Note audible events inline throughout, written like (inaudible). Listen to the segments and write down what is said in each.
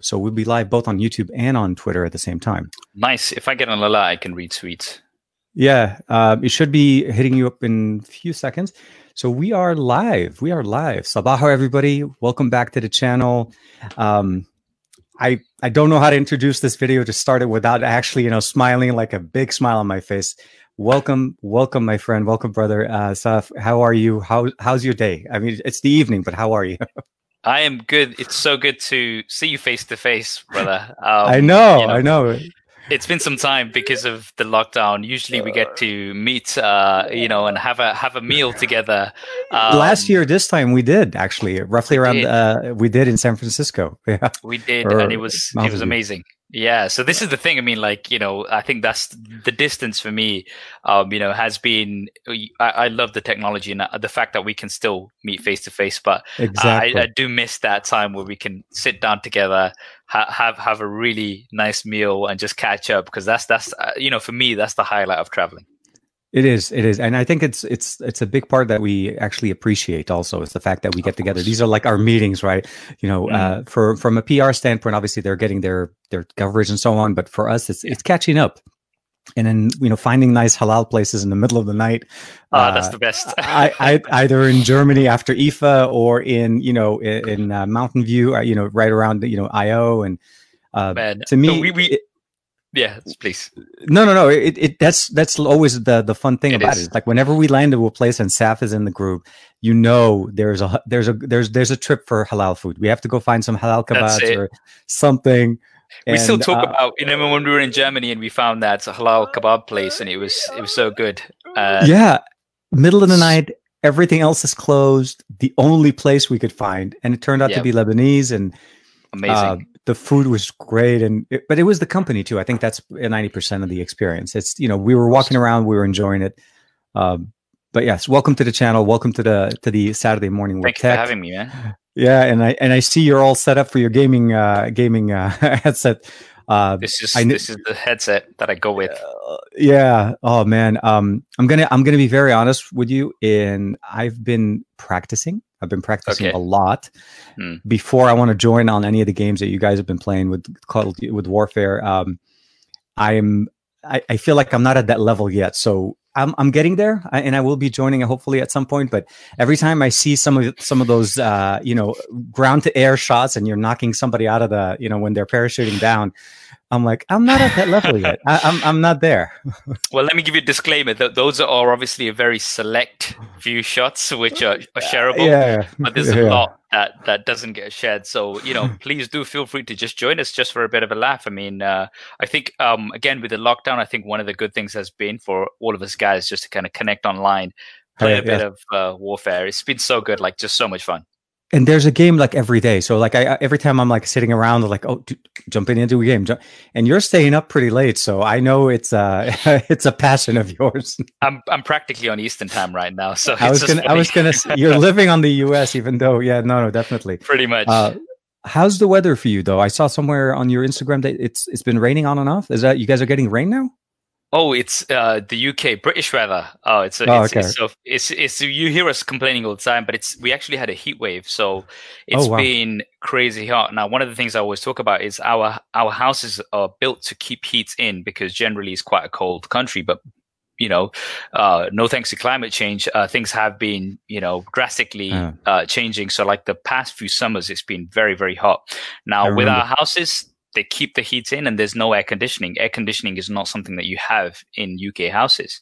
So we'll be live both on YouTube and on Twitter at the same time. Nice. If I get an alert, I can read tweets. Yeah, uh, it should be hitting you up in a few seconds. So we are live. We are live. Sabaho, everybody. Welcome back to the channel. Um, I I don't know how to introduce this video to start it without actually, you know, smiling like a big smile on my face. Welcome, welcome, my friend. Welcome, brother. Uh, Saf, how are you? How how's your day? I mean, it's the evening, but how are you? (laughs) I am good. It's so good to see you face to face, brother. Um, I know, you know, I know it's been some time because of the lockdown. Usually, we get to meet, uh, you know, and have a have a meal together. Um, Last year, this time we did actually, roughly around. Did. Uh, we did in San Francisco. (laughs) Yeah, we did, or and it was Mountain it was amazing. Yeah, so this is the thing. I mean, like you know, I think that's the distance for me. Um, you know, has been. I, I love the technology and the fact that we can still meet face to face, but exactly. I, I, do miss that time where we can sit down together, ha- have have a really nice meal, and just catch up. Because that's that's uh, you know, for me, that's the highlight of traveling. It is, it is, and I think it's it's it's a big part that we actually appreciate. Also, is the fact that we get together. These are like our meetings, right? You know, mm. uh, for from a PR standpoint, obviously they're getting their their coverage and so on, but for us, it's it's catching up, and then you know finding nice halal places in the middle of the night. Oh, uh, that's the best. (laughs) I, I, either in Germany after IFA or in you know in, in uh, Mountain View, uh, you know, right around you know IO and. Uh, Man, to me, we, we, it, yeah, please. No, no, no. It, it that's that's always the the fun thing it about is. it. Like whenever we land into a place and Saf is in the group, you know there's a there's a there's there's a trip for halal food. We have to go find some halal kebabs or something. We and, still talk uh, about you know when we were in Germany and we found that halal kebab place and it was it was so good. Uh, yeah, middle of the night, everything else is closed. The only place we could find, and it turned out to be Lebanese and amazing. Uh, the food was great and it, but it was the company too. I think that's 90% of the experience. It's you know we were walking around we were enjoying it. Um, but yes welcome to the channel. Welcome to the to the saturday morning thanks for having me man. Yeah and i and i see you're all set up for your gaming uh gaming uh (laughs) headset. Uh this is I, this is the headset that i go with. Uh, yeah. Oh man. Um i'm gonna i'm gonna be very honest with you in i've been practicing I've been practicing okay. a lot hmm. before I want to join on any of the games that you guys have been playing with with Warfare. Um, I'm I, I, feel like I'm not at that level yet, so I'm I'm getting there, and I will be joining hopefully at some point. But every time I see some of some of those uh, you know ground to air shots, and you're knocking somebody out of the you know when they're parachuting down, I'm like, I'm not at that level yet. I, am I'm, (laughs) I'm not there. well, let me give you a disclaimer that those are obviously a very select few shots which are, are shareable. Yeah, but there's a lot that that doesn't get shared. So you know, (laughs) please do feel free to just join us just for a bit of a laugh. I mean, uh, I think um, again with the lockdown, I think one of the good things has been for all of us guys just to kind of connect online, play a bit of uh, warfare. It's been so good, like just so much fun and there's a game like every day. So like I every time I'm like sitting around, like oh, dude, jumping into a game, and you're staying up pretty late. So I know it's uh (laughs) it's a passion of yours. I'm I'm practically on Eastern time right now. So I was gonna. I was gonna you're (laughs) living on the U.S. even though yeah no no definitely pretty much. Uh, how's the weather for you though? I saw somewhere on your Instagram that it's it's been raining on and off. Is that you guys are getting rain now? Oh, it's uh, the UK, British weather. Oh, it's, oh, it's, okay. it's, so it's, it's, you hear us complaining all the time, but it's, we actually had a heat wave. So it's oh, wow. been crazy hot. Now, one of the things I always talk about is our, our houses are built to keep heat in because generally it's quite a cold country, but you know, uh, no thanks to climate change, uh, things have been, you know, drastically uh, changing. So, like the past few summers, it's been very, very hot. Now, with our houses, they keep the heat in and there's no air conditioning. Air conditioning is not something that you have in UK houses.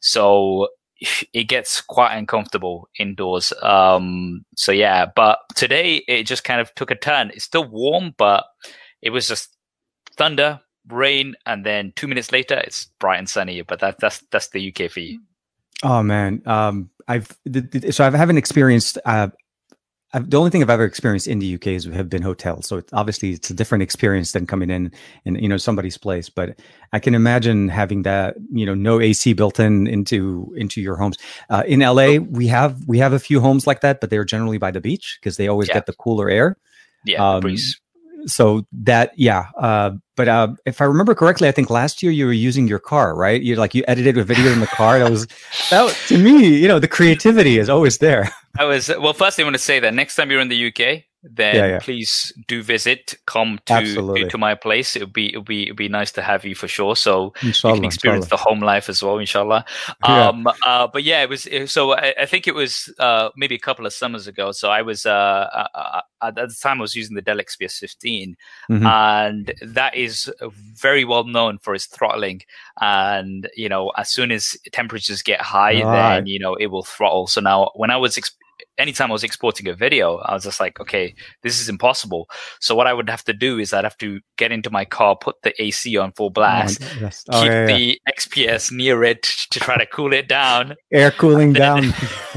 So (sighs) it gets quite uncomfortable indoors. Um, so yeah, but today it just kind of took a turn. It's still warm, but it was just thunder, rain, and then two minutes later it's bright and sunny. But that, that's that's the UK for you. Oh man, um, I've so I haven't experienced uh, I've, the only thing I've ever experienced in the UK is have been hotels. So it's, obviously it's a different experience than coming in in you know somebody's place. But I can imagine having that you know no AC built in into into your homes. Uh, in LA, we have we have a few homes like that, but they're generally by the beach because they always yeah. get the cooler air. Yeah, um, breeze so that yeah uh, but uh, if i remember correctly i think last year you were using your car right? You like you edited a video in the car that was (laughs) that to me you know the creativity is always there. I was well first i want to say that next time you're in the uk then yeah, yeah. please do visit. Come to to my place. It'll be it'll be it'll be nice to have you for sure. So inshallah, you can experience inshallah. the home life as well, inshallah. Um, yeah. Uh, but yeah, it was it, so. I, I, think it was uh, maybe a couple of summers ago. So I was uh, uh, uh at the time I was using the Dell XPS 15, mm-hmm. and that is very well known for its throttling. And you know, as soon as temperatures get high, then you know it will throttle. So now, when I was exp- anytime I was exporting a video, I was just like, okay, this is impossible. So what I would have to do is I'd have to get into my car, put the AC on full blast, oh, yes. oh, keep yeah, yeah. the XPS near it (laughs) to try to cool it down. Air cooling (laughs) down.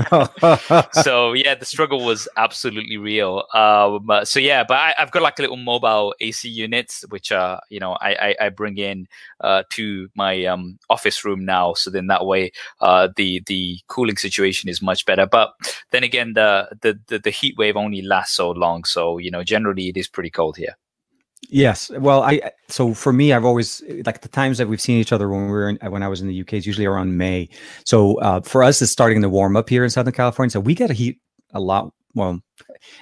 (laughs) so yeah, the struggle was absolutely real. Um, so yeah, but I, have got like a little mobile AC units, which uh, you know, I, I, I bring in uh, to my um, office room now. So then that way, uh, the the cooling situation is much better. But then again, the, the the the heat wave only lasts so long. So you know, generally it is pretty cold here. Yes. Well, I so for me, I've always like the times that we've seen each other when we were in, when I was in the UK is usually around May. So uh, for us, it's starting to warm up here in Southern California. So we get a heat a lot. Well,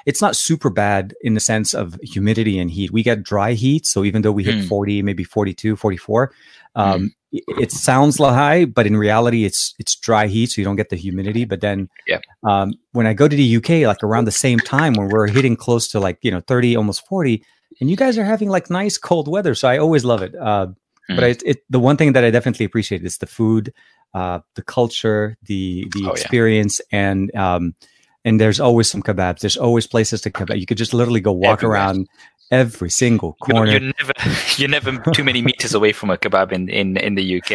it's not super bad in the sense of humidity and heat. We get dry heat. So even though we hit mm. 40, maybe 42, 44, um, it, it, sounds high, but in reality, it's it's dry heat. So you don't get the humidity. But then yeah. um, when I go to the UK, like around the same time when we're hitting close to like, you know, 30, almost 40, and you guys are having like nice cold weather. So I always love it. Uh, mm. But it, it, the one thing that I definitely appreciate is the food, uh, the culture, the the oh, experience, yeah. and um, and there's always some kebabs. There's always places to kebab. You could just literally go walk Everywhere. around every single corner. You're, never (laughs) you're never too many meters away from a kebab in in, in the UK.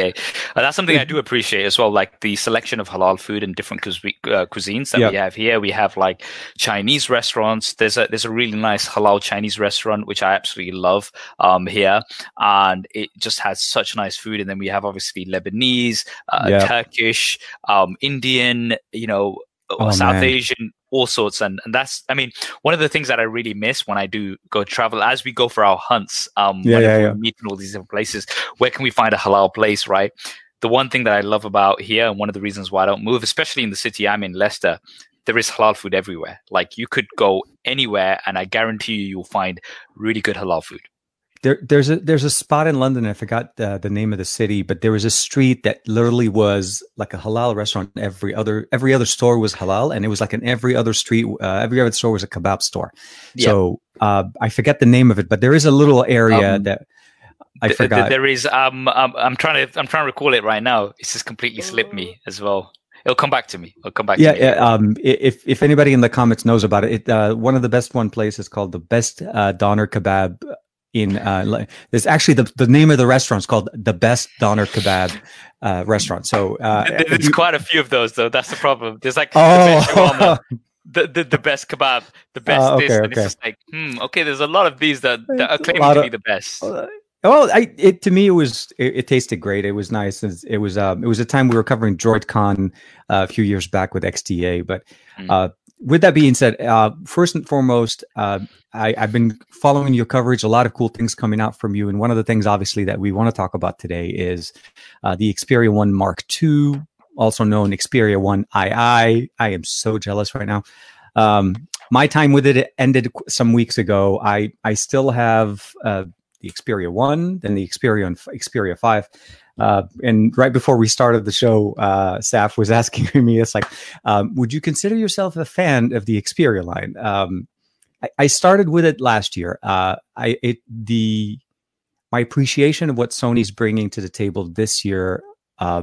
Uh, that's something I do appreciate as well, like the selection of halal food and different cu- uh, cuisines that yep. we have here. We have like Chinese restaurants. There's a there's a really nice halal Chinese restaurant which I absolutely love um, here, and it just has such nice food. And then we have obviously Lebanese, uh, yep. Turkish, um, Indian, you know. Oh, South man. Asian all sorts. And, and that's i mean one of the things that i really miss when i do go travel as we go for our hunts um yeah, yeah, yeah. meet in all these different places where can we find a halal place right? The one thing that i love about here and one of the reasons why i don't move especially in the city i'm in leicester there is halal food everywhere. Like you could go anywhere and i guarantee you you'll find really good halal food there, there's a there's a spot in London. I forgot the, the name of the city, but there was a street that literally was like a halal restaurant. Every other every other store was halal, and it was like in every other street, uh, every other store was a kebab store. Yep. So uh, I forget the name of it, but there is a little area um, that I th- forgot. Th- there is. Um, um, I'm trying to I'm trying to recall it right now. It's just completely slipped me as well it'll come back to me. It'll come back. Yeah, yeah. Um, if if anybody in the comments knows about it, it uh, one of the best one places called the best uh, doner kebab in uh, there's actually the, the name of the restaurant is called the best doner kebab uh, restaurant so uh, there's you, quite a few of those though that's the problem there's like oh. the, (laughs) the, the best kebab the best uh, okay, this and okay. it's just like hmm okay there's a lot of these that, that are claiming to be the best uh, well, I it to me it was it, it tasted great. It was nice. It, it was um it was a time we were covering DroidCon uh, a few years back with XDA, but mm. uh, with that being said, uh, first and foremost, uh, I, have been following your coverage. A lot of cool things coming out from you, and one of the things, obviously, that we want to talk about today is uh, the Xperia One Mark II, also known Xperia One II. I am so jealous right now. Um, my time with it ended some weeks ago. I I still have uh, the Xperia One, then the Xperia Xperia Five. Uh, and right before we started the show, uh, Saf was (laughs) asking me, "It's like, um, would you consider yourself a fan of the Xperia line?" Um, I, I, started with it last year. Uh, I it the my appreciation of what Sony's bringing to the table this year uh,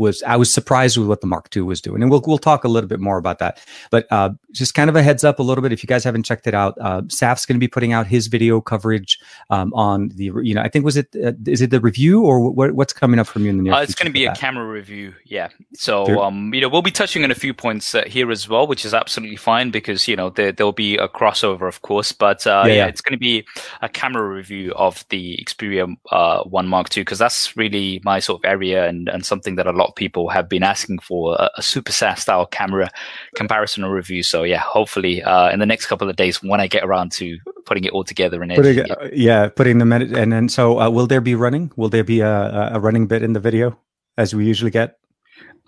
was I was surprised with what the Mark II was doing, and we'll we'll talk a little bit more about that. But uh, just kind of a heads up a little bit if you guys haven't checked it out. Uh, Saf's going to be putting out his video coverage um, on the you know I think was it uh, is it the review or what, what's coming up from you in the near? Uh, it's going to be a camera review, yeah. So um, you know we'll be touching on a few points uh, here as well, which is absolutely fine because you know there there'll be a crossover, of course. But uh, yeah, yeah, it's going to be a camera review of the Xperia uh, One Mark II because that's really my sort of area and and something that a lot of people have been asking for a, a SuperSaf style camera comparison or review. So yeah, hopefully uh, in the next couple of days when I get around to putting it all together and putting, yeah. yeah, putting the minute and then so uh, will there be running? Will there be a, a running bit in the video as we usually get?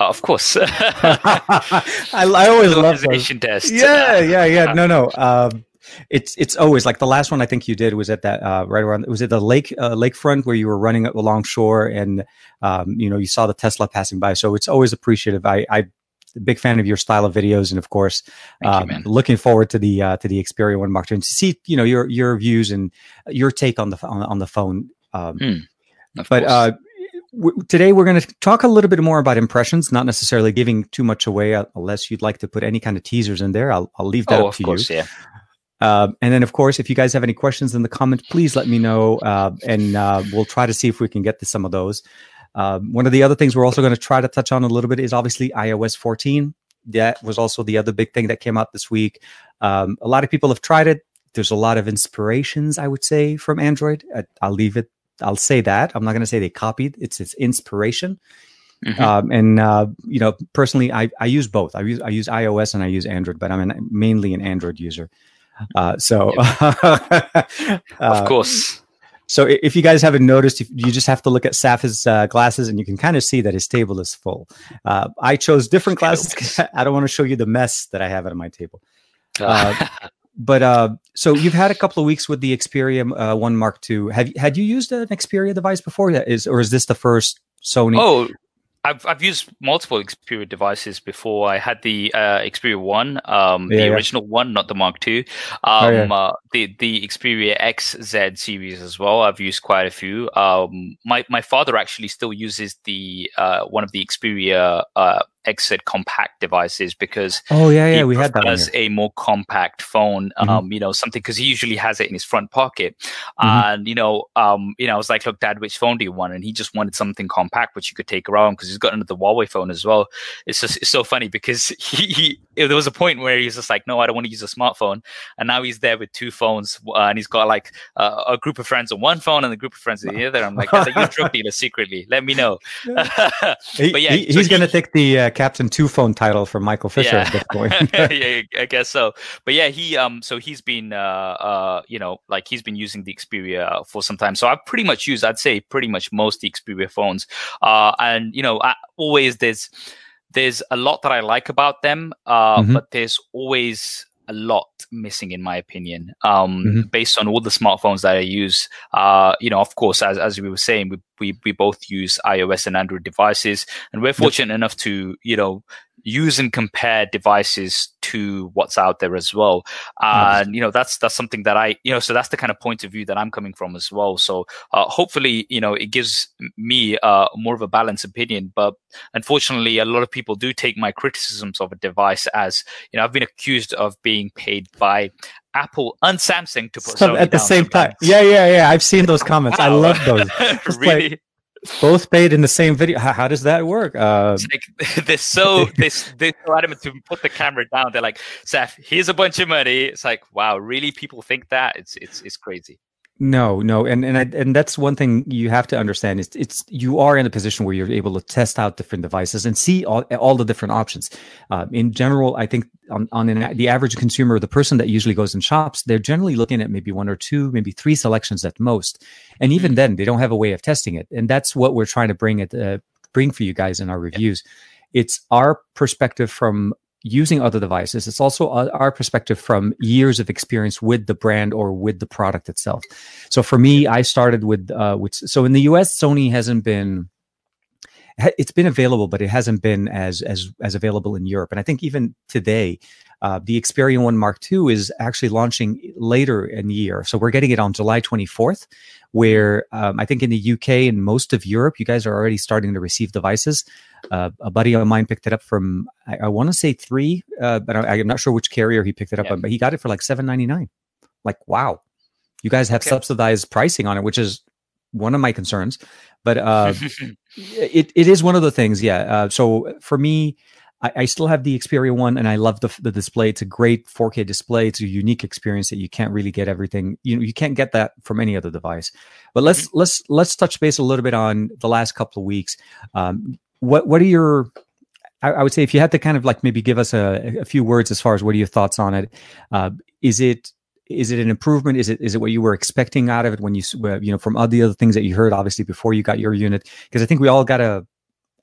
Uh, of course. (laughs) I, I, always love those. test. Yeah, yeah, yeah. No, no. Um, it's it's always like the last one I think you did was at that uh, right around was it the lake uh, lakefront where you were running along shore and um, you know you saw the Tesla passing by. So it's always appreciative. I I big fan of your style of videos, and of course, um, you, looking forward to the uh, to the Xperia One Mark II and to see you know your your views and your take on the on, on the phone. Um, mm, but uh, w- today we're going to talk a little bit more about impressions, not necessarily giving too much away, uh, unless you'd like to put any kind of teasers in there. I'll I'll leave that oh, up to course, you. Yeah. Uh, and then, of course, if you guys have any questions in the comments, please let me know, uh, and uh, we'll try to see if we can get to some of those. Um, one of the other things we're also going to try to touch on a little bit is obviously iOS 14. That was also the other big thing that came out this week. Um, a lot of people have tried it. There's a lot of inspirations, I would say, from Android. I, will leave it. I'll say that. I'm not going to say they copied. It's its inspiration. Mm-hmm. Um, and uh, you know, personally, I, I use both. I use I use iOS and I use Android, but I'm an, mainly an Android user. Uh, so, (laughs) of course, so if you guys haven't noticed, you just have to look at Saf's uh, glasses and you can kind of see that his table is full. Uh, I chose different glasses. (laughs) I don't want to show you the mess that I have at my table. Uh, (laughs) but uh, so you've had a couple of weeks with the Xperia uh, One Mark II. Have had you used an Xperia device before? That is, or is this the first Sony? Oh, I've I've used multiple Xperia devices before. I had the uh, Xperia One, um, yeah, the yeah. original one, not the Mark Two. Um, oh, yeah. Um, uh, the the Xperia XZ series as well. I've used quite a few. Um, my my father actually still uses the uh, one of the Xperia uh, XZ compact devices because oh yeah yeah we had that as a more compact phone mm-hmm. um you know something because he usually has it in his front pocket. Mm-hmm. and you know um you know I was like look dad which phone do you want? And he just wanted something compact which you could take around because he's got another Huawei phone as well. It's just it's so funny because (laughs) he, he there was a point where he was just like no I don't want to use a smartphone. And now he's there with two phones uh, and he's got like uh, a group of friends on one phone and a group of friends on the other. I'm like you're a drug dealer secretly? Let me know. (laughs) But yeah he, he's so gonna take the uh, Captain Two Phone title from Michael Fisher yeah. at this point. (laughs) (laughs) yeah, I guess so. But yeah, he um, so he's been uh, uh, you know, like he's been using the Xperia for some time. So I've pretty much used, I'd say, pretty much most the Xperia phones. Uh, and you know, I, always there's there's a lot that I like about them, uh, mm-hmm. but there's always a lot missing in my opinion um, mm-hmm. based on all the smartphones that i use uh, you know of course as, as we were saying we, we, we both use ios and android devices and we're fortunate yep. enough to you know use and compare devices to what's out there as well and you know that's that's something that i you know so that's the kind of point of view that i'm coming from as well so uh, hopefully you know it gives me uh, more of a balanced opinion but unfortunately a lot of people do take my criticisms of a device as you know i've been accused of being paid by Apple and Samsung to put Some, at the same time. Yeah, yeah, yeah. I've seen those comments. Wow. I love those. (laughs) really? Like, both paid in the same video. How, how does that work? Uh, like, (laughs) they're so (laughs) they they're so adamant to put the camera down. They're like, Seth, here's a bunch of money. It's like, wow, really? People think that? It's it's it's crazy. No, no, and and I, and that's one thing you have to understand is it's you are in a position where you're able to test out different devices and see all, all the different options. Uh, in general, I think on, on an, the average consumer, the person that usually goes and shops, they're generally looking at maybe one or two, maybe three selections at most, and even mm-hmm. then, they don't have a way of testing it. And that's what we're trying to bring it uh, bring for you guys in our reviews. It's our perspective from using other devices. It's also our perspective from years of experience with the brand or with the product itself. So for me, I started with uh, with so in the US, Sony hasn't been it's been available, but it hasn't been as as as available in Europe. And I think even today, uh, the Xperia One Mark II is actually launching later in the year, so we're getting it on July 24th. Where um, I think in the UK and most of Europe, you guys are already starting to receive devices. Uh, a buddy of mine picked it up from I, I want to say three, uh, but I, am not sure which carrier he picked it up yeah. on. But he got it for like 7.99. Like wow, you guys have okay. subsidized pricing on it, which is one of my concerns. But uh, (laughs) it it is one of the things, yeah. Uh, so for me, I, I, still have the Xperia One, and I love the the display. It's a great 4K display. It's a unique experience that you can't really get everything. You know, you can't get that from any other device. But let's mm-hmm. let's let's touch base a little bit on the last couple of weeks. Um, what what are your I, I, would say if you had to kind of like maybe give us a, a few words as far as what are your thoughts on it? Uh, is it is it an improvement? Is it is it what you were expecting out of it when you you know from all the other things that you heard obviously before you got your unit? Because I think we all got a,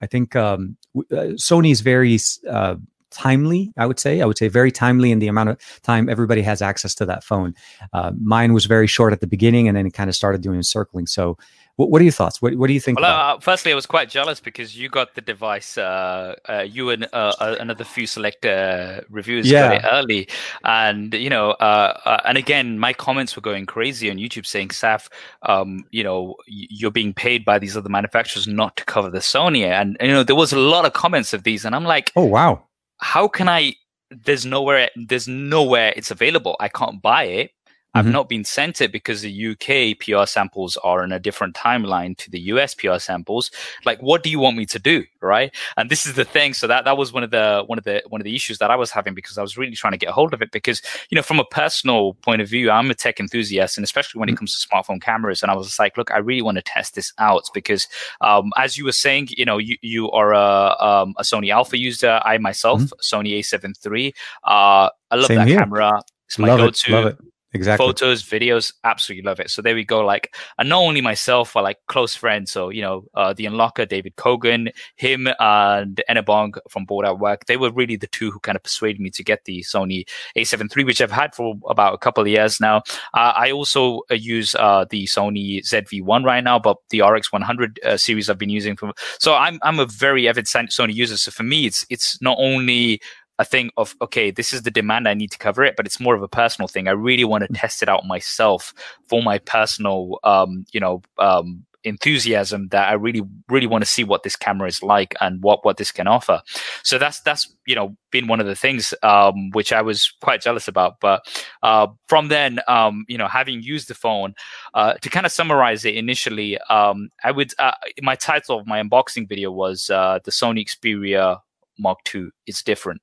I think um, uh, Sony's very uh, timely. I would say. I would say very timely in the amount of time everybody has access to that phone. Uh, mine was very short at the beginning, and then it kind of started doing circling. So what, what are your thoughts? What, what do you think? Well, uh, firstly, I was quite jealous because you got the device. Uh, uh, you and uh, uh, another few select uh, reviewers yeah. got it early, and you know, and again, my comments were going crazy on YouTube saying, "Saf, um, you know, you're being paid by these other manufacturers not to cover the Sony," and you know, there was a lot of comments of these, and I'm like, "Oh wow, how can I?" There's nowhere. There's nowhere it's available. I can't buy it. I've mm-hmm. not been sent it because the UK PR samples are in a different timeline to the US PR samples. Like, what do you want me to do? Right. And this is the thing. So that, that was one of the, one of the, one of the issues that I was having because I was really trying to get a hold of it because, you know, from a personal point of view, I'm a tech enthusiast and especially when mm-hmm. it comes to smartphone cameras. And I was just like, look, I really want to test this out because, um, as you were saying, you know, you, you are a, um, a Sony Alpha user. I myself, mm-hmm. Sony A7 III. Uh, I love Same that here. camera. It's my love go-to. Love it exactly. Photos videos absolutely love it. So there we go like and not only myself but like close friends. So you know uh, the Unlockr david kogan him and Enabon from board at work they were really the two who kind of persuaded me to get the sony a7 III which i've had for about a couple of years now. Uh, i also uh, use uh, the sony zv1 right now but the rx100 uh, series i've been using for so i'm i'm a very avid sony user. So for me it's it's not only a thing of okay this is the demand i need to cover it but it's more of a personal thing i really want to mm. test it out myself for my personal um you know um enthusiasm that I really, really want to see what this camera is like and what what this can offer. So that's that's you know been one of the things um, which I was quite jealous about. But uh, from then, um, you know, having used the phone, uh, to kind of summarize it initially, um, I would uh, my title of my unboxing video was uh, the Sony Xperia Mark II. It's different.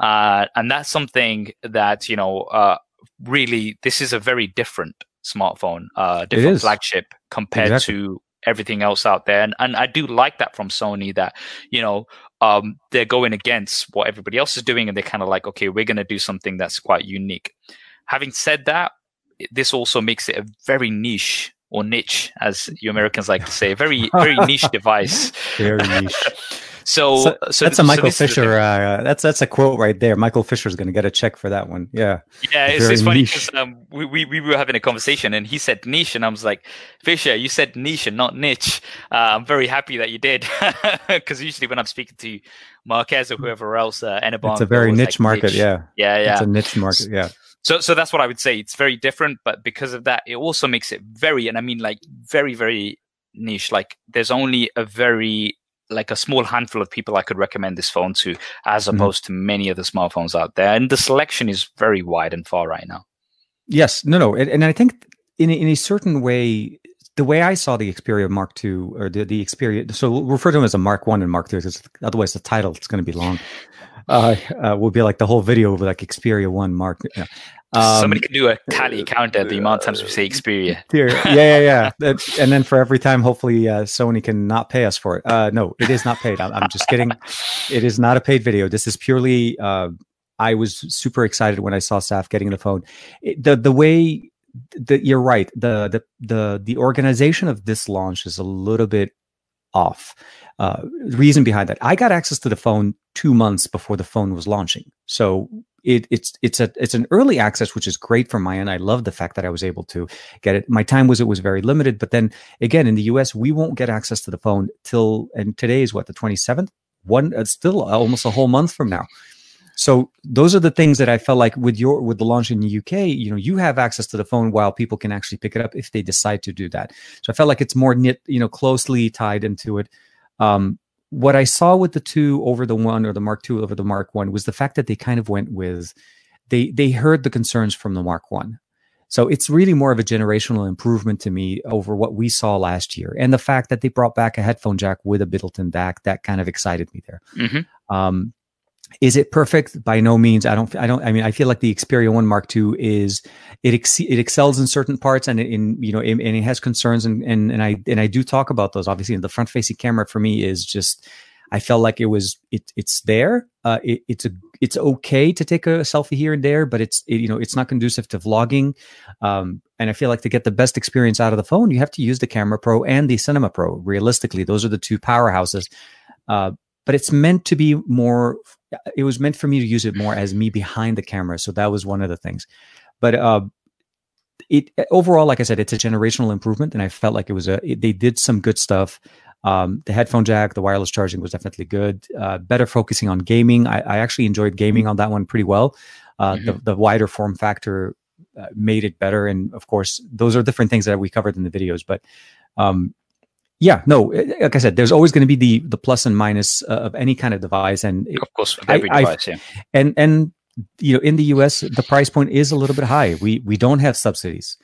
Uh, and that's something that, you know, uh, really, this is a very different smartphone, uh, different flagship compared exactly. to everything else out there. And, and I do like that from Sony that, you know, um, they're going against what everybody else is doing and they're kind of like, okay, we're going to do something that's quite unique. Having said that, this also makes it a very niche or niche, as you Americans like to say, a very, very niche (laughs) device. Very niche. (laughs) So, so, so that's a Michael so Fisher. Uh, that's that's a quote right there. Michael Fisher is going to get a check for that one. Yeah. Yeah, it's, it's funny because um, we, we we were having a conversation and he said niche and I was like, Fisher, you said niche and not niche. Uh, I'm very happy that you did (laughs) because usually when I'm speaking to Marques or whoever else, uh, Enabon, it's a very niche like, market. Niche. Yeah. Yeah, yeah. It's a niche market. Yeah. So, so that's what I would say. It's very different, but because of that, it also makes it very, and I mean like very, very niche. Like there's only a very like a small handful of people I could recommend this phone to, as mm-hmm. opposed mm-hmm. to many of the smartphones out there. And the selection is very wide and far right now. Yes, no, no, and, and I think in in a certain way, the way I saw the Xperia Mark II or the the Xperia, so we'll refer to them as a Mark One and Mark II, because otherwise the title it's going to be long. Uh, uh, will be like the whole video of like Xperia One Mark. Yeah. Um, Somebody could do a tally count at the amount of times we say Xperia. yeah, yeah, yeah. and then for every time, hopefully uh, Sony can not pay us for it. Uh, no, it is not paid. I'm, I'm, just kidding. It is not a paid video. This is purely. Uh, I was super excited when I saw Saf getting the phone. It, the the way that you're right. The the the the organization of this launch is a little bit off. Uh, reason behind that, I got access to the phone two months before the phone was launching. So it, it's it's a it's an early access, which is great for my end. I love the fact that I was able to get it. My time was it was very limited, but then again in the U.S. we won't get access to the phone till and today is what the twenty seventh. One uh, still almost a whole month from now. So those are the things that I felt like with your with the launch in the UK, you know, you have access to the phone while people can actually pick it up if they decide to do that. So I felt like it's more knit, you know, closely tied into it. Um, what I saw with the two over the one or the Mark two over the Mark one was the fact that they kind of went with they they heard the concerns from the Mark one. So it's really more of a generational improvement to me over what we saw last year. And the fact that they brought back a headphone jack with a DAC, that kind of excited me there. Mm-hmm. Um, is it perfect? By no means. I don't. I don't. I mean, I feel like the Xperia One Mark II is it ex- it excels in certain parts, and in you know, and it has concerns, and and and I and I do talk about those. Obviously, the front facing camera for me is just. I felt like it was it it's there. Uh, it, it's a it's okay to take a selfie here and there, but it's it, you know it's not conducive to vlogging. Um, and I feel like to get the best experience out of the phone, you have to use the Camera Pro and the Cinema Pro. Realistically, those are the two powerhouses. Uh, but it's meant to be more. It was meant for me to use it more as me behind the camera. So that was one of the things. But uh, it overall, like I said, it's a generational improvement, and I felt like it was a. It, they did some good stuff. Um, the headphone jack, the wireless charging was definitely good. Uh, better focusing on gaming. I, I, actually enjoyed gaming on that one pretty well. Uh, mm-hmm. the, the wider form factor uh, made it better, and of course, those are different things that we covered in the videos. But um, yeah, no, eh, like I said, there's always going to be the the plus and minus uh, of any kind of device, and of course, every I, device, I, yeah. And and you know, in the U.S., the price point is a little bit high. We we don't have subsidies.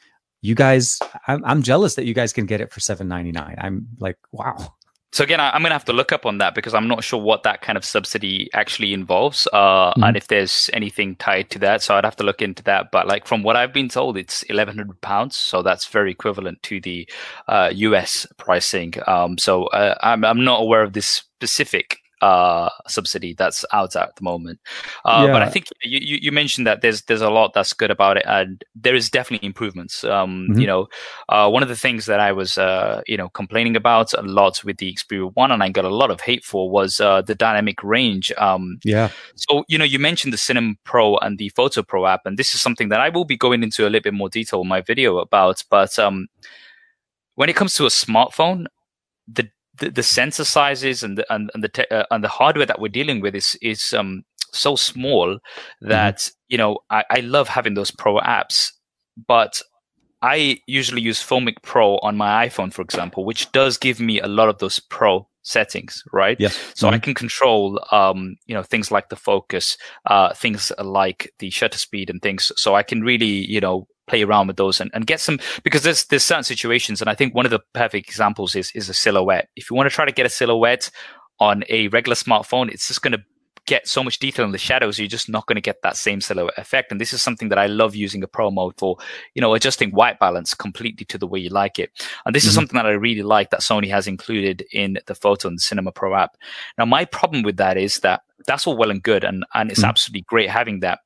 You guys, I'm, I'm jealous that you guys can get it for seven ninety nine. I'm like, wow. So again, I, am going to have to look up on that because I'm not sure what that kind of subsidy actually involves, uh, mm-hmm. and if there's anything tied to that. So I'd have to look into that. But like from what I've been told, it's 1,100 pounds, so that's very equivalent to the uh, US pricing. Um, so uh, I'm, I'm not aware of this specific uh, subsidy that's out at the moment. Uh, yeah. But I think you, you, mentioned that there's there's a lot that's good about it, and there is definitely improvements. Um, mm-hmm. You know, uh, one of the things that I was uh, you know complaining about a lot with the Xperia One, and I got a lot of hate for, was uh, the dynamic range. Um, yeah. So you know, you mentioned the Cinema Pro and the Photo Pro app, and this is something that I will be going into a little bit more detail in my video about. But um, when it comes to a smartphone, the the, the sensor sizes and the and, and the te- uh, and the hardware that we're dealing with is is um so small that mm-hmm. you know I, I love having those pro apps, but I usually use Filmic Pro on my iPhone, for example, which does give me a lot of those pro settings, right? Yes. So mm-hmm. I can control, um, you know, things like the focus, uh, things like the shutter speed and things. So I can really, you know, play around with those and, and get some because there's there's certain situations and I think one of the perfect examples is is a silhouette. If you want to try to get a silhouette on a regular smartphone, it's just going to get so much detail in the shadows you're just not going to get that same silhouette effect and this is something that i love using a pro mode for you know adjusting white balance completely to the way you like it and this mm-hmm. is something that i really like that sony has included in the photo and the cinema pro app now my problem with that is that that's all well and good and and it's mm-hmm. absolutely great having that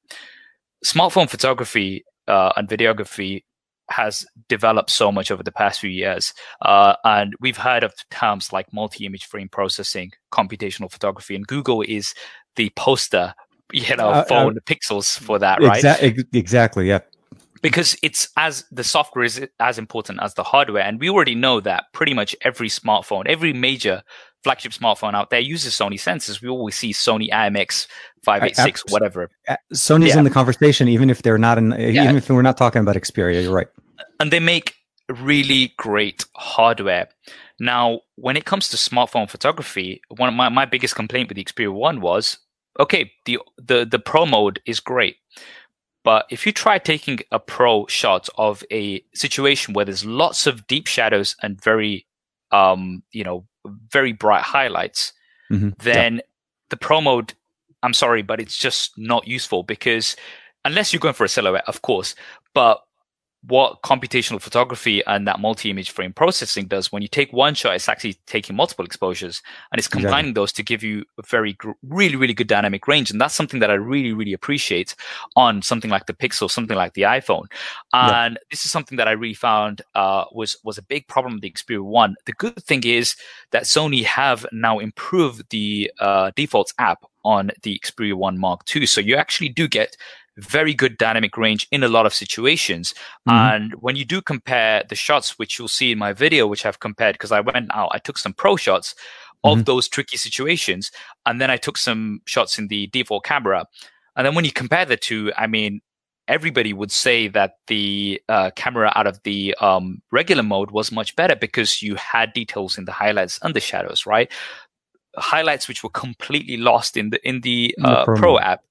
smartphone photography uh, and videography has developed so much over the past few years. Uh, and we've heard of terms like multi image frame processing, computational photography, and Google is the poster, you know, uh, for uh, the pixels for that, right? Exa- exactly, yeah. Because it's as the software is as important as the hardware. And we already know that pretty much every smartphone, every major flagship smartphone out there uses Sony sensors. We always see Sony IMX five eight six whatever. Sony's yeah. in the conversation, even if they're not in. Yeah. Even if we're not talking about Xperia, you're right. And they make really great hardware. Now, when it comes to smartphone photography, one of my, my biggest complaint with the Xperia One was, okay, the the the Pro mode is great, but if you try taking a pro shot of a situation where there's lots of deep shadows and very, um, you know, very bright highlights, mm-hmm. then yeah. the pro mode, I'm sorry, but it's just not useful because unless you're going for a silhouette, of course, but what computational photography and that multi-image frame processing does when you take one shot it's actually taking multiple exposures and it's combining exactly. those to give you a very really really good dynamic range and that's something that i really really appreciate on something like the pixel something like the iphone and yeah. this is something that i really found uh, was was a big problem with the xperia 1 the good thing is that sony have now improved the uh, defaults app on the Xperia 1 Mark II. So you actually do get very good dynamic range in a lot of situations. Mm-hmm. And when you do compare the shots, which you'll see in my video, which I've compared because I went out, I took some pro shots of mm-hmm. those tricky situations, and then I took some shots in the default camera. And then when you compare the two, I mean, everybody would say that the uh, camera out of the um, regular mode was much better because you had details in the highlights and the shadows, right? Highlights which were completely lost in the in the, uh, the Pro app.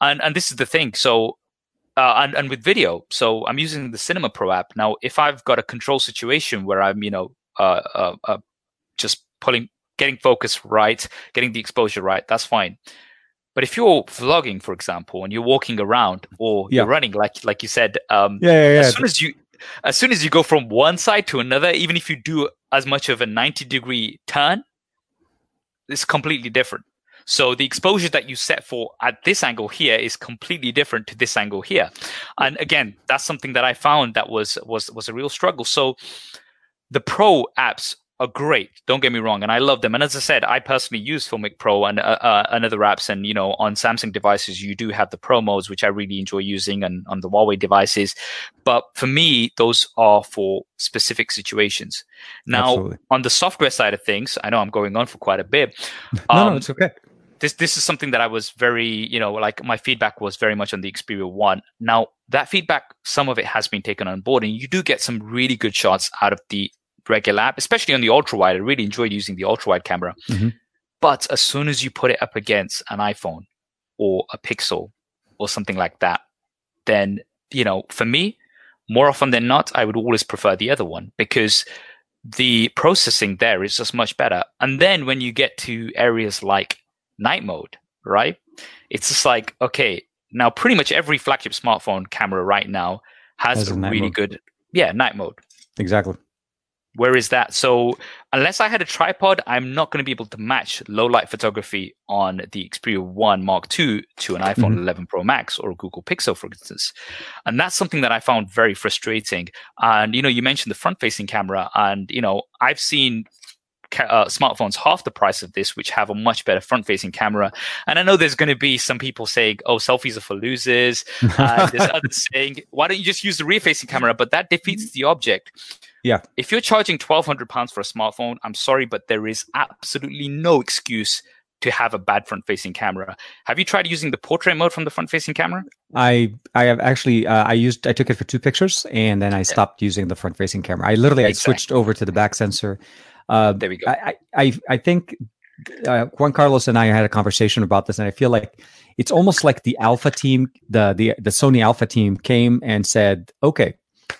And and this is the thing. So uh, and, and with video, so I'm using the Cinema Pro app now. If I've got a control situation where I'm, you know, uh, uh, uh just pulling, getting focus right, getting the exposure right, that's fine. But if you're vlogging, for example, and you're walking around or yeah. you're running, like like you said, um, yeah, yeah, yeah, as soon as you as soon as you go from one side to another, even if you do as much of a 90 degree turn, it's completely different. So the exposure that you set for at this angle here is completely different to this angle here. And again, that's something that I found that was was was a real struggle. So the pro apps are great. Don't get me wrong, and I love them. And as I said, I personally use Filmic Pro and uh, uh, and other apps. And you know, on Samsung devices, you do have the Pro modes, which I really enjoy using, and on the Huawei devices. But for me, those are for specific situations. Now, Absolutely. on the software side of things, I know I'm going on for quite a bit. Um, (laughs) no, no, it's okay. This this is something that I was very, you know, like my feedback was very much on the Xperia One. Now that feedback, some of it has been taken on board, and you do get some really good shots out of the regular app, especially on the ultra wide. I really enjoyed using the ultra wide camera. Mm-hmm. But as soon as you put it up against an iPhone or a Pixel or something like that, then, you know, for me, more often than not, I would always prefer the other one because the processing there is just much better. And then when you get to areas like night mode, right? It's just like, okay, now pretty much every flagship smartphone camera right now has, a really mode. good, yeah, night mode. Exactly. Where is that? So unless I had a tripod, I'm not going to be able to match low light photography on the Xperia 1 Mark II to an iPhone mm-hmm. 11 Pro Max or a Google Pixel, for instance. And that's something that I found very frustrating. And, you know, you mentioned the front facing camera and, you know, I've seen uh, smartphones half the price of this, which have a much better front facing camera. And I know there's going to be some people saying, oh, selfies are for losers. (laughs) Uh, there's others saying, why don't you just use the rear facing camera? But that defeats the object. Yeah. If you're charging twelve hundred pounds for a smartphone, I'm sorry, but there is absolutely no excuse to have a bad front facing camera. Have you tried using the portrait mode from the front facing camera? I I have actually uh, I used I took it for two pictures and then I stopped yeah. using the front facing camera. I literally exactly. I switched over to the back sensor. Uh, there we go. I I, I think uh, Juan Carlos and I had a conversation about this, and I feel like it's almost like the Alpha team, the the the Sony Alpha team came and said, "Okay,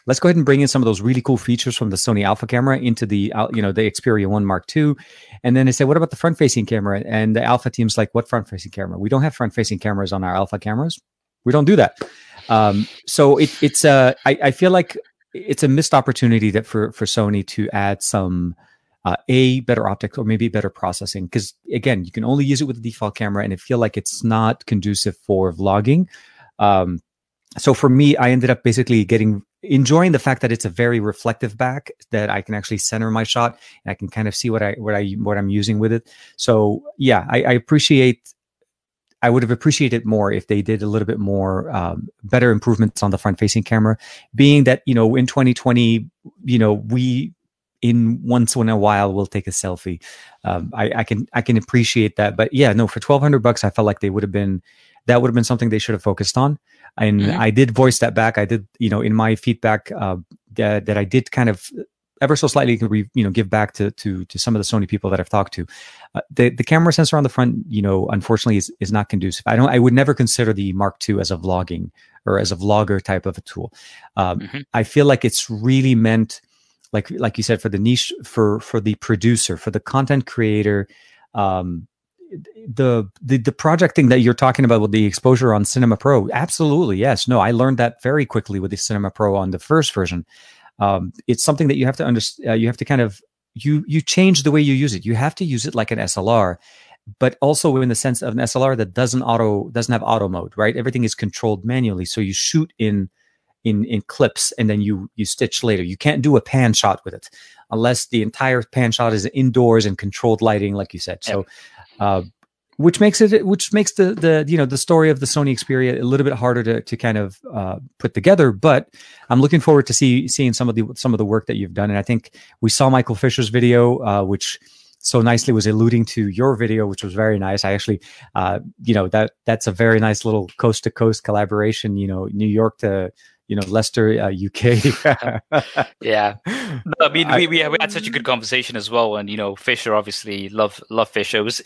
let's go ahead and bring in some of those really cool features from the Sony Alpha camera into the you know the Xperia One Mark II, and then they said, what about the front facing camera? And the Alpha team's like, what front facing camera? We don't have front facing cameras on our Alpha cameras. We don't do that. Um, so it, it's uh, I, I feel like it's a missed opportunity that for for Sony to add some. Uh, a better optics or maybe better processing because again you can only use it with the default camera and it feel like it's not conducive for vlogging um, so for me i ended up basically getting enjoying the fact that it's a very reflective back that I can actually center my shot and I can kind of see what I what I what I'm using with it. So yeah, I, I appreciate. I would have appreciated more if they did a little bit more um, better improvements on the front facing camera. Being that you know in 2020, you know we in once in a while we'll take a selfie. Um, I, I can I can appreciate that, but yeah, no, for 1200 bucks, I felt like they would have been that would have been something they should have focused on and mm-hmm. I did voice that back. I did, you know, in my feedback uh, that, that I did kind of ever so slightly, you know, give back to to to some of the Sony people that I've talked to. Uh, the the camera sensor on the front, you know, unfortunately is is not conducive. I don't. I would never consider the Mark II as a vlogging or as a vlogger type of a tool. Um, mm-hmm. I feel like it's really meant, like like you said, for the niche, for for the producer, for the content creator. Um, the, the the projecting that you're talking about with the exposure on Cinema Pro, absolutely yes. No, I learned that very quickly with the Cinema Pro on the first version. Um, it's something that you have to understand. Uh, you have to kind of you you change the way you use it. You have to use it like an SLR, but also in the sense of an SLR that doesn't auto doesn't have auto mode. Right, everything is controlled manually. So you shoot in in in clips and then you you stitch later. You can't do a pan shot with it unless the entire pan shot is indoors and controlled lighting, like you said. So. Uh, which makes it which makes the the you know the story of the Sony Xperia a little bit harder to to kind of uh, put together. But I'm looking forward to see seeing some of the some of the work that you've done, and I think we saw Michael Fisher's video, uh, which so nicely was alluding to your video, which was very nice. I actually, uh, you know, that that's a very nice little coast to coast collaboration. You know, New York to you know Leicester, uh, UK. (laughs) yeah, no, I mean we, we had such a good conversation as well, and you know Fisher obviously love love Fisher. It was,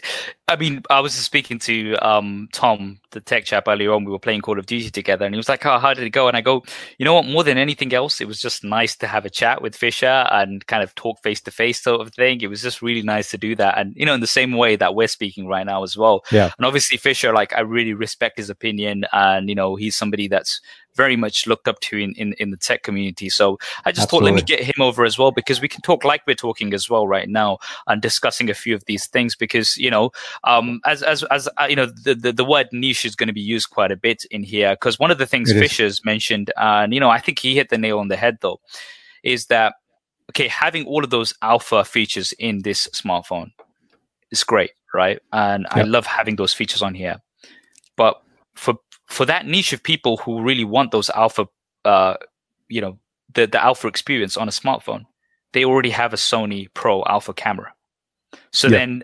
I mean, I was speaking to um, Tom, the tech chap earlier on. We were playing Call of Duty together, and he was like, "Oh, how did it go?" And I go, "You know what? More than anything else, it was just nice to have a chat with Fisher and kind of talk face to face sort of thing. It was just really nice to do that, and you know, in the same way that we're speaking right now as well. Yeah. And obviously Fisher, like I really respect his opinion, and you know, he's somebody that's very much looked up to in, in, in the tech community. So I just Absolutely. thought, let me get him over as well because we can talk like we're talking as well right now and discussing a few of these things because, you know, um, as, as, as, uh, you know, the, the, the, word niche is going to be used quite a bit in here because one of the things it Fisher's is. mentioned, and, you know, I think he hit the nail on the head though, is that okay, having all of those alpha features in this smartphone is great, right? And. I love having those features on here. But for for that niche of people who really want those alpha, uh, you know, the the alpha experience on a smartphone, they already have a Sony Pro Alpha camera. So then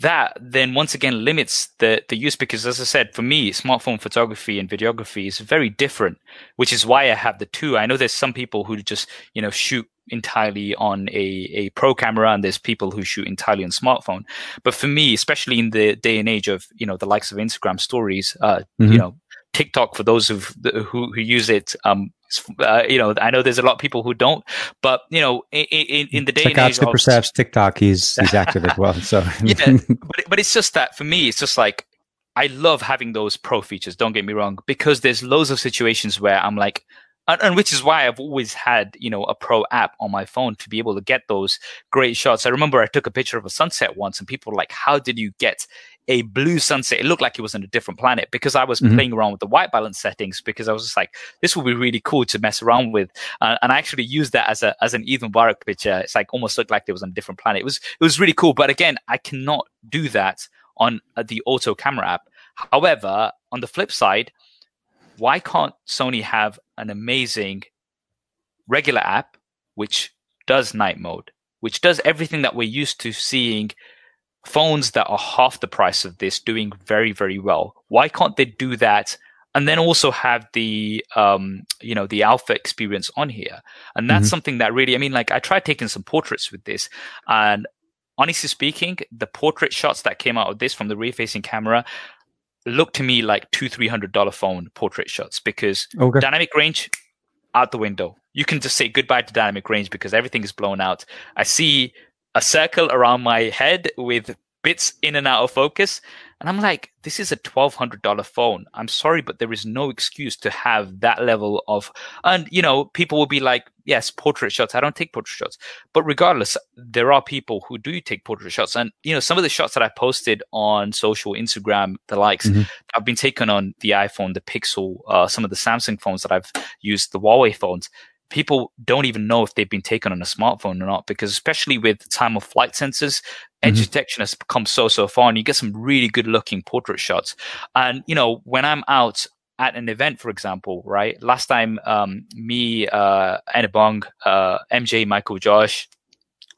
that then once again limits the, the use because as I said, for me, smartphone photography and videography is very different, which is why I have the two. I know there's some people who just, you know, shoot entirely on a, a pro camera and there's people who shoot entirely on smartphone. But for me, especially in the day and age of, you know, the likes of Instagram stories, uh, mm-hmm. you know, TikTok for those who who use it um, uh, you know, I know there's a lot of people who don't, but you know, in, in, in the day Check and age Super of TikTok, he's he's active as well. So (laughs) yeah, but but it's just that for me, it's just like I love having those pro features. Don't get me wrong, because there's loads of situations where I'm like, and, and, which is why I've always had you know a pro app on my phone to be able to get those great shots. I remember I took a picture of a sunset once, and people were like, "How did you get a blue sunset. It looked like it was on a different planet because I was mm-hmm. playing around with the white balance settings because I was just like, this would be really cool to mess around with. Uh, and I actually used that as a as an Eid Mubarak picture. It's like almost looked like it was on a different planet. It was it was really cool. But again, I cannot do that on uh, the auto camera app. However, on the flip side, why can't Sony have an amazing regular app which does night mode, which does everything that we're used to seeing phones that are half the price of this doing very very well why can't they do that and then also have the um, you know the alpha experience on here and that's mm-hmm. something that really i mean like i tried taking some portraits with this and honestly speaking the portrait shots that came out of this from the rear facing camera look to me like two three hundred dollar phone portrait shots because okay. dynamic range out the window you can just say goodbye to dynamic range because everything is blown out i see a circle around my head with bits in and out of focus. And I'm like, this is a $1,200 phone. I'm sorry, but there is no excuse to have that level of, and you know, people will be like, yes, portrait shots. I don't take portrait shots. But regardless, there are people who do take portrait shots. And, you know, some of the shots that I posted on social, Instagram, the likes, mm-hmm. have been taken on the iPhone, the Pixel, uh, some of the Samsung phones that I've used, the Huawei phones people don't even know if they've been taken on a smartphone or not because especially with time of flight sensors edge mm-hmm. detection has come so so far and you get some really good looking portrait shots and you know when i'm out at an event for example right last time um, me uh Enabon, uh mj michael josh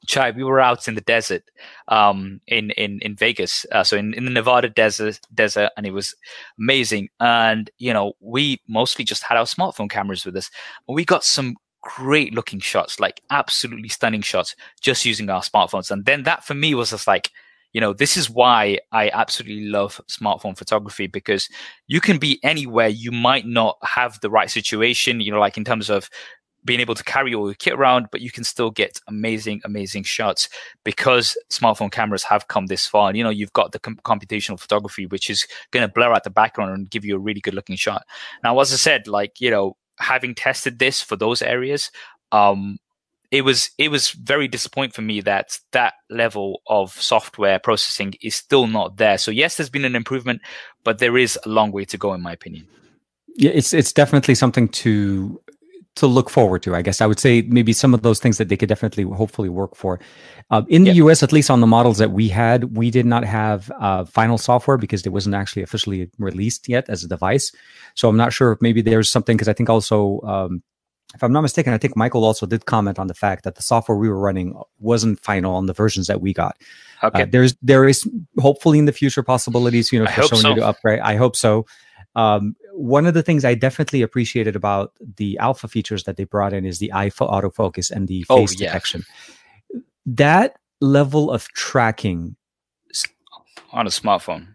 Chai, we were out in the desert, um, in in in Vegas, uh, so in, in the Nevada desert, desert, and it was amazing. And you know, we mostly just had our smartphone cameras with us, and we got some great looking shots, like absolutely stunning shots, just using our smartphones. And then that for me was just like, you know, this is why I absolutely love smartphone photography because you can be anywhere. You might not have the right situation, you know, like in terms of being able to carry all your kit around, but you can still get amazing, amazing shots because smartphone cameras have come this far. And, you know, you've got the com- computational photography, which is going to blur out the background and give you a really good looking shot. Now, as I said, like, you know, having tested this for those areas, um, it was it was very disappointing for me that that level of software processing is still not there. So yes, there's been an improvement, but there is a long way to go, in my opinion. Yeah, it's it's definitely something to to look forward to. I guess I would say maybe some of those things that they could definitely, hopefully, work for. Uh, in the US, at least on the models that we had, we did not have uh, final software because it wasn't actually officially released yet as a device. So I'm not sure if maybe there's something because I think also. Um, if I'm not mistaken, I think Michael also did comment on the fact that the software we were running wasn't final on the versions that we got. Okay. Uh, there's there is hopefully in the future possibilities, you know, for Sony so. to upgrade. I hope so. Um, one of the things I definitely appreciated about the alpha features that they brought in is the Eye AF autofocus and the oh, face oh, yeah. detection. That level of tracking on a smartphone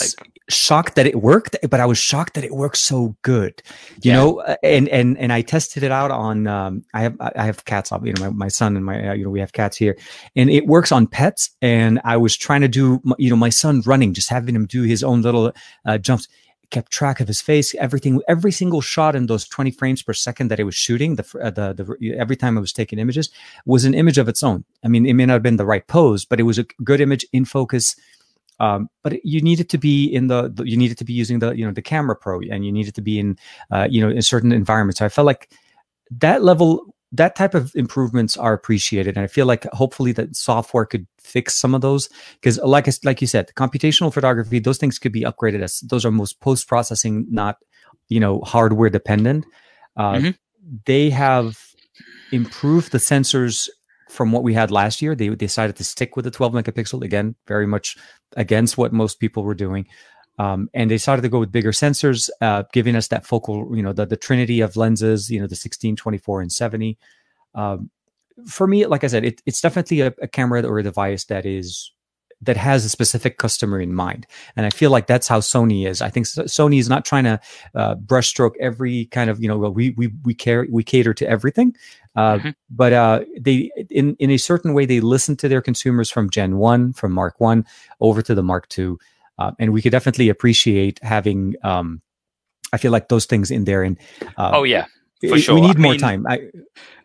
like shocked that it worked but i was shocked that it worked so good you yeah. know uh, and and and i tested it out on um, i have i have cats you know my, my son and my uh, you know we have cats here and it works on pets and i was trying to do you know my son running just having him do his own little uh, jumps kept track of his face, everything, every single shot in those 20 frames per second that it was shooting, the, uh, the, the, every time I was taking images was an image of its own. I mean, it may not have been the right pose, but it was a good image in focus. Um, but you needed to be in the, you needed to be using the, you know, the camera pro and you needed to be in, uh, you know, in certain environments. So I felt like that level that type of improvements are appreciated and i feel like hopefully that software could fix some of those because like like you said computational photography those things could be upgraded as those are most post processing not you know hardware dependent. Uh, mm-hmm. they have improved the sensors from what we had last year. They decided to stick with the 12 megapixel again very much against what most people were doing um, and they started to go with bigger sensors, uh, giving us that focal, you know, the, the trinity of lenses, you know, the 16, 24, and 70. Um, for me, like I said, it, it's definitely a, a, camera or a device that is that has a specific customer in mind, and I feel like that's how Sony is. I think Sony is not trying to uh, brushstroke every kind of you know we we we care we cater to everything, uh, mm-hmm. but uh, they in in a certain way they listen to their consumers from Gen One, from Mark One over to the Mark Two. Uh, and we could definitely appreciate having, um, I feel like those things in there. And uh, oh yeah, for sure. We need I more mean, time. I,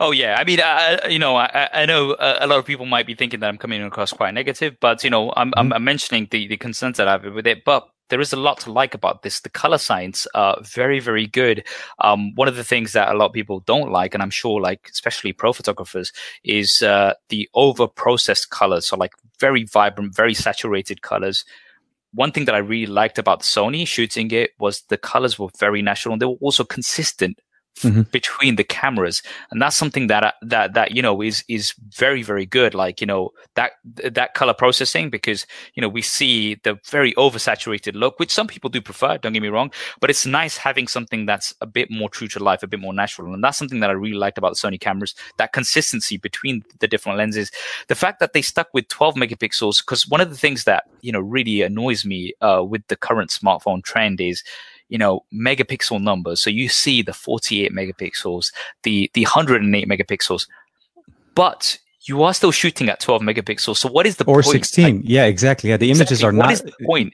oh yeah, I mean, I, you know, I, I know a, lot of people might be thinking that I'm coming across quite negative, but you know, I'm, mm-hmm. I'm, mentioning the, the concerns that I have with it, but there is a lot to like about this. The color science are very, very good. Um, one of the things that a lot of people don't like, and I'm sure, like especially pro photographers, is uh, the over processed colors. So like very vibrant, very saturated colors one thing that I really liked about Sony shooting it was the colors were very natural and they were also consistent mm-hmm. between the cameras, and that's something that uh, that that you know is is very very good. Like you know that that color processing because you know we see the very oversaturated look, which some people do prefer. Don't get me wrong, but it's nice having something that's a bit more true to life, a bit more natural, and that's something that I really liked about the Sony cameras. That consistency between the different lenses, the fact that they stuck with 12 megapixels. Because one of the things that you know really annoys me uh, with the current smartphone trend is you know megapixel numbers so you see the 48 megapixels the the 108 megapixels but you are still shooting at 12 megapixels so what is the point? or point? 16 like, yeah exactly yeah the images exactly. are not what is the point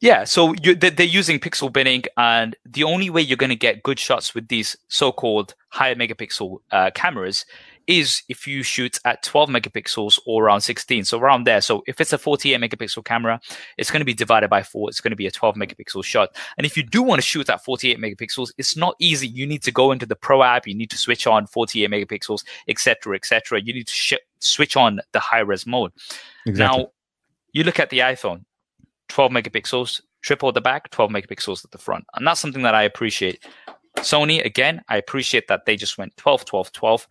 yeah so you, they're using pixel binning and the only way you're going to get good shots with these so-called higher megapixel uh, cameras is if you shoot at 12 megapixels or around 16. So around there. So if it's a 48 megapixel camera, it's going to be divided by four. It's going to be a 12 megapixel shot. And if you do want to shoot at 48 megapixels, it's not easy. You need to go into the pro app. You need to switch on 48 megapixels, etc., etc. You need to sh- switch on the high res mode. Exactly. Now, you look at the iPhone, 12 megapixels, triple at the back, 12 megapixels at the front. And that's something that I appreciate. Sony, again, I appreciate that they just went 12, 12, 12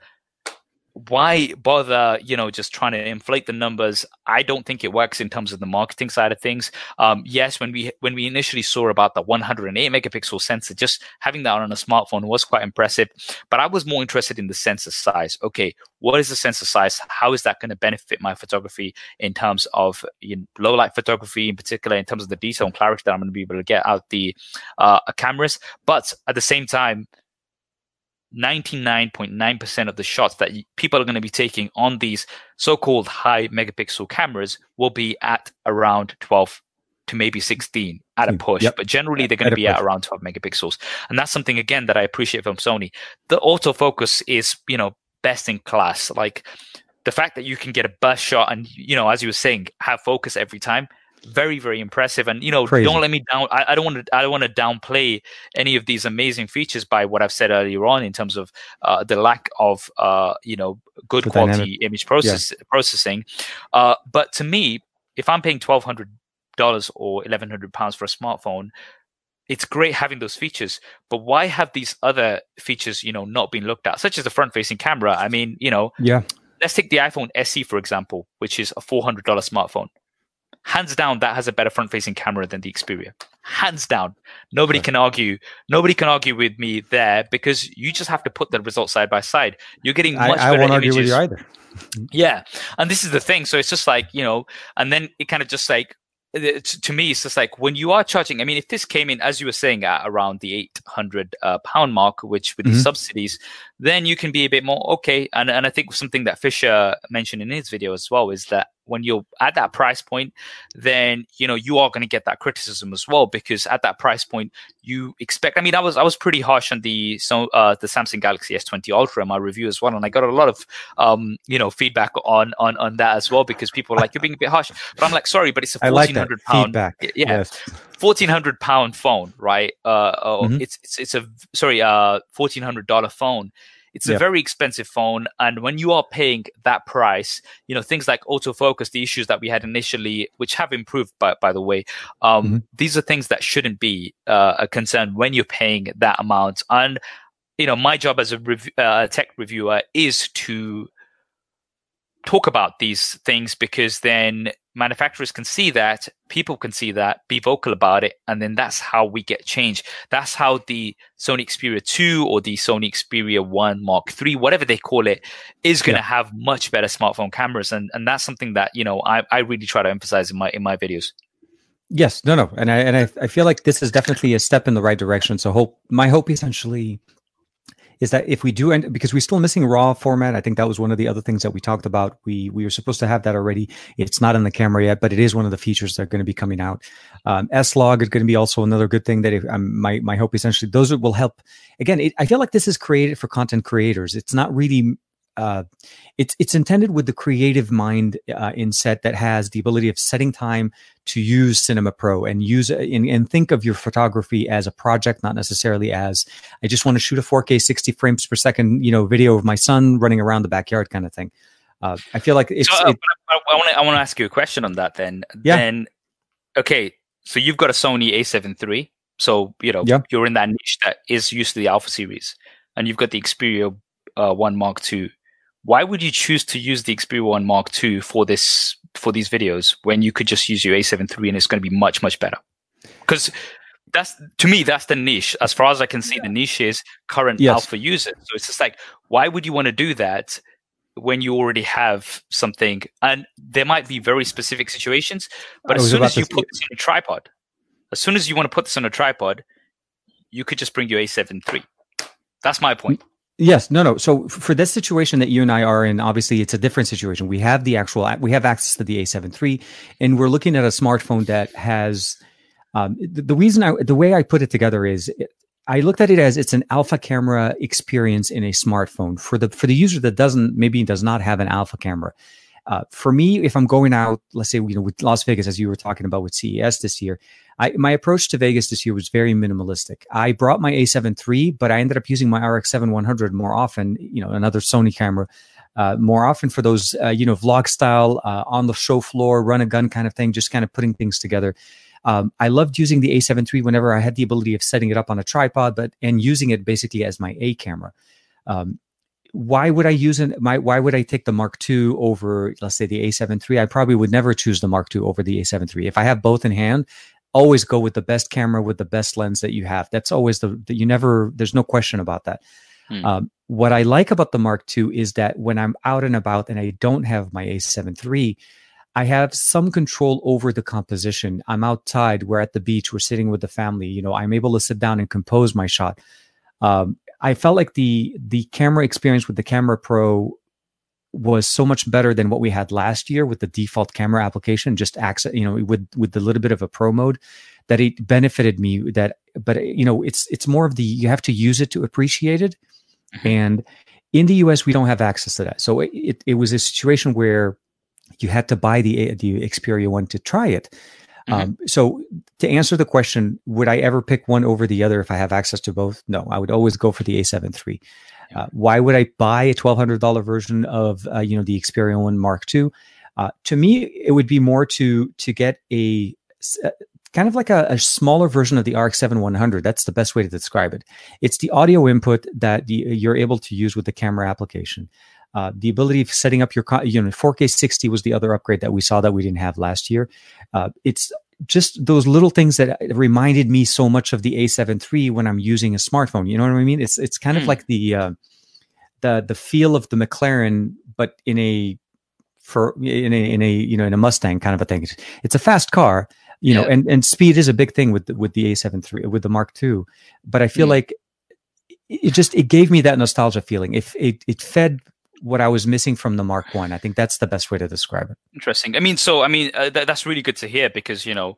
why bother you know just trying to inflate the numbers? I don't think it works in terms of the marketing side of things. Um, yes when we when we initially saw about the 108 megapixel sensor just having that on a smartphone was quite impressive. But i was more interested in the sensor size. Okay what is the sensor size? How is that going to benefit my photography in terms of you know, low light photography in particular in terms of the detail and clarity that i'm going to be able to get out the uh, cameras? But at the same time 99.9% of the shots that people are going to be taking on these so-called high megapixel cameras will be at around 12 to maybe 16 at a hmm. push, yep. but generally they're going to be at around 12 megapixels. And that's something again that I appreciate from Sony. The autofocus is, you know, best in class. Like the fact that you can get a burst shot and, you know, as you were saying, have focus every time very very impressive and you know Crazy. don't let me down I, I, don't want to i don't want to downplay any of these amazing features by what i've said earlier on in terms of uh, the lack of uh, you know good the quality dynamic. image process yeah. processing uh, but to me if i'm paying $1200 or 1100 pounds for a smartphone it's great having those features, but why have these other features, you know, not been looked at, such as the front-facing camera? I mean, you know, yeah. Let's take the iPhone SE for example, which is a four hundred dollar smartphone hands down that has a better front facing camera than the Xperia. Hands down. Nobody can argue. Nobody can argue with me there because you just have to put the results side by side. You're getting much I, I better won't images. argue with you either. yeah. And this is the thing. So it's just like, you know, and then it kind of just like to me, it's just like when you are charging. I mean, if this came in as you were saying at around the eight hundred uh, pound mark, which with mm-hmm. the subsidies, then you can be a bit more okay. And and I think something that Fisher mentioned in his video as well is that when you're at that price point, then you know you are going to get that criticism as well because at that price point you expect. I mean, I was I was pretty harsh on the so uh, the Samsung Galaxy S20 Ultra in my review as well, and I got a lot of um, you know feedback on on on that as well because people were like you're being a bit harsh, but I'm like sorry, but it's a (laughs) fourteen hundred like pound feedback. Yeah, yes. fourteen hundred pound phone, right? Uh, oh, mm-hmm. it's it's it's a sorry, uh, fourteen hundred dollar phone it's a very expensive phone. And when you are paying that price, you know, things like autofocus, the issues that we had initially, which have improved, by, by the way, um, mm-hmm. these are things that shouldn't be uh, a concern when you're paying that amount. And, you know, my job as a rev- uh, tech reviewer is to talk about these things because then manufacturers can see that, people can see that, be vocal about it, and then that's how we get change. That's how the Sony Xperia 2 or the Sony Xperia 1 Mark 3, whatever they call it, is going to yeah. have much better smartphone cameras. And, and that's something that, you know, I, I really try to emphasize in my in my videos. Yes, no, no, and I and I, I feel like this is definitely a step in the right direction. So hope my hope essentially is that if we do end because we're still missing raw format i think that was one of the other things that we talked about. We we were supposed to have that already. It's not in the camera yet but it is one of the features that are going to be coming out. Um, s log is going to be also another good thing that if, um, my my hope essentially those will help. Again it, i feel like this is created for content creators. It's not really uh, it's it's intended with the creative mind uh, in set that has the ability of setting time to use Cinema Pro and use and, and think of your photography as a project, not necessarily as I just want to shoot a 4K 60 frames per second, you know, video of my son running around the backyard kind of thing. Uh, I feel like it's. So, uh, it, I want to I want to ask you a question on that. Then, yeah. Then, okay, so you've got a Sony A7 III, so you know yeah. you're in that niche that is used to the Alpha series, and you've got the Xperia uh, One Mark II why would you choose to use the Xperia One Mark II for this for these videos when you could just use your A7 III and it's going to be much much better? Because that's to me that's the niche. As far as I can see, yeah. the niche is current yes. alpha users. So it's just like, why would you want to do that when you already have something? And there might be very specific situations, but as soon as you put this on a tripod, as soon as you want to put this on a tripod, you could just bring your A7 III. That's my point. Yes, no, no. So for this situation that you and I are in, obviously it's a different situation. We have the actual, we have access to the A7 III, and we're looking at a smartphone that has. Um, the, the, reason I, the way I put it together is, I looked at it as it's an alpha camera experience in a smartphone for the for the user that doesn't maybe does not have an alpha camera. Uh, for me, if I'm going out, let's say you know with Las Vegas, as you were talking about with CES this year, I, my approach to Vegas this year was very minimalistic. I brought my A7 III, but I ended up using my RX7 100 more often. You know, another Sony camera. Uh, more often for those, uh, you know, vlog style, uh, on the show floor, run a gun kind of thing, just kind of putting things together. Um, I loved using the A7 III whenever I had the ability of setting it up on a tripod, but and using it basically as my A camera. Um, why would I use an My why would I take the Mark II over, let's say, the A7 III? I probably would never choose the Mark II over the A7 III. If I have both in hand, always go with the best camera with the best lens that you have. That's always the, that you never. There's no question about that. Hmm. Um, what I like about the Mark II is that when I'm out and about and I don't have my A7 III, I have some control over the composition. I'm outside, we're at the beach, we're sitting with the family. You know, I'm able to sit down and compose my shot. Um, I felt like the the camera experience with the Camera Pro was so much better than what we had last year with the default camera application. Just access, you know, with with the little bit of a pro mode, that it benefited me. That, but you know, it's it's more of the you have to use it to appreciate it, mm-hmm. and in the US we don't have access to that. So it, it, it was a situation where you had to buy the the Xperia one to try it. Mm-hmm. Um, so to answer the question, would I ever pick one over the other if I have access to both? No, I would always go for the A7 III. Uh, why would I buy a twelve hundred dollar version of uh, you know the Xperia One Mark II? Uh, to me, it would be more to to get a uh, kind of like a, a, smaller version of the RX-7 100. That's the best way to describe it. It's the audio input that the, you're able to use with the camera application. Uh, the ability of setting up your you know 4K 60 was the other upgrade that we saw that we didn't have last year. Uh, it's just those little things that reminded me so much of the A7 III when I'm using a smartphone. You know what I mean? It's it's kind mm. of hmm. like the uh, the the feel of the McLaren, but in a for in a in a you know in a Mustang kind of a thing. It's, it's a fast car, you yeah. know, and and speed is a big thing with the, with the A7 III with the Mark II. But I feel mm. like it just it gave me that nostalgia feeling. If it it fed what I was missing from the Mark One. I think that's the best way to describe it. Interesting. I mean, so I mean, uh, th- that's really good to hear because you know,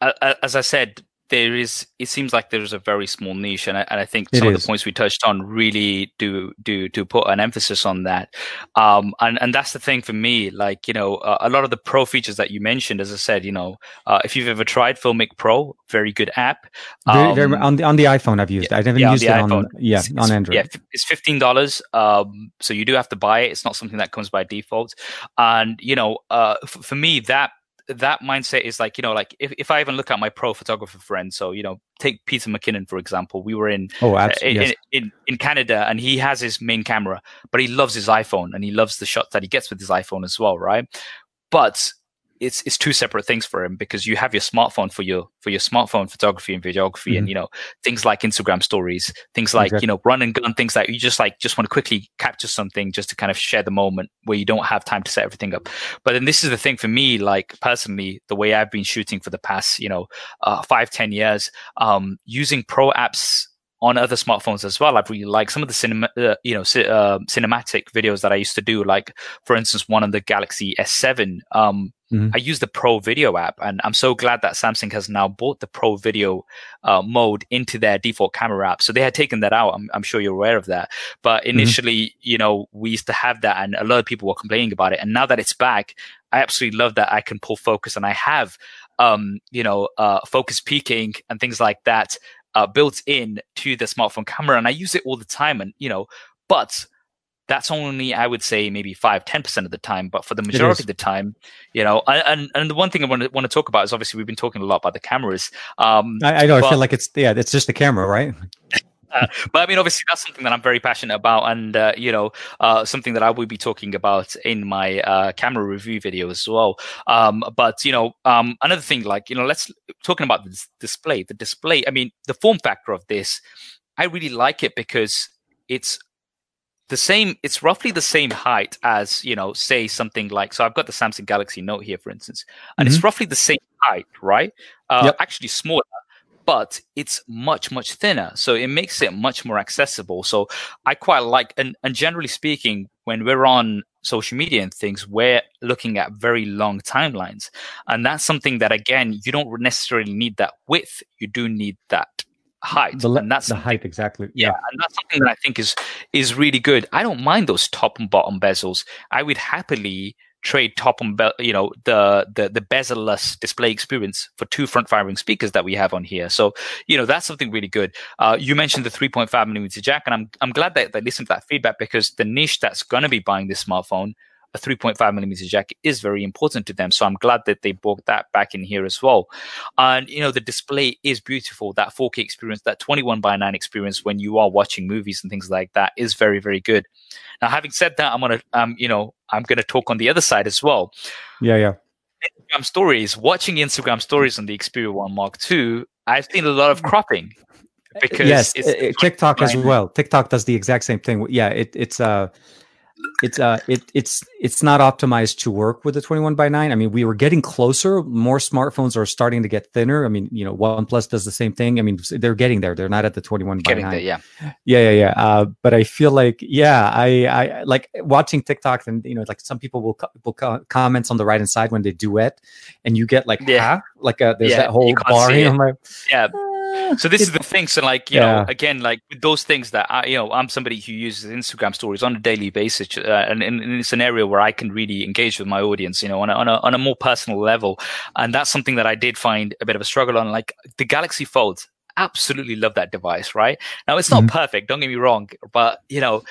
uh, as I said, there is it seems like there's a very small niche and I, and I think some of the points we touched on really do do do put an emphasis on that. Um, and and that's the thing for me like you know uh, a lot of the pro features that you mentioned as I said you know uh, if you've ever tried Filmic Pro very good app. Um, very, very, on the on the iPhone I've used. yeah, I haven't yeah, used it iPhone. on yeah it's, on Android. yeah it's fifteen dollars um, so you do have to buy it. It's not something that comes by default. And you know uh, f- for me that that mindset is like you know like if, if i even look at my pro photographer friends so you know take peter mckinnon for example we were in oh absolutely, uh, in, yes. in, in, canada and he has his main camera but he loves his iphone and he loves the shots that he gets with his iphone as well right but it's it's two separate things for him because you have your smartphone for your for your smartphone photography and videography mm-hmm. and you know things like Instagram stories, things like exactly. you know run and gun, things that you just like just want to quickly capture something just to kind of share the moment where you don't have time to set everything up. But then this is the thing for me, like personally, the way I've been shooting for the past you know uh, five ten years, um, using pro apps on other smartphones as well. I've really liked some of the cinema, uh, you know, ci- uh, cinematic videos that I used to do. Like, for instance, one on the Galaxy S7. Um, mm-hmm. I use the Pro Video app, and I'm so glad that Samsung has now brought the Pro Video uh, mode into their default camera app. So they had taken that out. I'm, I'm sure you're aware of that. But mm-hmm. initially, mm-hmm. you know, we used to have that, and a lot of people were complaining about it. And now that it's back, I absolutely love that I can pull focus, and I have um, you know, uh, focus peaking and things like that uh, built in to the smartphone camera, and I use it all the time. And you know, but that's only I would say maybe five, ten percent of the time. But for the majority of the time, you know, and and the one thing I want to want to talk about is obviously we've been talking a lot about the cameras. Um, I, I know. But, I feel like it's yeah, it's just the camera, right? (laughs) Uh, but I mean, obviously, that's something that I'm very passionate about, and uh, you know, uh, something that I will be talking about in my uh, camera review video as well. Um, but you know, um, another thing, like you know, let's talking about the display. The display. I mean, the form factor of this, I really like it because it's the same it's roughly the same height as you know say something like so i've got the samsung galaxy note here for instance and mm-hmm. it's roughly the same height right uh, yep. actually smaller but it's much much thinner so it makes it much more accessible so i quite like and, and generally speaking when we're on social media and things we're looking at very long timelines and that's something that again you don't necessarily need that width you do need that height the, and that's the height exactly yeah, yeah and that's something that i think is is really good i don't mind those top and bottom bezels i would happily trade top and be- you know the the the bezel-less display experience for two front firing speakers that we have on here. So you know that's something really good. Uh, you mentioned the 3.5 millimeter jack, and I'm I'm glad that they listened to that feedback because the niche that's going to be buying this smartphone a 3.5 millimeter jack is very important to them. So I'm glad that they brought that back in here as well. And, you know, the display is beautiful. That 4K experience, that 21 by 9 experience when you are watching movies and things like that is very, very good. Now, having said that, I'm going to, um, you know, I'm going to talk on the other side as well. Yeah, yeah. Instagram stories, watching Instagram stories on the Xperia 1 Mark II, I've seen a lot of cropping because yes, TikTok as well. TikTok does the exact same thing. Yeah, it, it's uh it's uh it it's it's not optimized to work with the 21 by 9 i mean we were getting closer. More smartphones are starting to get thinner. I mean you know oneplus does the same thing. I mean they're getting there. They're not at the 21 by 9 there, yeah. Yeah yeah yeah. Uh, but i feel like yeah i i like watching tiktok and you know like some people will will comments on the right hand side when they duet and you get like yeah. like a, uh, there's yeah, that whole bar here. like, yeah (laughs) so this is the thing. So like you yeah. know, again, like those things that I, you know, I'm somebody who uses Instagram stories on a daily basis, uh, and, and, it's an area where I can really engage with my audience, you know, on a, on a on a more personal level, and that's something that I did find a bit of a struggle on. Like the Galaxy Fold, absolutely love that device. Right now, it's not mm-hmm. perfect. Don't get me wrong, but you know.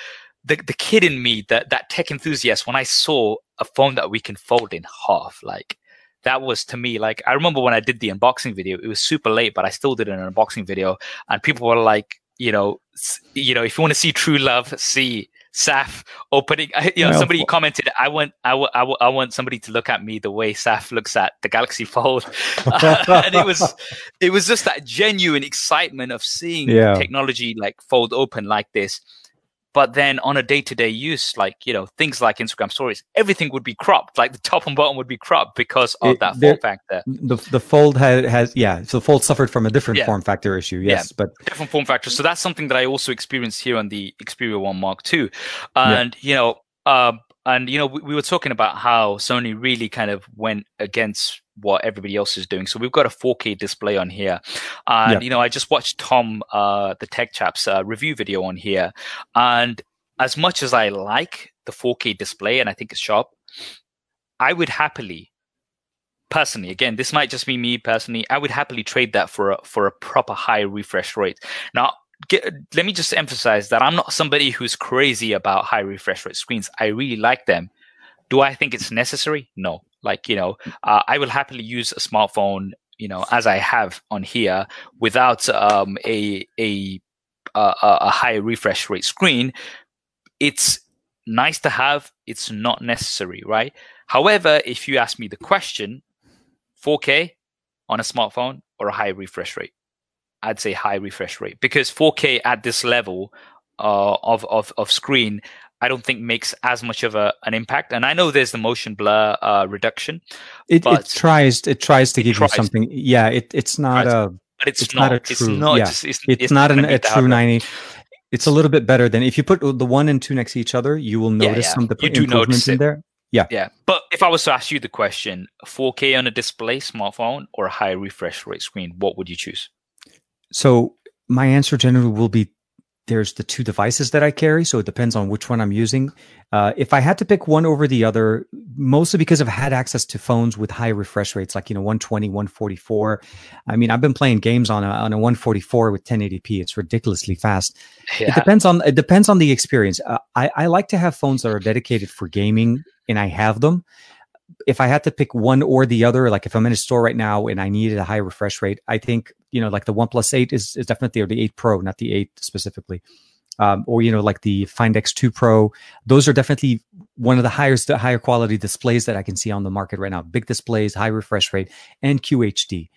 The, the kid in me, that, that tech enthusiast, when I saw a phone that we can fold in half, like that was to me like I remember when I did the unboxing video. It was super late, but I still did an unboxing video, and people were like, you know, you know, if you want to see true love, see Saf opening. (laughs) You know, well, somebody commented, "I want, I, w- I, w- I want somebody to look at me the way Saf looks at the Galaxy Fold," (laughs) and it was, it was just that genuine excitement of seeing yeah. technology like fold open like this. But then on a day to day use, like, you know, things like Instagram stories, everything would be cropped. Like the (laughs) top and bottom would be cropped because of it, that form factor. The, the fold has, has, yeah. So the fold suffered from a different yeah. form factor issue. Yes. Yeah, but different form factor. So that's something that I also experienced here on the Xperia 1 Mark II. And, yeah. you know, uh, and you know, we, we, were talking about how Sony really kind of went against what everybody else is doing. So we've got a 4K display on here, and yeah. you know, I just watched Tom, uh, the Tech Chaps, uh, review video on here, and as much as I like the 4K display and I think it's sharp, I would happily, personally, again, this might just be me personally, I would happily trade that for a, for a proper high refresh rate. Now, Get, let me just emphasize that I'm not somebody who's crazy about high refresh rate screens. I really like them. Do I think it's necessary? No. Like, you know, uh, I will happily use a smartphone, you know, as I have on here without um, a, a, a, a high refresh rate screen. It's nice to have. It's not necessary, right? However, if you ask me the question, 4K on a smartphone or a high refresh rate? I'd say high refresh rate because 4K at this level uh, of, of of screen, I don't think makes as much of a an impact. And I know there's the motion blur uh, reduction. It, it, tries it tries to give tries. you something. Yeah, it, it's not a. But it's, it's not, not, a true. It's not. Yeah. It's, it's, not an, a true ninety. It's a little bit better than if you put the one and two next to each other. You will notice yeah, yeah. some the you do notice in there. Yeah. Yeah. But if I was to ask you the question, 4K on a display smartphone or a high refresh rate screen, what would you choose? So my answer generally will be there's the two devices that I carry, so it depends on which one I'm using. Uh, if I had to pick one over the other, mostly because I've had access to phones with high refresh rates, like you know 120, 144. I mean, I've been playing games on a on a 144 with 1080p. It's ridiculously fast. Yeah. It depends on it depends on the experience. Uh, I I like to have phones that are dedicated for gaming, and I have them if I had to pick one or the other, like if I'm in a store right now and I needed a high refresh rate, I think you know like the One 8 is is definitely or the 8 Pro, not the 8 specifically. Um, or you know like the Find X2 Pro, those are definitely one of the highest higher quality displays that I can see on the market right now. Big displays, high refresh rate, and QHD.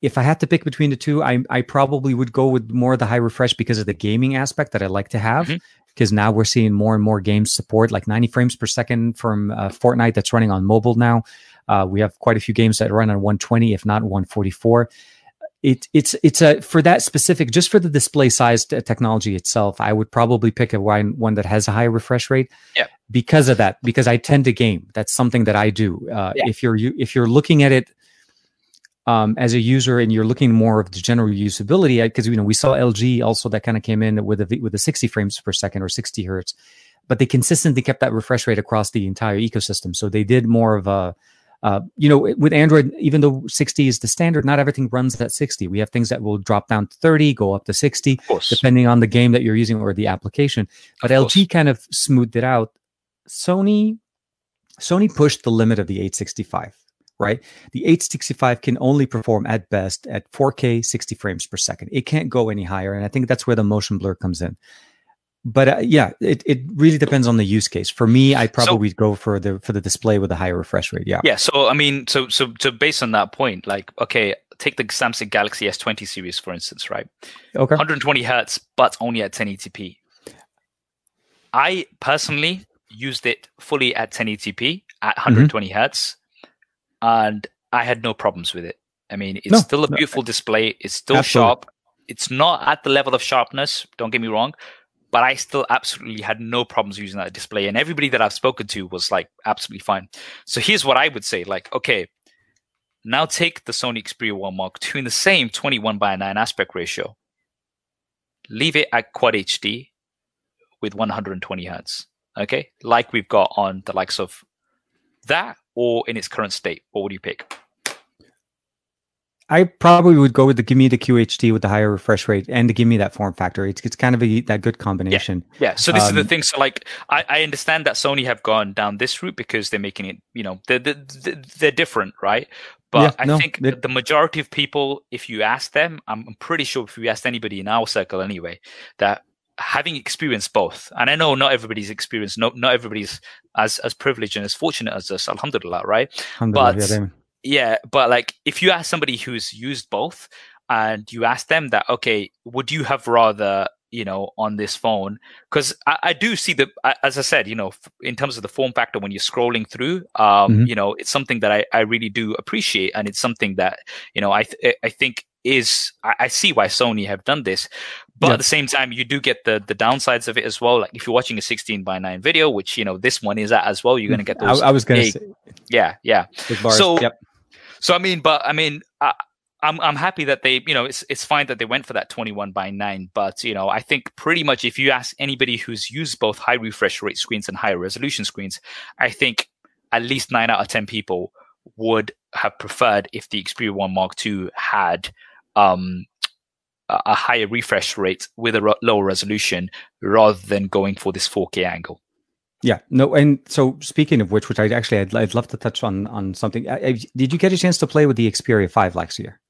If I had to pick between the two, I I probably would go with more of the high refresh because of the gaming aspect that I like to have. Mm-hmm because now we're seeing more and more games support like 90 frames per second from uh, Fortnite that's running on mobile now. Uh, we have quite a few games that run on 120, if not 144. It, it's it's a for that specific just for the display size technology itself. I would probably pick a one one that has a high refresh rate. Yeah. Because of that, because I tend to game. That's something that I do. Uh, yeah. If you're you, if you're looking at it um, as a user and you're looking more of the general usability, because you know we saw LG also that kind of came in with a with a 60 frames per second or 60 hertz, but they consistently kept that refresh rate across the entire ecosystem. So they did more of a uh, you know, with Android, even though 60 is the standard, not everything runs at 60. We have things that will drop down to 30, go up to 60, depending on the game that you're using or the application. But of LG course. kind of smoothed it out. Sony, Sony pushed the limit of the 865 right? The 865 can only perform at best at 4K 60 frames per second. It can't go any higher. And I think that's where the motion blur comes in. But uh, yeah, it, it really depends on the use case. For me, I probably so, go for the for the display with a higher refresh rate. Yeah. Yeah. So I mean, so so so based on that point, like okay, take the Samsung Galaxy S20 series for instance, right? Okay. 120 hertz, but only at 1080p. I personally used it fully at 1080p at 120 mm-hmm. hertz and I had no problems with it. I mean, it's no, still a beautiful no. display. It's still absolutely. sharp. It's not at the level of sharpness. Don't get me wrong, but I still absolutely had no problems using that display. And everybody that I've spoken to was like absolutely fine. So here's what I would say: like, okay, now take the Sony Xperia One Mark II in the same 21 by 9 aspect ratio. Leave it at Quad HD with 120 hertz. Okay, like we've got on the likes of that or in its current state? What would you pick? I probably would go with the give me the QHD with the higher refresh rate and to give me that form factor. It's it's kind of a that good combination. Yeah. yeah. So this um, is the um, thing. So like I, I understand that Sony have gone down this route because they're making it. You know they're they're, they're different, right? But yeah, I no, think the majority of people, if you ask them, I'm pretty sure if you asked anybody in our circle anyway, that having experienced both, and I know not everybody's experienced, no, not everybody's as as privileged and as fortunate as us, alhamdulillah, right? Alhamdulillah, but yeah, but like if you ask somebody who's used both and you ask them that, okay, would you have rather you know on this phone because I, I, do see the as i said you know in terms of the form factor when you're scrolling through um mm-hmm. you know it's something that I, I really do appreciate and it's something that you know i th- i think is I, I, see why Sony have done this, but at the same time, you do get the the downsides of it as well. Like if you're watching a 16 by 9 video, which you know this one is at as well, you're going to get mm, those. I, I was going to say, yeah, yeah. So, yep. so I mean, but I mean, I, I'm I'm happy that they, you know, it's it's fine that they went for that 21 by 9, but you know, I think pretty much if you ask anybody who's used both high refresh rate screens and higher resolution screens, I think at least 9 out of 10 people would have preferred if the Xperia 1 Mark II had um, a higher refresh rate with a lower resolution rather than going for this 4K angle. Yeah, no, and so speaking of which, which I actually I'd, I'd love to touch on on something. I, I, did you get a chance to play with the Xperia Five last year?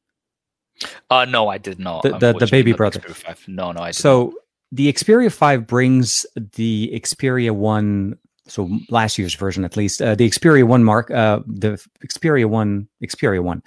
Uh no, I did not. The the, the baby brother. No, no, I. so not. the Xperia Five brings the Xperia One. So last year's version, at least, uh, the Xperia One Mark, uh, the Xperia One, Xperia One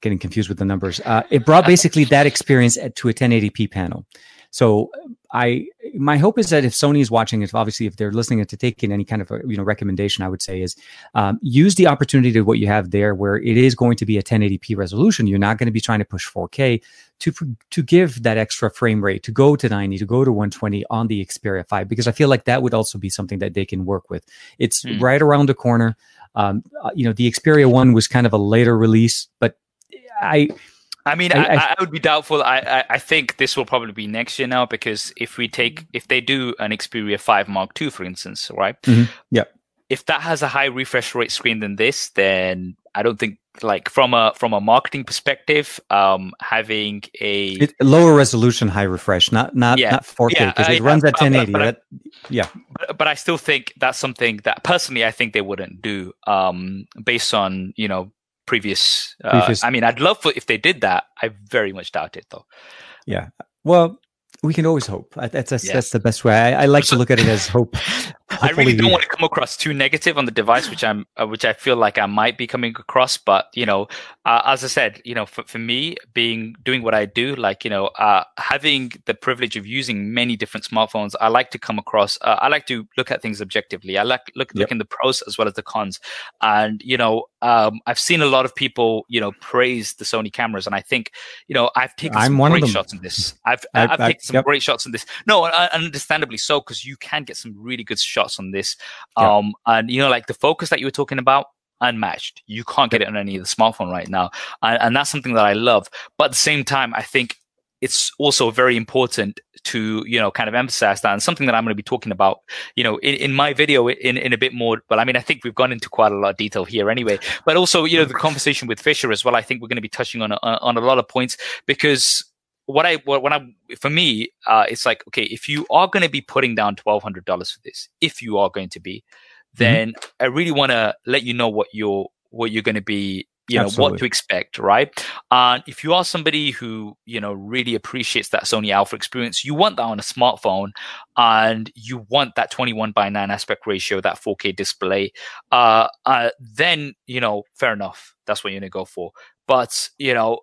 getting confused with the numbers. Uh, it brought basically that experience to a 1080p panel. So I, my hope is that if Sony is watching, if obviously if they're listening to taking any kind of a, you know recommendation, I would say is um, use the opportunity to what you have there, where it is going to be a 1080p resolution. You're not going to be trying to push 4K to to give that extra frame rate to go to 90, to go to 120 on the Xperia 5, because I feel like that would also be something that they can work with. It's mm. right around the corner. Um, uh, you know, the Xperia One was kind of a later release, but I. I mean, I, I, I, would be doubtful. I, I, think this will probably be next year now because if we take if they do an Xperia Five Mark II, for instance, right? Mm-hmm. Yeah. If that has a high refresh rate screen than this, then I don't think like from a from a marketing perspective, um, having a it, lower resolution, high refresh, not not yeah, not 4K because yeah, it runs at 1080. But, but, but yeah, but, but I still think that's something that personally I think they wouldn't do, um, based on you know previous. Uh, previous. I mean, I'd love for if they did that. I very much doubt it, though. Yeah. Well, we can always hope. That's that's, yes. that's the best way. I, I like to look at it as (laughs) hope. I really don't want to come across too negative on the device, which I'm, uh, which I feel like I might be coming across. But you know, uh, as I said, you know, for, for me, being doing what I do, like you know, uh, having the privilege of using many different smartphones, I like to come across. Uh, I like to look at things objectively. I like look yep. look in the pros as well as the cons. And you know, um, I've seen a lot of people, you know, praise the Sony cameras, and I think, you know, I've taken I'm some great shots in this. I've I've, I've taken some yep. great shots in this. No, understandably so, because you can get some really good shots on this. Um, and you know, like the focus that you were talking about, unmatched. You can't get it on any of the smartphone right now, and, and that's something that I love. But at the same time, I think it's also very important to you know kind of emphasize that and something that i'm going to be talking about you know in, in my video in, in a bit more but i mean i think we've gone into quite a lot of detail here anyway but also you know the conversation with fisher as well i think we're going to be touching on on a lot of points because what I what, when I for me, uh, it's like okay, if you are going to be putting down twelve hundred dollars for this, if you are going to be, mm-hmm. then mm-hmm. I really want to let you know what you're what you're going to be you know Absolutely. what to expect right and if you are somebody who you know really appreciates that sony alpha experience you want that on a smartphone and you want that 21 by 9 aspect ratio that 4k display uh, uh then you know fair enough that's what you're gonna go for but you know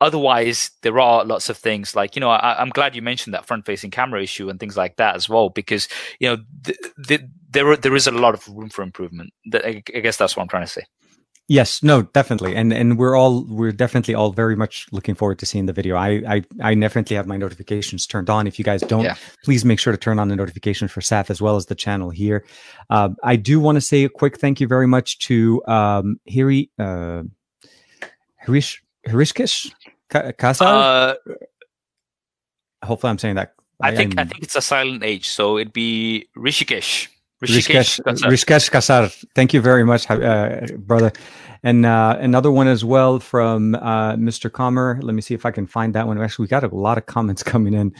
otherwise there are lots of things like you know I, am glad you mentioned that front facing camera issue and things like that as well because you know th- th- there there is a lot of room for improvement I guess that's what i'm trying to say Yes, no, definitely, and and we're all we're definitely all very much looking forward to seeing the video. I I, I definitely have my notifications turned on. If you guys don't, yeah. please make sure to turn on the notification for SAF as well as the channel here. Uh, I do want to say a quick thank you very much to um, Hiri uh, Hirish Hirishkish Kasar. Uh, Hopefully, I'm saying that. I, I think I think it's a silent H, so it'd be Rishikesh. Rishikesh, Rishikesh Kasar. Thank you very much, uh, brother. And uh, another one as well from uh, Mr. Comer. Let me see if I can find that one. Actually, we got a lot of comments (laughs) coming in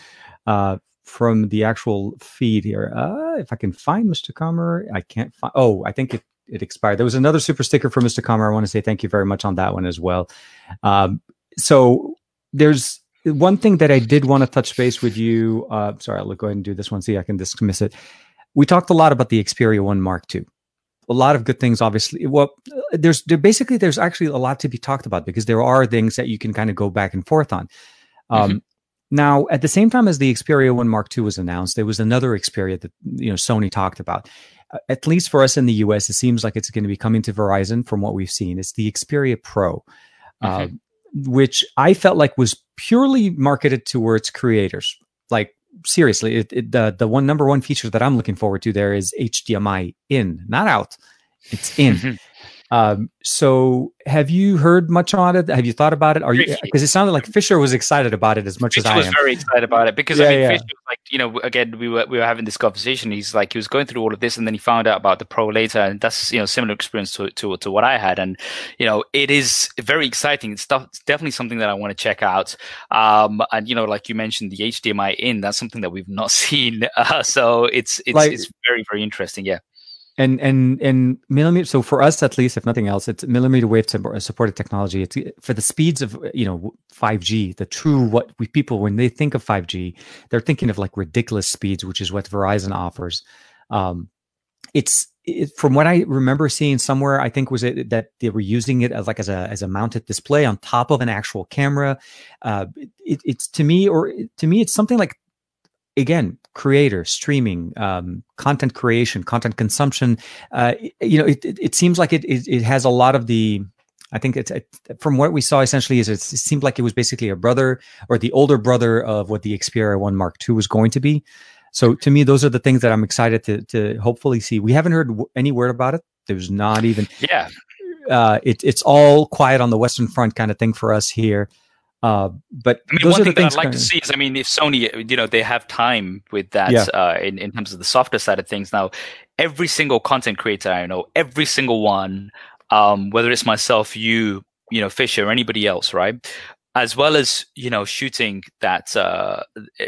uh, from the actual feed here. Uh, if I can find Mr. Comer, I can't find. Oh, I think it, it expired. There was another super sticker from Mr. Comer. I want to say thank you very much on that one as well. Um, so there's one thing that I did want to touch base with you. Uh, sorry, I'll go ahead and do this one. See, I can dismiss it we talked a lot about the Xperia One Mark II. A lot of good things, obviously. Well, there's there basically there's actually a lot to be talked about because there are things that you can kind of go back and forth on. Um, mm-hmm. Now, at the same time as the Xperia One Mark II was announced, there was another Xperia that you know Sony talked about. Uh, at least for us in the US, it seems like it's going to be coming to Verizon. From what we've seen, it's the Xperia Pro. Mm-hmm. Uh, which I felt like was purely marketed towards creators. Like seriously, it, it, the the one number one feature that I'm looking forward to there is HDMI in, not out. It's in. Mm-hmm. Um, so have you heard much on it? Have you thought about it? Are you because it sounded like Fisher was excited about it as much Fisher as I was very excited about it because yeah, I mean yeah. Fisher was like you know again we were we were having this conversation. He's like he was going through all of this and then he found out about the pro later and that's you know similar experience to to, to what I had and you know it is very exciting. It's, stuff, it's definitely something that I want to check out. Um, and you know like you mentioned the HDMI in that's something that we've not (laughs) seen. Uh, so it's it's like, it's very very interesting. Yeah and and and millimeter so for us at least if nothing else it's millimeter wave supported technology. It's for the speeds of you know 5g the true what we people when they think of 5g they're thinking of like ridiculous speeds which is what verizon offers. Um it's it, from what i remember seeing somewhere i think was it that they were using it as like as a as a mounted display on top of an actual camera. Uh it, it's to me or to me it's something like again creator streaming um, content creation content consumption uh, you know it, it, it, seems like it, it, it has a lot of the i think it's from what we saw essentially is it seemed like it was basically a brother or the older brother of what the xperia 1 mark ii was going to be. So to me those are the things that i'm excited to to hopefully see. We haven't heard any word about it. There's not even yeah. uh, it, it's all quiet on the western front kind of thing for us here uh, but I mean, one thing that I'd like to see is, I mean, if Sony, you know, they have time with that yeah. uh, in, in terms of the softer side of things. Now, every single content creator I know, every single one, um, whether it's myself, you, you know, Fisher, or anybody else, right? As well as, you know, shooting that, uh,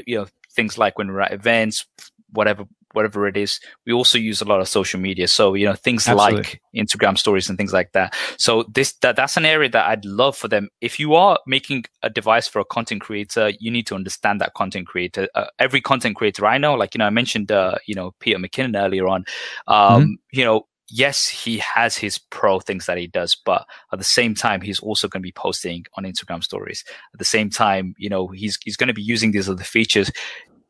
you know, things like when we're at events, whatever whatever it is. We also use a lot of social media. So, you know, things Absolutely. like Instagram stories and things like that. So this, that, that's an area that I'd love for them. If you are making a device for a content creator, you need to understand that content creator. Uh, every content creator I know, like, you know, I mentioned, uh, you know, Peter McKinnon earlier on, um, mm-hmm. you know, yes, he has his pro things that he does, but at the same time, he's also going to be posting on Instagram stories. At the same time, you know, he's he's going to be using these other features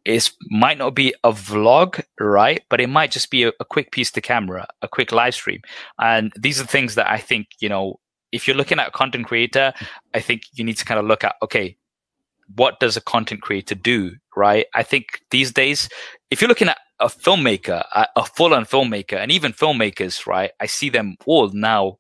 it might not be a vlog, right? But it might just be a, a, quick piece to camera, a quick live stream. And these are things that I think, you know, if you're looking at a content creator, I think you need to kind of look at, okay, what does a content creator do, right? I think these days, if you're looking at a filmmaker, a, a full on filmmaker, and even filmmakers, right? I see them all now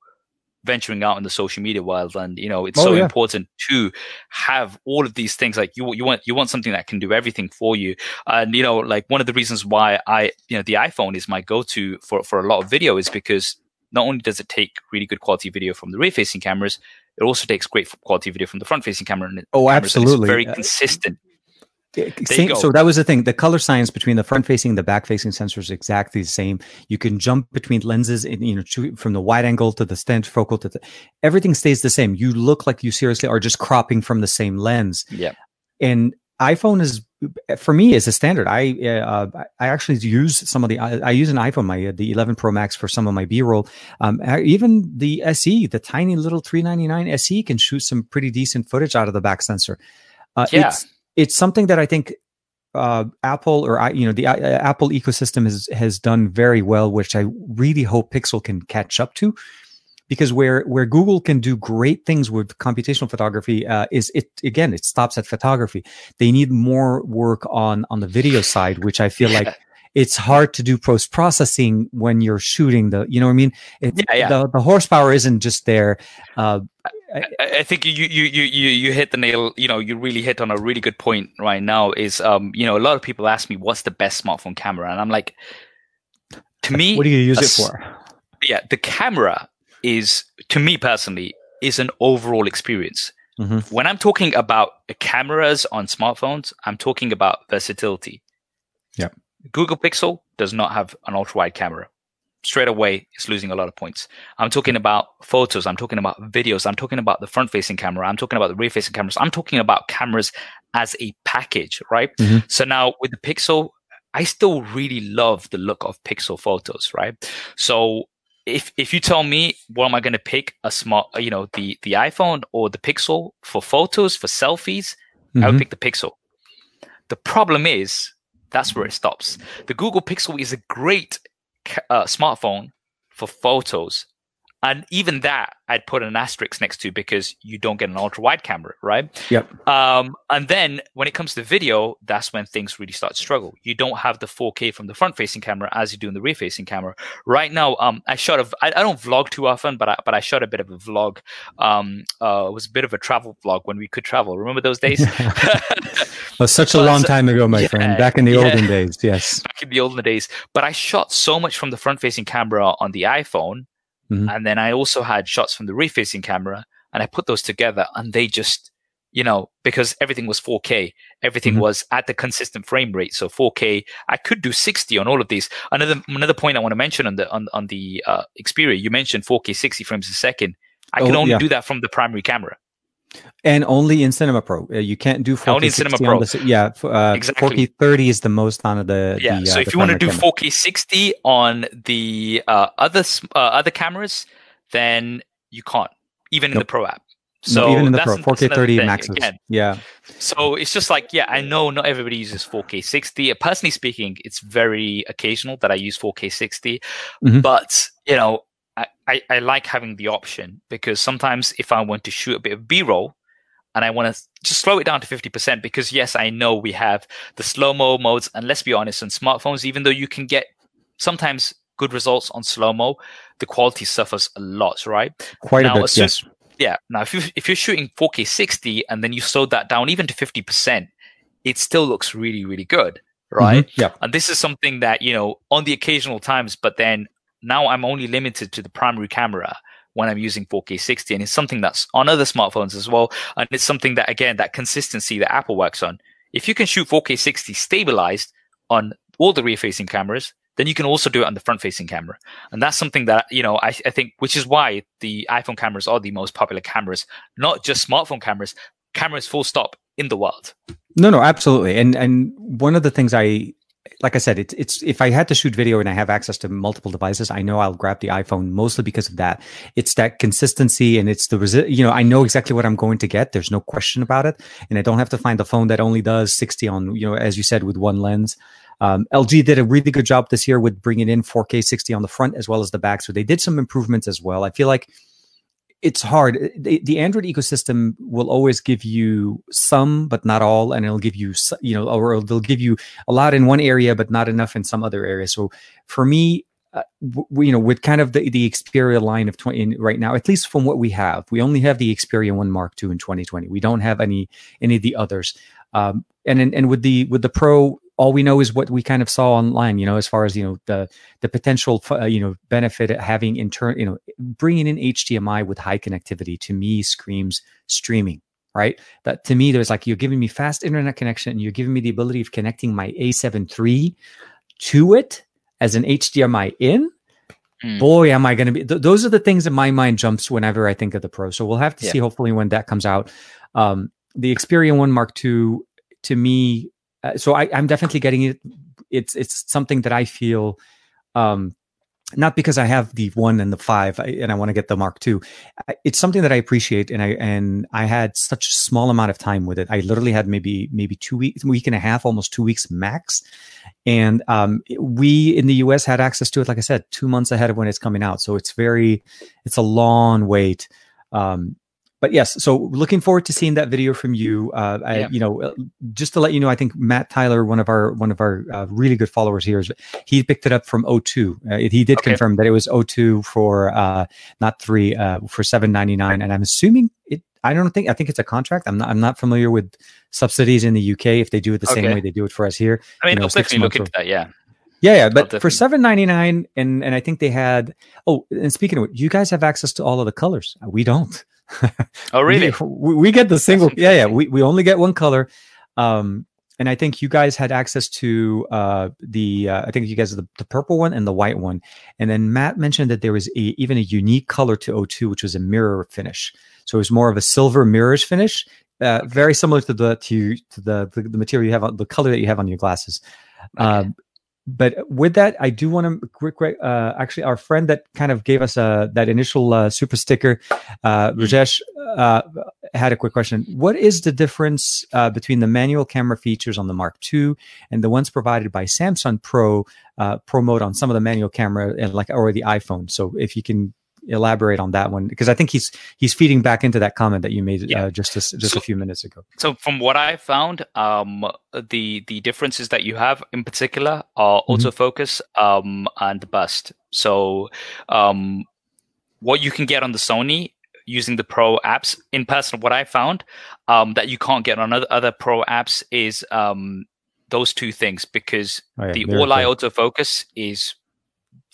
venturing out in the social media world. And you know it's oh, so yeah. important to have all of these things. Like you you want you want something that can do everything for you. And you know like one of the reasons why i you know the iphone is my go-to for for a lot of video is because not only does it take really good quality video from the rear facing cameras it also takes great quality video from the front facing camera and oh absolutely. very consistent same, so that was the thing. The color science between the front facing and the back facing sensor is exactly the same. You can jump between lenses, in, you know, from the wide angle to the stand focal to the, everything stays the same. You look like you seriously are just cropping from the same lens. Yeah. And iPhone is for me is a standard. I uh, I actually use some of the I, I, use an iPhone my the 11 Pro Max for some of my B-roll. Um, even the SE, the tiny little 399 SE can shoot some pretty decent footage out of the back sensor. Uh, yeah it's something that I think uh, Apple or you know the uh, Apple ecosystem has has done very well, which I really hope Pixel can catch up to. Because where where Google can do great things with computational photography uh, is it again it stops at photography. They need more work on on the video side, which I feel yeah. like it's hard to do post processing when you're shooting the you know what I mean. It, yeah, yeah. The, the horsepower isn't just there. Uh, I, I, think you, you you you you hit the nail. You know, you really hit on a really good point right now. Is um, you know, a lot of people ask me what's the best smartphone camera, and I'm like, to me, what do you use a, it for? Yeah, the camera is to me personally is an overall experience. Mm-hmm. When I'm talking about cameras on smartphones, I'm talking about versatility. Yeah. Google Pixel does not have an ultra wide camera straight away it's losing a lot of points. I'm talking about photos. I'm talking about videos. I'm talking about the front facing camera. I'm talking about the rear facing cameras. I'm talking about cameras as a package, right? Mm-hmm. So now with the Pixel, I still really love the look of Pixel photos, right? So if if you tell me what am I going to pick a smart, you know, the the iPhone or the Pixel for photos for selfies, mm-hmm. I would mm-hmm. pick the Pixel. The problem is that's where it stops. The Google Pixel is a great uh, smartphone for photos and even that I'd put an asterisk next to because you don't get an ultra wide camera, right? Yep. Um, and then when it comes to video, that's when things really start to struggle. You don't have the 4K from the front facing camera as you do in the rear facing camera. Right now, um, I shot a, I, I don't vlog too often, but I, but I shot a bit of a vlog. Um, uh, it was a bit of a travel vlog when we could travel. Remember those days? (laughs) well, such a (laughs) long time ago, my yeah, friend. Back in the yeah. olden days, yes. (laughs) Back in the olden days. But I shot so much from the front facing camera on the iPhone Mm-hmm. And then I also had shots from the refacing camera and I put those together and they just, you know, because everything was 4K, everything mm-hmm. was at the consistent frame rate. So 4K, I could do 60 on all of these. Another, another point I want to mention on the, on, on the, uh, Xperia, you mentioned 4K 60 frames a second. I oh, can only yeah. do that from the primary camera. And only in Cinema Pro. Uh, you can't do 4K only in Cinema Pro. The, yeah, uh, exactly. 4K 30 is the most on the. Yeah. The, so uh, if you want to do camera. 4K 60 on the uh, other uh, other cameras, then you can't, even nope. in the Pro app. So no, even in the Pro, 4K 30 maxes. Again. Yeah. So it's just like, yeah, I know not everybody uses 4K 60. Personally speaking, it's very occasional that I use 4K 60, mm-hmm. but you know, I, I, like having the option because sometimes if I want to shoot a bit of B roll and I want to just slow it down to 50%, because yes, I know we have the slow mo modes. And let's be honest, on smartphones, even though you can get sometimes good results on slow mo, the quality suffers a lot, right? Quite now, a bit, yes. Yeah. Now, if, you, if you're shooting 4K 60 and then you slow that down even to 50%, it still looks really, really good right? Mm-hmm. Yeah. And this is something that, you know, on the occasional times, but then now I'm only limited to the primary camera when I'm using 4K 60. And it's something that's on other smartphones as well. And it's something that, again, that consistency that Apple works on. If you can shoot 4K 60 stabilized on all the rear facing cameras, then you can also do it on the front facing camera. And that's something that, you know, I, I think, which is why the iPhone cameras are the most popular cameras, not just smartphone cameras, cameras full stop in the world. No, no, absolutely. And and one of the things I like I said, it's it's if I had to shoot video and I have access to multiple devices, I know I'll grab the iPhone mostly because of that. It's that consistency and it's the resi- you know I know exactly what I'm going to get. There's no question about it, and I don't have to find a phone that only does 60 on you know as you said with one lens. Um, LG did a really good job this year with bringing in 4K 60 on the front as well as the back, so they did some improvements as well. I feel like it's hard. The, the, Android ecosystem will always give you some, but not all, and it'll give you, you know, or they'll give you a lot in one area, but not enough in some other area. So for me, uh, w- you know, with kind of the, the Xperia line of 20 right now, at least from what we have, we only have the Xperia One Mark II in 2020. We don't have any any of the others. Um, and and with the with the Pro, all we know is what we kind of saw online you know as far as you know the the potential uh, you know benefit of having intern you know bringing in hdmi with high connectivity to me screams streaming right that to me there's like you're giving me fast internet connection and you're giving me the ability of connecting my a7 III to it as an hdmi in mm. boy am i going to be th- those are the things that my mind jumps whenever i think of the pro so we'll have to yeah. see hopefully when that comes out um, the xperia 1 mark ii to me uh, so I, am definitely getting it. It's it's something that I feel, um, not because I have the one and the five and I want to get the Mark II. It's something that I appreciate, and I and I had such a small amount of time with it. I literally had maybe maybe two weeks, a week and a half, almost two weeks max. And um, we in the U.S. had access to it, like I said, two months ahead of when it's coming out. So it's very, it's a long wait. Um, but yes, so looking forward to seeing that video from you. Uh, I, yeah. you know, uh, just to let you know, I think Matt Tyler, one of our one of our uh, really good followers here, is he picked it up from O2. Uh, he did okay. confirm that it was O2 for uh, not three uh, for seven ninety nine, and I'm assuming it. I don't think I think it's a contract. I'm not I'm not familiar with subsidies in the UK if they do it the okay. same way they do it for us here. I mean, you know, I'll definitely look into that. Yeah. Yeah, yeah, but for seven ninety nine, and and I think they had. Oh, and speaking of it, you guys have access to all of the colors. We don't. (laughs) oh, really? we, we, get the single. Yeah, yeah. We, we only get one color. Um, and I think you guys had access to uh, the. Uh, I think you guys the, the purple one and the white one. And then Matt mentioned that there was a, even a unique color to O2, which was a mirror finish. So it was more of a silver mirrors finish, uh, very similar to the to to the, the, the material you have on the color that you have on your glasses. Okay. Um, but with that, I do want to quick, uh, actually, our friend that kind of gave us uh, that initial uh, super sticker, uh, mm-hmm. Rajesh, uh, had a quick question. What is the difference uh, between the manual camera features on the Mark II and the ones provided by Samsung Pro uh, Pro mode on some of the manual camera and like or the iPhone? So if you can elaborate on that one because I think he's he's feeding back into that comment that you made yeah. uh, just a, just so, a few minutes ago. So from what I found, um, the the differences that you have in particular are mm-hmm. autofocus um, and burst. So um, what you can get on the Sony using the pro apps in person, what I found um, that you can't get on other, other pro apps is um, those two things because oh, yeah, the all eye autofocus is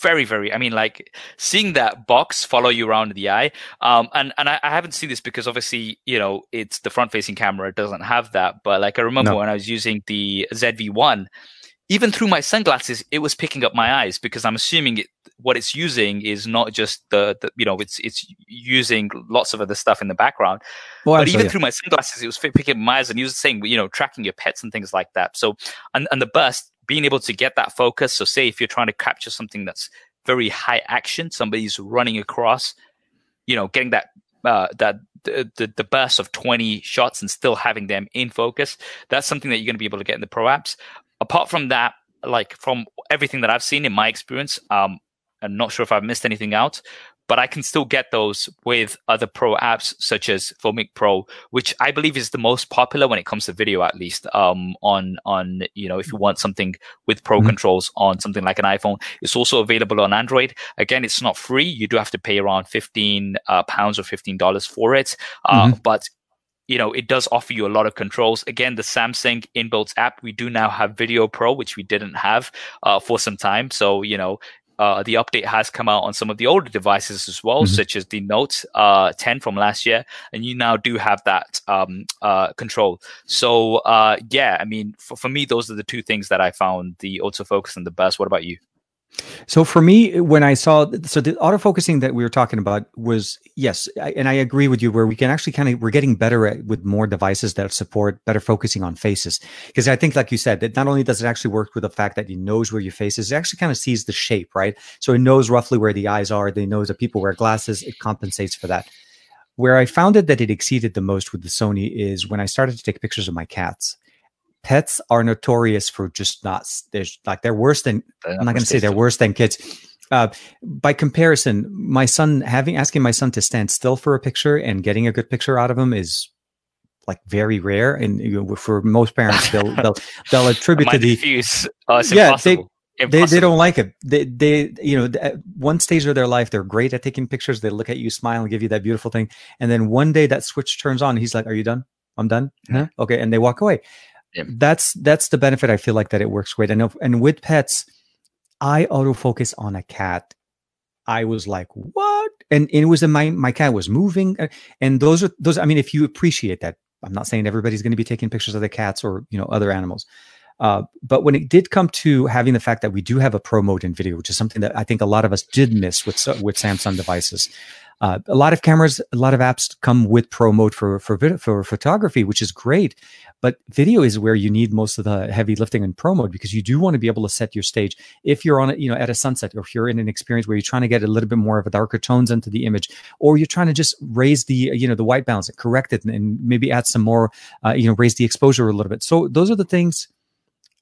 very very i mean like seeing that box follow you around the eye um and and I, I, haven't seen this because obviously you know it's the front facing camera it doesn't have that but like i remember no. when i was using the zv1 even through my sunglasses it was picking up my eyes because i'm assuming it what it's using is not just the, the you know it's it's using lots of other stuff in the background. Well, but even through my sunglasses it was picking up my eyes and he was saying you know tracking your pets and things like that. So and, and the burst being able to get that focus. So say if you're trying to capture something that's very high action, somebody's running across, you know, getting that uh, that the, the, burst of 20 shots and still having them in focus. That's something that you're going to be able to get in the pro apps. Apart from that, like from everything that I've seen in my experience, um, I'm not sure if I've missed anything out, but I can still get those with other pro apps such as Filmic Pro, which I believe is the most popular when it comes to video, at least. Um, on on you know if you want something with pro mm-hmm. controls on something like an iPhone, it's also available on Android. Again, it's not free; you do have to pay around fifteen uh, pounds or fifteen dollars for it. Uh, mm-hmm. But you know, it does offer you a lot of controls. Again, the Samsung inbuilt app, we do now have Video Pro, which we didn't have uh, for some time. So, you know, uh, the update has come out on some of the older devices as well, mm-hmm. such as the Note uh, 10 from last year, and you now do have that um, uh, control. So uh, yeah, I mean, for, for me, those are the two things that I found the autofocus and the best. What about you? So for me, when I saw so the autofocusing that we were talking about was yes, I, and I agree with you where we can actually kind of we're getting better at with more devices that support better focusing on faces because I think like you said that not only does it actually work with the fact that it knows where your face is, it actually kind of sees the shape right, so it knows roughly where the eyes are. They knows that people wear glasses. It compensates for that. Where I found it that it exceeded the most with the Sony is when I started to take pictures of my cats pets are notorious for just not there's like they're worse than they're I'm not going to say they're worse than kids. Uh, by comparison, my son having asking my son to stand still for a picture and getting a good picture out of him is like very rare, and you know, for most parents, (laughs) they'll they'll they'll attribute to the oh, yeah they. They, they don't like it. They they you know at one stage of their life they're great at taking pictures. They look at you, smile, and give you that beautiful thing. And then one day that switch turns on. he's like, "Are you done? I'm done. Okay." And they walk away. Yeah. That's that's the benefit I feel like that it works great. And and with pets, I autofocus on a cat. I was like, what? And, and it was my my cat was moving, uh, and those are those. I mean, if you appreciate that, I'm not saying everybody's going to be taking pictures of the cats or you know other animals, uh, but when it did come to having the fact that we do have a pro mode in video, which is something that I think a lot of us did miss with with Samsung devices, uh, a lot of cameras, a lot of apps come with pro mode for for for photography, which is great. But video is where you need most of the heavy lifting in pro mode because you do want to be able to set your stage. If you're on it, you know, at a sunset, or if you're in an experience where you're trying to get a little bit more of a darker tones into the image, or you're trying to just raise the you know the white balance, correct it, and, and maybe add some more, uh, you know, raise the exposure a little bit. So those are the things.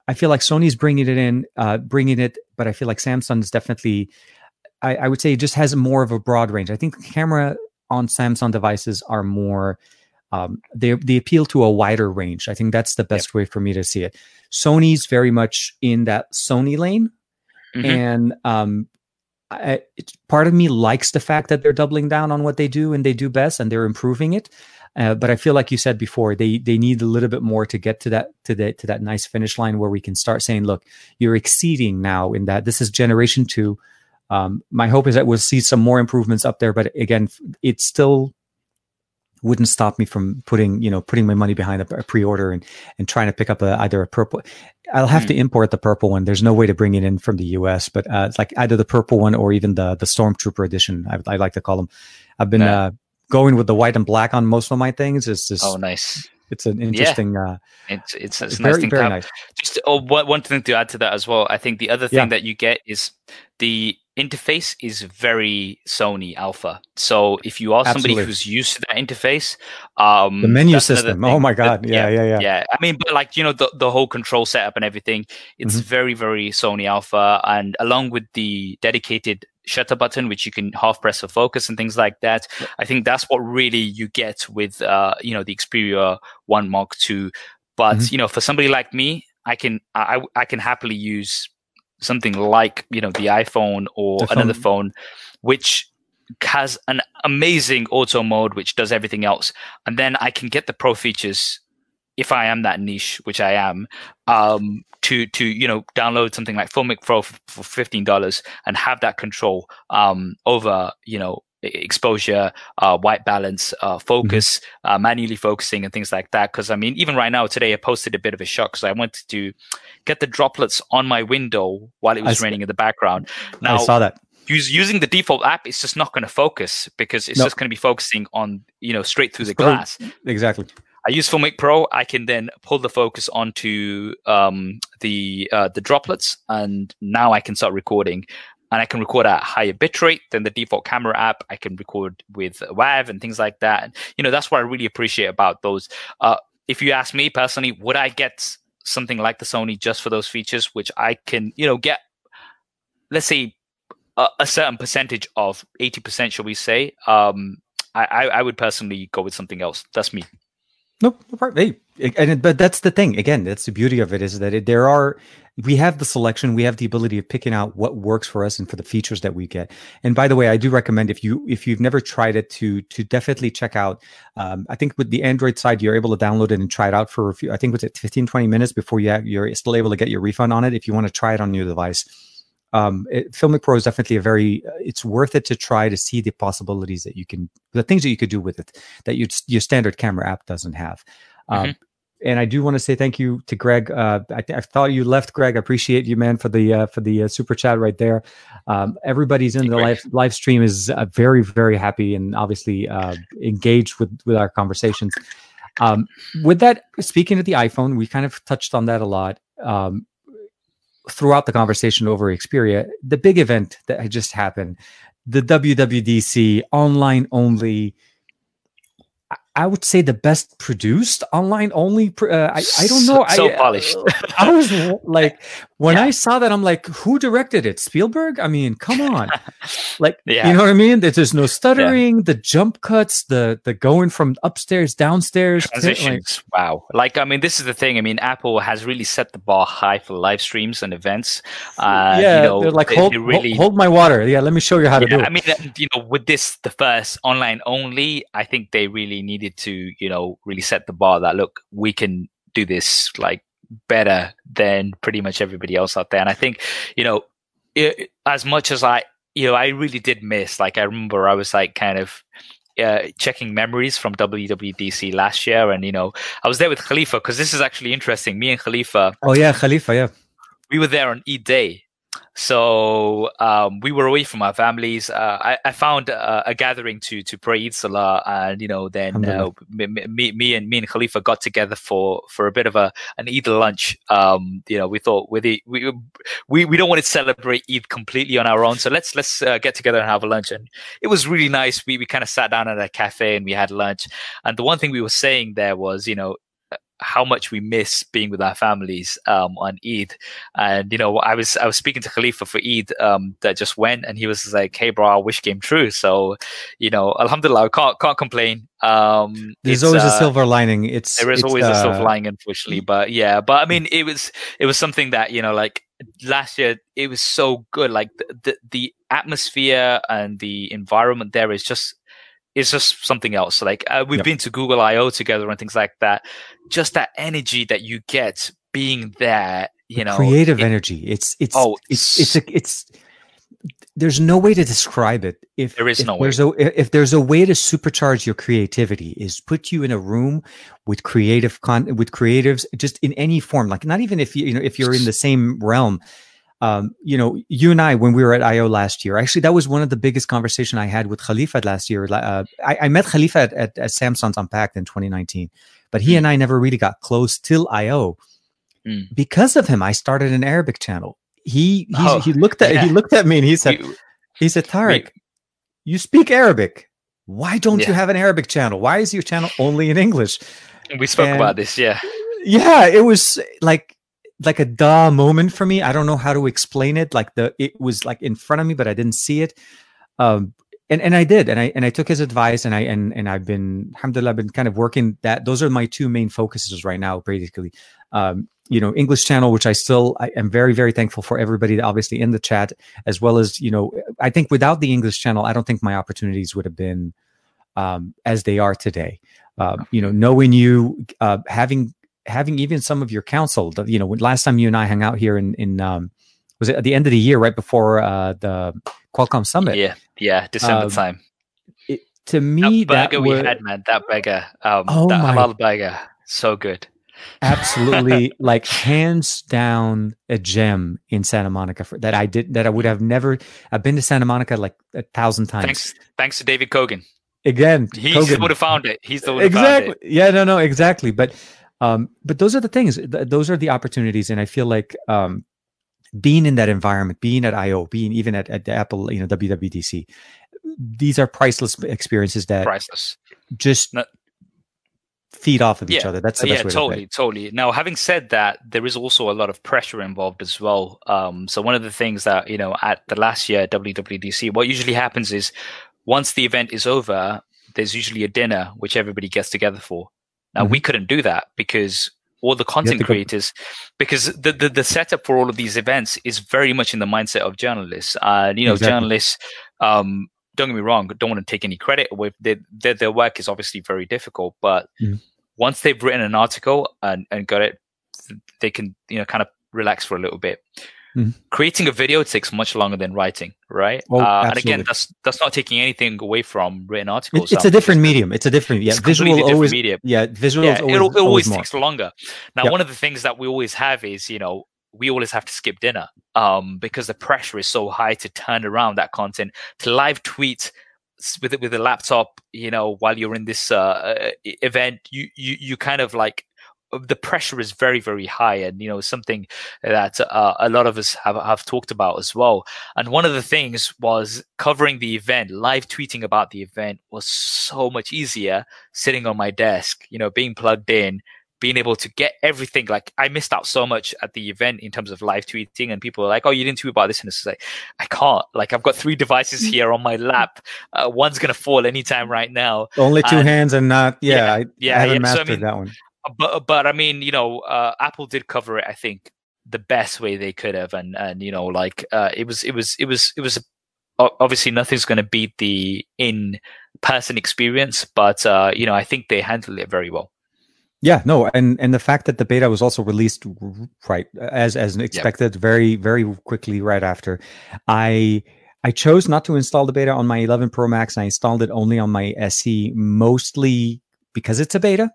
I feel like Sony's bringing it in, uh, bringing it, but I feel like Samsung is definitely I, I would say it just has more of a broad range. I think the camera on Samsung devices are more um, they they appeal to a wider range. I think that's the best yep. way for me to see it. Sony's very much in that Sony lane, mm-hmm. and um, I, part of me likes the fact that they're doubling down on what they do and they do best, and they're improving it. Uh, but I feel like you said before, they they need a little bit more to get to that to the to that nice finish line where we can start saying, look, you're exceeding now in that this is generation two. Um, my hope is that we'll see some more improvements up there, but again, it still wouldn't stop me from putting, you know, putting my money behind a, pre-order and and trying to pick up a, either a purple. I'll have mm. to import the purple one. There's no way to bring it in from the U.S., but uh, it's like either the purple one or even the the Stormtrooper edition. I, I like to call them. I've been yeah. uh, going with the white and black on most of my things. It's just oh nice. It's an interesting. Yeah. Uh, it's it's, it's, very, nice thing very nice. Just oh, one thing to add to that as well. I think the other thing yeah. that you get is the interface is very Sony Alpha. So if you are Absolutely. somebody who's used to that interface, um, the menu system. Oh my god! Yeah, yeah, yeah, yeah. I mean, but like you know, the the whole control setup and everything, it's mm-hmm. very very Sony Alpha, and along with the dedicated shutter button, which you can half press for focus and things like that. I think that's what really you get with, uh, you know, the Xperia One Mark 2 But mm-hmm. you know, for somebody like me, I can I I can happily use something like you know the iPhone or the another phone, which has an amazing auto mode which does everything else, and then I can get the pro features if I am that niche, which I am, um, to to you know download something like Filmic Pro for, for fifteen dollars and have that control um, over you know exposure, uh, white balance, uh, focus, mm-hmm. uh, manually focusing, and things like that. Because I mean, even right now today, I posted a bit of a shock because I wanted to get the droplets on my window while it was raining in the background. Now, I saw that. Use, using the default app, it's just not going to focus because it's nope. just going to be focusing on you know straight through the glass. Exactly. I use Filmic Pro. I can then pull the focus onto um, the uh, the droplets, and now I can start recording and I can record at a higher bitrate than the default camera app. I can record with WAV and things like that. And, you know, that's what I really appreciate about those. Uh, if you ask me personally, would I get something like the Sony just for those features, which I can, you know, get, let's say, a, a certain percentage of 80%, shall we say? Um, I, I, I would personally go with something else. That's me. No, nope. Hey, and but that's the thing. Again, that's the beauty of it is that it, there are we have the selection, we have the ability of picking out what works for us and for the features that we get. And by the way, I do recommend if you if you've never tried it to to definitely check out. Um, I think with the Android side, you're able to download it and try it out for a few. I think was it 15, 20 minutes before you have, you're still able to get your refund on it if you want to try it on your device. Um, it, Filmic Pro is definitely a very. Uh, it's worth it to try to see the possibilities that you can, the things that you could do with it that you, your standard camera app doesn't have. Um, mm-hmm and I do want to say thank you to Greg. Uh, I, I, thought you left, Greg. I appreciate you, man, for the uh, for the uh, super chat right there. Um, everybody's in the live live stream is uh, very very happy and obviously uh, engaged with with our conversations. Um, with that, speaking of the iPhone, we kind of touched on that a lot um, throughout the conversation over Xperia. The big event that had just happened, the WWDC online only I would say the best produced online only. Uh, I I don't know. So, I, polished. (laughs) I was like, (laughs) when yeah. I saw that, I'm like, who directed it? Spielberg? I mean, come on. (laughs) like, yeah. you know what I mean? There's no stuttering, yeah. the jump cuts, the the going from upstairs, downstairs. Transitions. like, wow. Like, I mean, this is the thing. I mean, Apple has really set the bar high for live streams and events. Uh, yeah, you know, they're like, they, hold, they really, hold, my water. Yeah, let me show you how to do it. I mean, you know, with this, the first online only, I think they really needed to, you know, really set the bar that, look, we can do this like better than pretty much everybody else out there. And I think, you know, it, as much as I, you know, I really did miss, like, I remember I was like kind of, uh, checking memories from WWDC last year, and you know, I was there with Khalifa because this is actually interesting. Me and Khalifa. Oh yeah, Khalifa, yeah. We were there on Eid Day, so um, we were away from our families. Uh, I, I, found uh, a gathering to to pray Eid Salah, and you know, then uh, me, me, me, and me and Khalifa got together for for a bit of a an Eid lunch. Um, you know, we thought we we we we don't want to celebrate Eid completely on our own, so let's let's uh, get together and have a lunch. And it was really nice. We we kind of sat down at a cafe and we had lunch. And the one thing we were saying there was, you know, how much we miss being with our families um, on Eid. And you know, I was I was speaking to Khalifa for Eid um, that just went, and he was like, "Hey, bro, I wish came true." So, you know, Alhamdulillah, can't can't complain. Um, There's always uh, a silver lining. It's there is it's, always uh, a silver lining, unfortunately. But yeah, but I mean, it was it was something that you know, like last year, it was so good. Like the, the, the atmosphere and the environment there is just is just something else. Like uh, we've yep. been to Google I/O together and things like that. Just that energy that you get being there, you know, creative it, energy. It's it's oh, it's it's a, it's. There's no way to describe it. If there is if no there's way. a if there's a way to supercharge your creativity, is put you in a room with creative con with creatives, just in any form. Like not even if you you know if you're in the same realm um, you know, you and I, when we were at I/O last year, actually, that was one of the biggest conversation I had with Khalifa last year. Uh, I, I, met Khalifa at, at, at, Samsung's Unpacked in 2019, but he mm. and I never really got close till I/O. Mm. Because of him, I started an Arabic channel. He oh, he looked at yeah. he looked at me and he said, he said, Tariq, we, you speak Arabic. Why don't yeah. you have an Arabic channel? Why is your channel only in English? We spoke and, about this, yeah. Yeah, it was like like a da moment for me. I don't know how to explain it. Like the it was like in front of me, but I didn't see it. Um, and and I did, and I and I took his advice, and I and and I've been, alhamdulillah, I've been kind of working that. Those are my two main focuses right now, basically. Um, you know, English channel, which I still I am very very thankful for everybody, obviously in the chat, as well as you know, I think without the English channel, I don't think my opportunities would have been um, as they are today. Uh, you know, knowing you, uh, having having even some of your counsel. You know, last time you and I hung out here in in um, was it at the end of the year, right before uh, the Qualcomm Summit? Yeah, yeah, December um, time. It, to me, that burger that we had, man, that burger, um, oh that my, halal burger, so good. Absolutely, (laughs) like hands down, a gem in Santa Monica for, that I did that I would have never. I've been to Santa Monica like a thousand times. Thanks, thanks to David Cogen. Again, he's would have found it. He's the one exactly. Yeah, no, no, exactly. But, um, but those are the things. Th- those are the opportunities, and I feel like um, being in that environment, being at I/O, being even at, at the Apple, you know, WWDC, these are priceless experiences that priceless. Just Not, feed off of each other. That's the best yeah, way totally, to totally. Now, having said that, there is also a lot of pressure involved as well. Um, so one of the things that you know at the last year WWDC, what usually happens is once the event is over, there's usually a dinner which everybody gets together for. Now mm-hmm. we couldn't do that because all the content creators go- because the, the, the setup for all of these events is very much in the mindset of journalists uh you know exactly. journalists um don't get me wrong don't want to take any credit away their, their, their work is obviously very difficult but mm. once they've written an article and, and got it they can you know kind of relax for a little bit Mm-hmm. Creating a video takes much longer than writing, right? Oh, uh, and again, that's that's not taking anything away from written articles. It's, a different medium. It's a different, yeah. Visual always, medium. yeah. Visual yeah, always, it always, takes longer. Now, yep. one of the things that we always have is, you know, we always have to skip dinner um, because the pressure is so high to turn around that content to live tweet with with a laptop you know while you're in this uh, event you you you kind of like the pressure is very very high and you know something that uh, a lot of us have, have talked about as well and one of the things was covering the event live tweeting about the event was so much easier sitting on my desk you know being plugged in being able to get everything like I missed out so much at the event in terms of live tweeting and people are like, Oh, you didn't tweet about this. And it's like, I can't, like, I've got three devices mm. here on my lap. Uh, one's to fall anytime right now. Only two and, hands and not, yeah, yeah, I, yeah, I haven't yeah. mastered so, I mean, that one but but I mean, you know, uh, Apple did cover it. I think the best way they could have, and and you know, like uh, it was it was it was it was obviously nothing's going to beat the in person experience, but uh, you know, I think they handled it very well. Yeah, no, and and the fact that the beta was also released right as as expected, yep. very very quickly right after, I. I chose not to install the beta on my 11 Pro Max. And I installed it only on my SE, mostly because it's a beta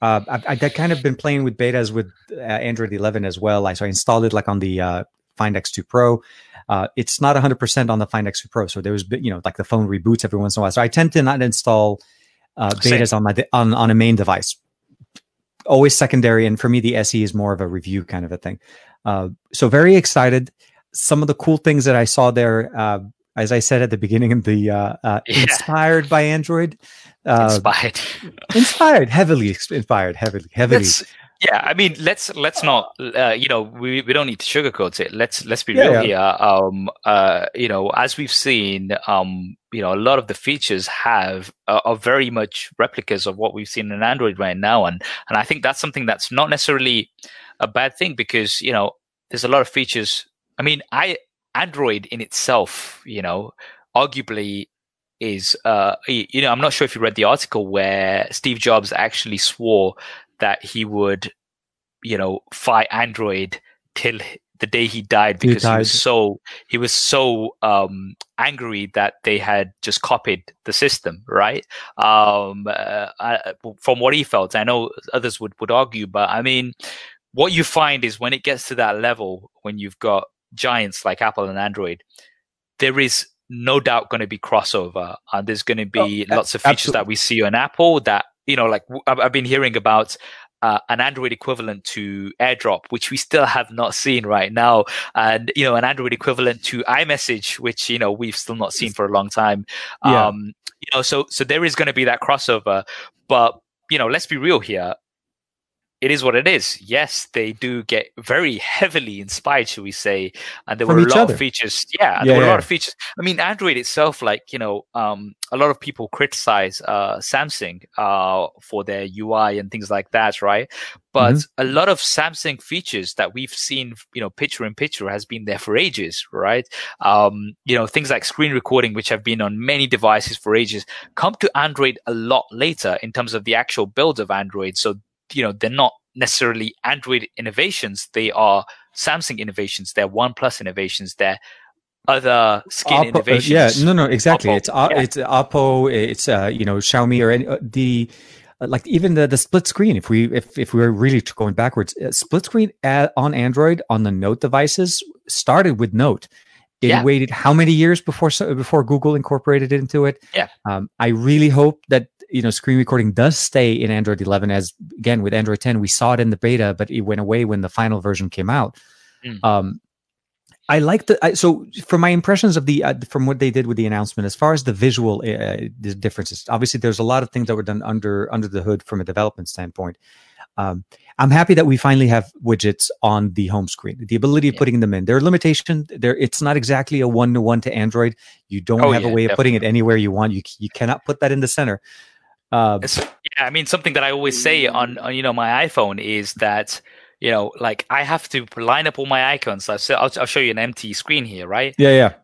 uh, I've, I've, kind of been playing with betas with uh, Android 11 as well. I, so I installed it like on the uh, Find X2 Pro. Uh, it's not 100% on the Find X2 Pro. So there was, you know, like the phone reboots every once in a while. So I tend to not install uh, betas Same. on my on, on a main device. Always secondary. And for me, the SE is more of a review kind of a thing. Uh, so very excited. Some of the cool things that I saw there, uh, as I said at the beginning of the uh, uh, (laughs) yeah. inspired by Android. Uh, inspired, inspired, heavily inspired, heavily, heavily. Let's, yeah, I mean, let's let's not, uh, you know, we, we don't need to sugarcoat it. Let's let's be yeah, real yeah. here. Um, uh, you know, as we've seen, um, you know, a lot of the features have uh, are very much replicas of what we've seen in Android right now, and and I think that's something that's not necessarily a bad thing because you know there's a lot of features. I mean, I Android in itself, you know, arguably is uh you know i'm not sure if you read the article where steve jobs actually swore that he would you know fight android till the day he died because he, he was so he was so um angry that they had just copied the system right? Um uh, I, from what he felt i know others would would argue but i mean what you find is when it gets to that level when you've got giants like apple and android there is no doubt going to be crossover and there's going to be oh, lots of features absolutely. that we see on apple that you know like i've been hearing about uh, an android equivalent to airdrop which we still have not seen right now and you know an android equivalent to imessage which you know we've still not seen for a long time yeah. um you know so so there is going to be that crossover but you know let's be real here it is what it is. Yes, they do get very heavily inspired, should we say? And there From were a lot other. of features. Yeah, yeah there were yeah. a lot of features. I mean, Android itself, like you know, um, a lot of people criticize uh, Samsung uh, for their UI and things like that, right? But mm-hmm. a lot of Samsung features that we've seen, you know, picture in picture has been there for ages, right? Um, you know, things like screen recording, which have been on many devices for ages, come to Android a lot later in terms of the actual build of Android. So you know they're not necessarily Android innovations; they are Samsung innovations. They're OnePlus innovations. They're other skin Oppo, innovations. Uh, yeah, no, no, exactly. Oppo, it's uh, yeah. it's Oppo. It's uh, you know Xiaomi or any, uh, the uh, like even the the split screen. If we if if we are really going backwards, uh, split screen at, on Android on the Note devices started with Note. It yeah. waited how many years before before Google incorporated it into it? Yeah. Um, I really hope that you know screen recording does stay in android 11 as again with android 10 we saw it in the beta but it went away when the final version came out mm. um i like the I, so from my impressions of the uh, from what they did with the announcement as far as the visual uh, differences obviously there's a lot of things that were done under under the hood from a development standpoint um, I'm happy that we finally have widgets on the home screen. The ability of yeah. putting them in. There are limitations. There, it's not exactly a one to one to Android. You don't oh, have yeah, a way definitely. of putting it anywhere you want. You you cannot put that in the center. Uh, yeah, I mean something that I always say on, on you know my iPhone is that you know like I have to line up all my icons. I'll, I'll, I'll show you an empty screen here, right? Yeah, yeah.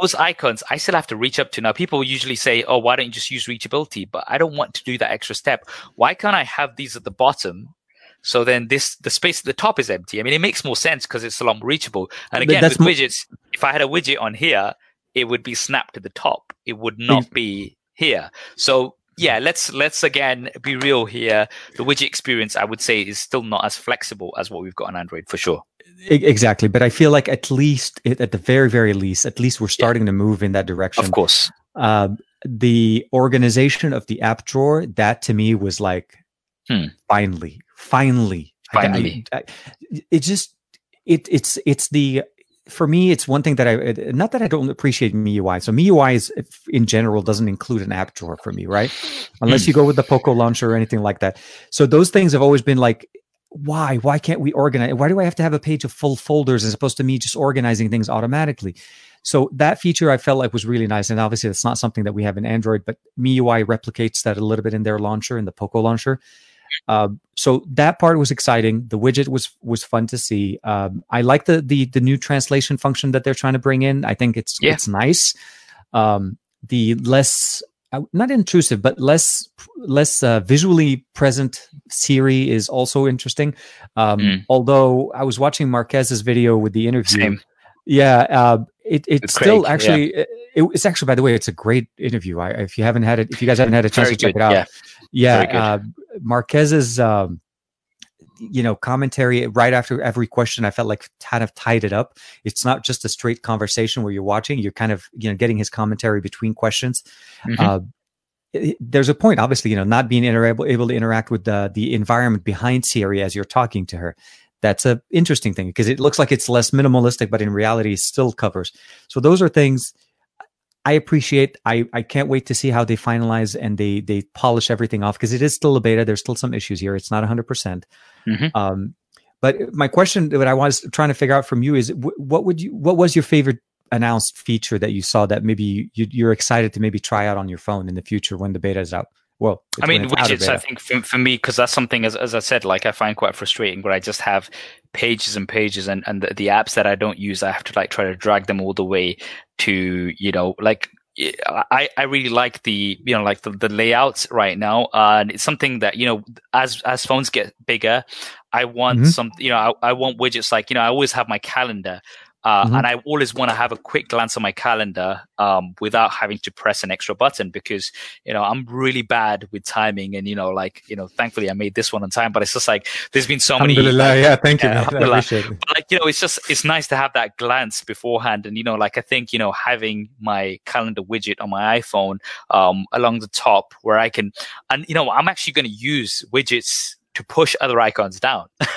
Those icons I still have to reach up to. Now people usually say, "Oh, why don't you just use reachability?" But I don't want to do that extra step. Why can't I have these at the bottom so then this the space at the top is empty. I mean, it makes more sense because it's a lot more reachable. And again, with widgets, if I had a widget on here, it would be snapped to the top. It would not be here. So yeah, let's let's again be real here. The widget experience, I would say, is still not as flexible as what we've got on Android for sure. Exactly, but I feel like at least, at the very very least, at least we're starting yeah. to move in that direction. Of course. Uh, the organization of the app drawer, that to me was like, hmm. finally, finally, finally, I, I, it just it it's it's the for me, it's one thing that I not that I don't appreciate MIUI. So MIUI is in general doesn't include an app drawer for me, right? Unless you go with the Poco launcher or anything like that. So those things have always been like, why? Why can't we organize? Why do I have to have a page of full folders as opposed to me just organizing things automatically? So that feature I felt like was really nice. And obviously, that's not something that we have in Android, but MIUI replicates that a little bit in their launcher, in the Poco launcher. Um, so that part was exciting. The widget was was fun to see. Um, I like the the the new translation function that they're trying to bring in. I think it's yeah. it's nice. Um, the less uh, not intrusive, but less less uh, visually present Siri is also interesting. Um, mm. Although I was watching Marques's video with the interview. Same. Yeah, uh, it, it's still actually yeah. it, it's actually by the way it's a great interview. I, if you haven't had it, if you guys haven't had a chance Very to check it out, yeah, yeah uh, Marques's um, you know commentary right after every question, I felt like kind of tied it up. It's not just a straight conversation where you're watching; you're kind of you know getting his commentary between questions. Mm-hmm. Uh, there's a point, obviously, you know, not being inter- able to interact with the the environment behind Siri as you're talking to her that's a interesting thing because it looks like it's less minimalistic, but in reality, it still covers. So those are things I appreciate. I, I can't wait to see how they finalize and they they polish everything off because it is still a beta. There's still some issues here. It's not 100. percent mm-hmm. um, But my question that I was trying to figure out from you is what would you what was your favorite announced feature that you saw that maybe you, you're excited to maybe try out on your phone in the future when the beta is out? Well i mean widgets i think for, for me because that's something as, as i said like i find quite frustrating where i just have pages and pages and, and the, the apps that i don't use i have to like try to drag them all the way to you know like I, I really like the you know like the, the layouts right now uh, and it's something that you know as as phones get bigger I want mm-hmm. some you know I, I want widgets like you know I always have my calendar uh, mm-hmm. And I always want to have a quick glance on my calendar um, without having to press an extra button because you know I'm really bad with timing, and you know, like you know, thankfully I made this one on time, but it's just like there's been so many. Like, yeah, thank you. Uh, but like you know, it's just it's nice to have that glance beforehand, and you know, like I think you know having my calendar widget on my iPhone um, along the top where I can, and you know, I'm actually going to use widgets to push other icons down. (laughs)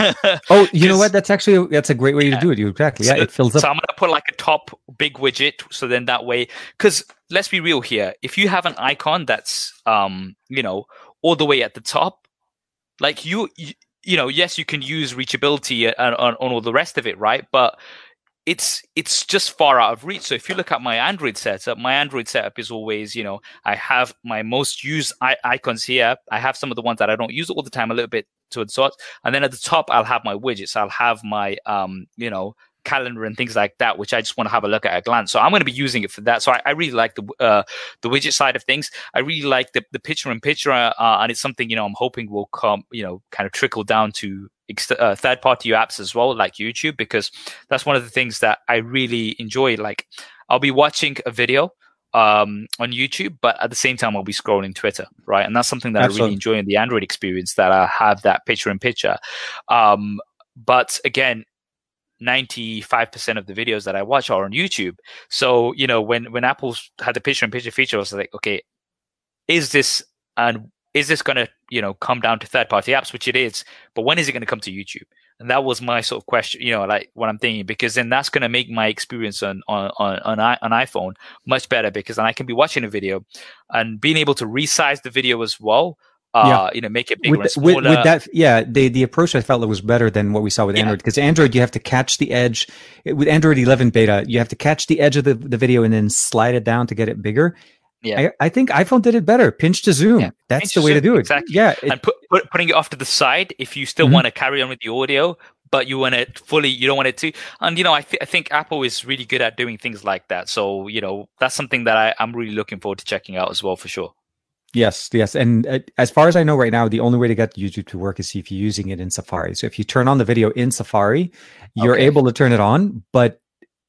oh, you know what? That's actually that's a great way yeah. to do it. You exactly. Yeah, so, it fills up. So I'm gonna put like a top big widget. So then that way, because let's be real here. If you have an icon that's um, you know, all the way at the top, like you, you you know, yes, you can use reachability and on, on all the rest of it, right? But it's it's just far out of reach. So if you look at my Android setup, my Android setup is always, you know, I have my most used I- icons here. I have some of the ones that I don't use all the time, a little bit to sort, and then at the top I'll have my widgets. I'll have my um, you know, calendar and things like that, which I just want to have a look at a glance. So I'm going to be using it for that. So I, I really like the uh, the widget side of things. I really like the, the picture in picture, uh, and it's something you know I'm hoping will come, you know, kind of trickle down to ex- uh, third party apps as well, like YouTube, because that's one of the things that I really enjoy. Like I'll be watching a video um, on YouTube, but at the same time, I'll be scrolling Twitter, right? And that's something that Absolutely. I really enjoy in the Android experience that I have that picture in picture. Um, but again, 95% of the videos that I watch are on YouTube. So, you know, when, when Apple had the picture in picture feature, I was like, okay, is this, and is this going to, you know, come down to third party apps, which it is, but when is it going to come to YouTube? And that was my sort of question, you know, like what I'm thinking, because then that's going to make my experience on, on, on, on, on iPhone much better because then I can be watching a video and being able to resize the video as well uh, yeah. you know, make it bigger with, with, with, that, yeah, the the approach I felt was better than what we saw with yeah. Android because Android you have to catch the edge with Android 11 beta, you have to catch the edge of the, the video and then slide it down to get it bigger. Yeah, I, I think iPhone did it better. Pinch to zoom. Yeah. That's Pinch the way to, to do it. Exactly. Yeah, it, and put, put, putting it off to the side if you still mm-hmm. want to carry on with the audio, but you want it fully. You don't want it to. And you know, I, th- I think Apple is really good at doing things like that. So you know, that's something that I, I'm really looking forward to checking out as well for sure. Yes, yes. And uh, as far as I know right now, the only way to get YouTube to work is if you're using it in Safari. So if you turn on the video in Safari, you're okay. able to turn it on, but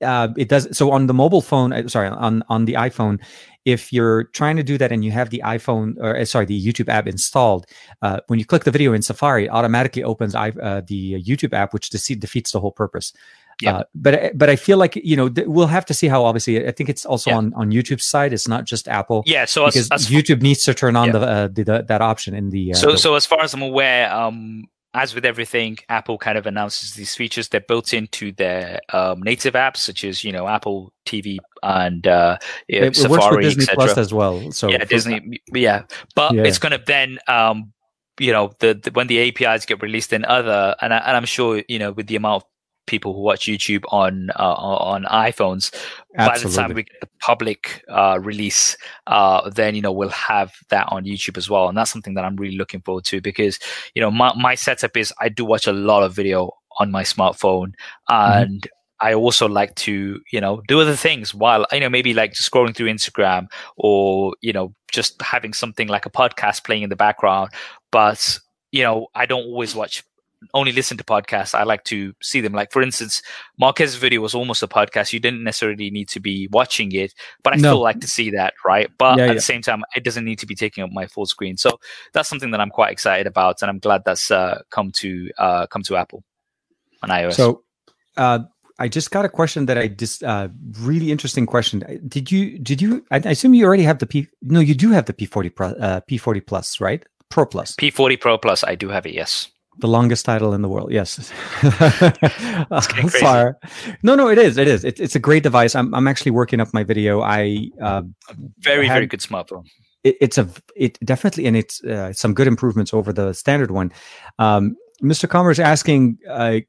uh, it does. So on the mobile phone, uh, sorry, on, on the iPhone, if you're trying to do that and you have the iPhone or uh, sorry, the YouTube app installed, uh, when you click the video in Safari, it automatically opens I, uh, the YouTube app, which defeats the whole purpose. Yeah. Uh, but but I feel like you know th- we'll have to see how. Obviously, I think it's also yeah. on on YouTube's side. It's not just Apple. Yeah. So because as, as YouTube needs to turn on yeah. the, uh, the, the, that option in the. Uh, so the, so as far as I'm aware, um, as with everything, Apple kind of announces these features. They're built into their um, native apps, such as you know Apple TV and uh, it, Safari, etc. as well. So yeah, Disney. Yeah, but yeah. it's going to then um, you know the, the, when the APIs get released in other and, I, and I'm sure you know with the amount of people who watch YouTube on uh, on iPhones. Absolutely. By the time we get the public uh, release, uh, then you know we'll have that on YouTube as well, and that's something that I'm really looking forward to because you know my my setup is I do watch a lot of video on my smartphone, mm-hmm. and mm-hmm. I also like to, you know, do other things while, you know, maybe like scrolling through Instagram or, you know, just having something like a podcast playing in the background. But, you know, I don't always watch only listen to podcasts. I like to see them. Like for instance, Marques's video was almost a podcast. You didn't necessarily need to be watching it, but I no. still like to see that, right? But yeah, at yeah. the same time, it doesn't need to be taking up my full screen. So that's something that I'm quite excited about, and I'm glad that's uh, come to uh, come to Apple on iOS. So. Uh, I just got a question that I just uh, really interesting question. Did you did you? I, assume you already have the P. No, you do have the P40 Pro, uh, P40 Plus, right? Pro Plus. P40 Pro Plus. I do have it. Yes the longest title in the world. Yes. (laughs) (laughs) Sorry. No, no, it is. It is. It, it's a great device. I'm, I'm actually working up my video. I uh, very, had, very good smartphone. It, it's a, it definitely, and it's uh, some good improvements over the standard one. Um, Mr. Comer is asking, uh,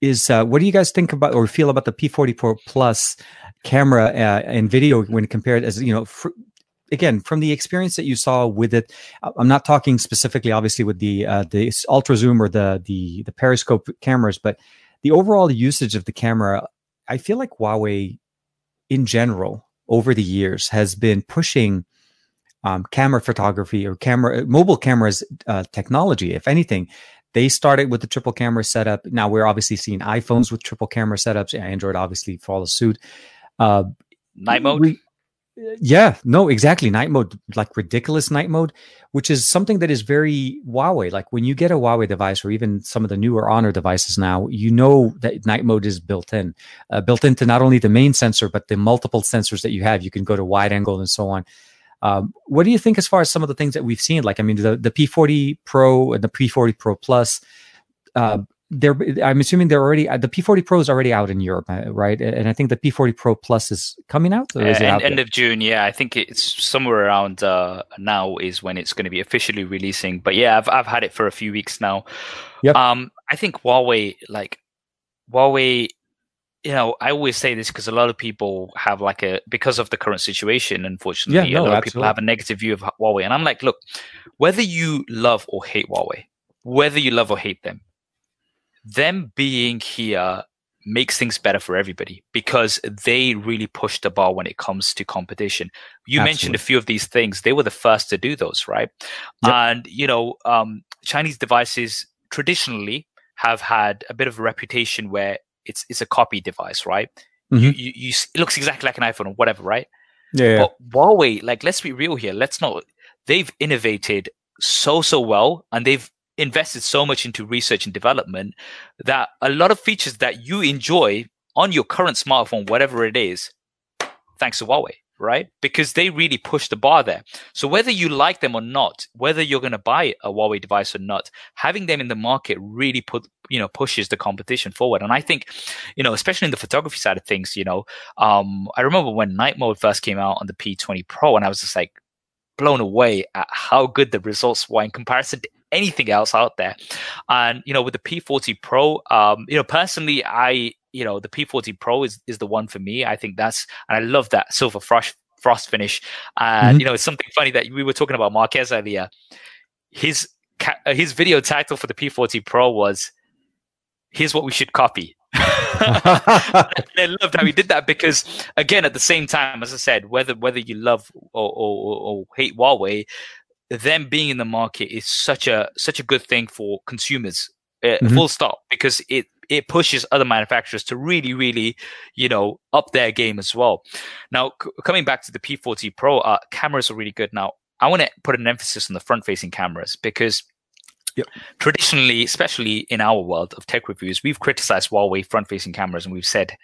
is uh, what do you guys think about or feel about the P40 Pro Plus camera uh, and video when compared as you know again from the experience that you saw with it i'm not talking specifically obviously with the uh, the ultra zoom or the the the periscope cameras but the overall usage of the camera i feel like huawei in general over the years has been pushing um, camera photography or camera mobile cameras uh, technology if anything. They started with the triple camera setup. Now we're obviously seeing iphones with triple camera setups. Android obviously follows suit. Uh, night mode? we, yeah, no, exactly. Night mode, like ridiculous night mode, which is something that is very Huawei. Like when you get a Huawei device or even some of the newer Honor devices now, you know that night mode is built in, uh, built into not only the main sensor, but the multiple sensors that you have. You can go to wide angle and so on. Um, what do you think as far as some of the things that we've seen? Like, I mean, the, the P40 Pro and the P40 Pro Plus, uh, they're i'm assuming they're already the p40 pro is already out in europe uh, right? And i think the p40 pro plus is coming out is uh, end, end of june yeah. I think it's somewhere around uh, now is when it's going to be officially releasing. But yeah i've, I've had it for a few weeks now. Yep. um i think huawei like huawei you know i always say this because a lot of people have like a because of the current situation unfortunately yeah, no, a lot of people have a negative view of huawei. And i'm like look whether you love or hate huawei whether you love or hate them them being here makes things better for everybody because they really push the bar when it comes to competition. You Absolutely. mentioned a few of these things. They were the first to do those, right? Yep. And, you know, um, Chinese devices traditionally have had a bit of a reputation where it's, it's a copy device, right? Mm-hmm. You, you, you, it looks exactly like an iPhone or whatever, right? Yeah. But Huawei, like, let's be real here. Let's not, they've innovated so, so well and they've invested so much into research and development that a lot of features that you enjoy on your current smartphone, whatever it is, thanks to Huawei, right? Because they really push the bar there. So whether you like them or not, whether you're going to buy a Huawei device or not, having them in the market really put, you know, pushes the competition forward. And I think, you know, especially in the photography side of things, you know, um, I remember when night mode first came out on the P20 Pro and I was just like, blown away at how good the results were in comparison to anything else out there. And you know, with the P40 Pro, um, you know, personally, I you know the P40 Pro is is the one for me. I think that's and I love that silver frost frost finish. And mm-hmm. you know, it's something funny that we were talking about Marques earlier. His uh, his video title for the P40 Pro was "Here's what we should copy." (laughs) (laughs) I loved how he did that because, again, at the same time, as I said, whether whether you love or, or, or hate Huawei, them being in the market is such a such a good thing for consumers. Uh, mm-hmm. Full stop, because it it pushes other manufacturers to really, really, you know, up their game as well. Now, c- coming back to the P40 Pro, uh, cameras are really good. Now, I want to put an emphasis on the front-facing cameras because Yep. Traditionally, especially in our world of tech reviews, we've criticized Huawei front-facing cameras, and we've said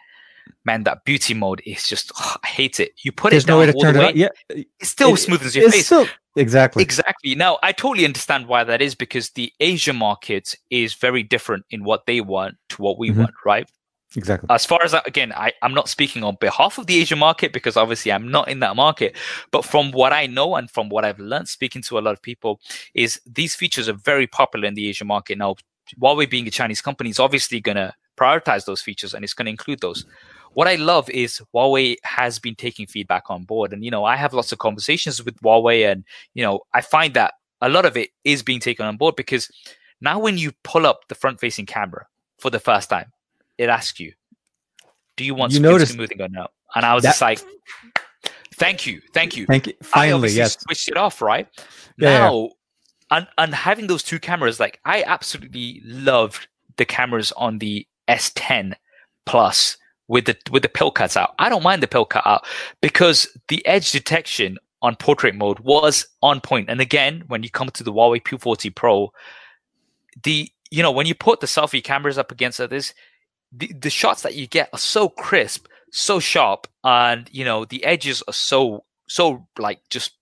man, that beauty mode is just oh, I hate it. You put There's it down no way to turn it on. Yeah, it still it, smoothens your face. Still, exactly, exactly. Now I totally understand why that is because the Asia market is very different in what they want to what we mm-hmm. want, right? Exactly. As far as that, again, I, I'm not speaking on behalf of the Asian market because obviously I'm not in that market. But from what I know and from what I've learned speaking to a lot of people, is these features are very popular in the Asian market. Now, Huawei being a Chinese company is obviously gonna prioritize those features and it's gonna include those what I love is Huawei has been taking feedback on board. And, you know, I have lots of conversations with Huawei and, you know, I find that a lot of it is being taken on board because now when you pull up the front facing camera for the first time, it asks you, do you want you notice smoothing or no? And I was that, just like, thank you, thank you. Thank you. Finally, yes. Switched it off, right? Yeah, now, yeah. And, and having those two cameras, like I absolutely loved the cameras on the S10 Plus with the with the pill cuts out. I don't mind the pill cut out because the edge detection on portrait mode was on point. And again, when you come to the Huawei P40 Pro, the you know when you put the selfie cameras up against others, the, the shots that you get are so crisp, so sharp, and you know the edges are so so like just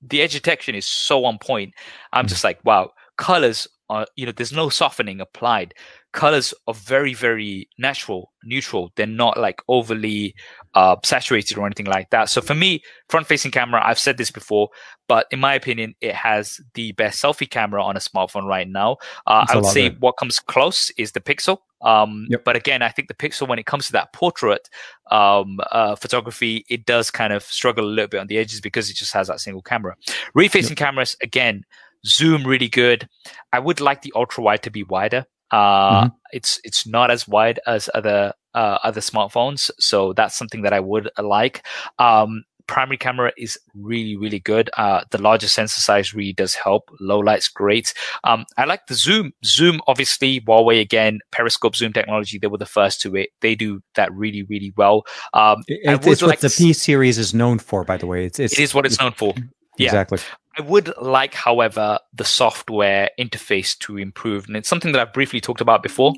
the edge detection is so on point. I'm hmm. just like wow, colors are you know there's no softening applied. Colors are very very natural neutral. They're not like overly uh, saturated or anything like that. So for me front facing camera i've said this before but in my opinion it has the best selfie camera on a smartphone right now. Uh, i would say what comes close is the pixel. Um, yep. but again i think the pixel when it comes to that portrait um, uh, photography it does kind of struggle a little bit on the edges because it just has that single camera. Rear facing yep. cameras again zoom really good i would like the ultra wide to be wider uh, mm-hmm. It's it's not as wide as other uh, other smartphones, so that's something that I would like. Um, primary camera is really really good. Uh, the larger sensor size really does help. Low light's great. Um, I like the zoom. Zoom, obviously, Huawei again, periscope zoom technology. They were the first to it. They do that really really well. Um, it, it's like what the P series is known for, by the way. It's, it's it is what it's known for. Yeah. Exactly. I would like, however, the software interface to improve. And it's something that I've briefly talked about before.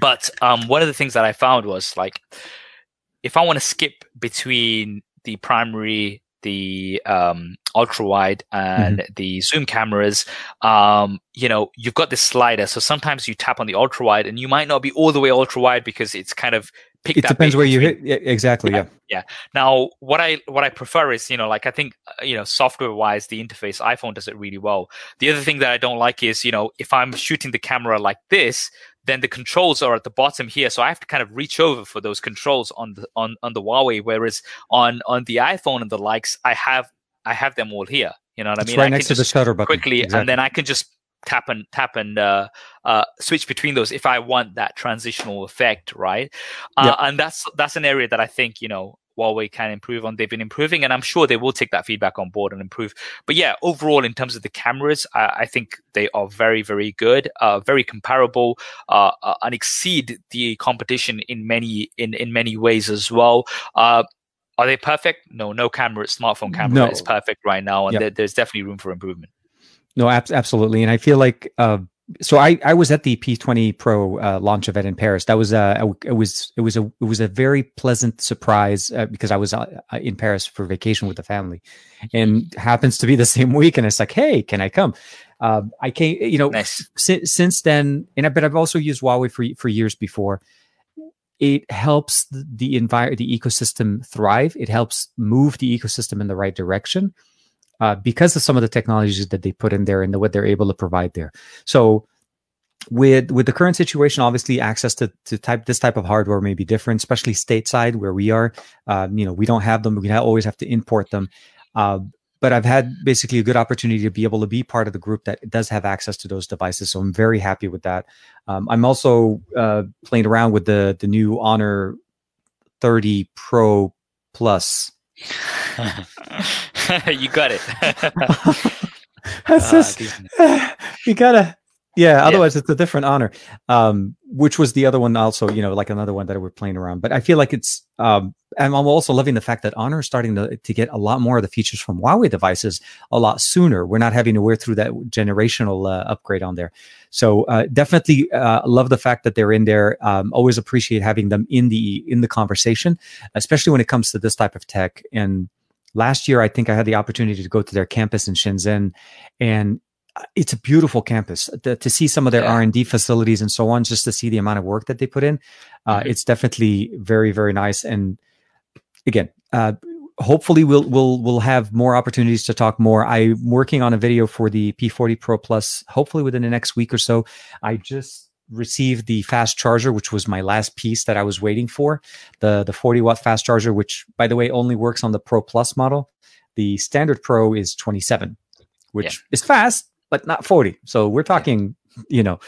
But um, one of the things that I found was like, if I want to skip between the primary the um, ultra wide and mm-hmm. the zoom cameras, um, you know, you've got this slider. So sometimes you tap on the ultra wide and you might not be all the way ultra wide because it's kind of pick it depends where you hit. Yeah, exactly yeah. yeah. yeah. Now what i what i prefer is you know like i think uh, you know software wise the interface iphone does it really well. The other thing that i don't like is you know if i'm shooting the camera like this then the controls are at the bottom here so i have to kind of reach over for those controls on the on on the huawei whereas on on the iphone and the likes i have i have them all here you know what it's i mean? right I next to the shutter button. quickly exactly. and then i can just tap and tap and uh, uh, switch between those if I want that transitional effect, right? Uh, yep. And that's that's an area that I think you know Huawei can improve on. They've been improving, and I'm sure they will take that feedback on board and improve. But yeah, overall, in terms of the cameras, I, I think they are very, very good, uh, very comparable, uh, uh, and exceed the competition in many in in many ways as well. Uh, are they perfect? No, no camera, smartphone camera no. is perfect right now, and yep. there, there's definitely room for improvement. No, ab- absolutely. And I feel like, uh, so I, I was at the P20 Pro uh, launch event in Paris. That was uh, a, it was it was a it was a very pleasant surprise uh, because I was uh, uh, in Paris for vacation with the family, and happens to be the (laughs) same week. And it's like, hey, can I come? Uh, I came, you know, nice. si- since then, and I, but I've also used Huawei for for years before. It helps the, the environment, the ecosystem thrive. It helps move the ecosystem in the right direction uh, because of some of the technologies that they put in there and the, what they're able to provide there. So with with the current situation, obviously access to, to type this type of hardware may be different, especially stateside where we are. Um, you know, we don't have them. We always have to import them. Uh, but I've had basically a good opportunity to be able to be part of the group that does have access to those devices. So I'm very happy with that. Um, I'm also uh, playing around with the the new Honor 30 Pro Plus (laughs) (laughs) you got it. (laughs) That's just, (sighs) you gotta yeah otherwise yeah. it's a different honor um which was the other one also you know like another one that we're playing around but i feel like it's um and i'm also loving the fact that honor is starting to, to get a lot more of the features from huawei devices a lot sooner we're not having to wear through that generational uh, upgrade on there so uh, definitely uh, love the fact that they're in there um, always appreciate having them in the in the conversation especially when it comes to this type of tech and last year i think i had the opportunity to go to their campus in shenzhen and it's a beautiful campus the, to see some of their yeah. r&d facilities and so on just to see the amount of work that they put in uh, mm-hmm. it's definitely very very nice and again uh, hopefully we'll we'll we'll have more opportunities to talk more i'm working on a video for the p40 pro plus hopefully within the next week or so i just received the fast charger which was my last piece that i was waiting for the the 40 watt fast charger which by the way only works on the pro plus model the standard pro is 27 which yeah. is fast but not 40. So we're talking, you know.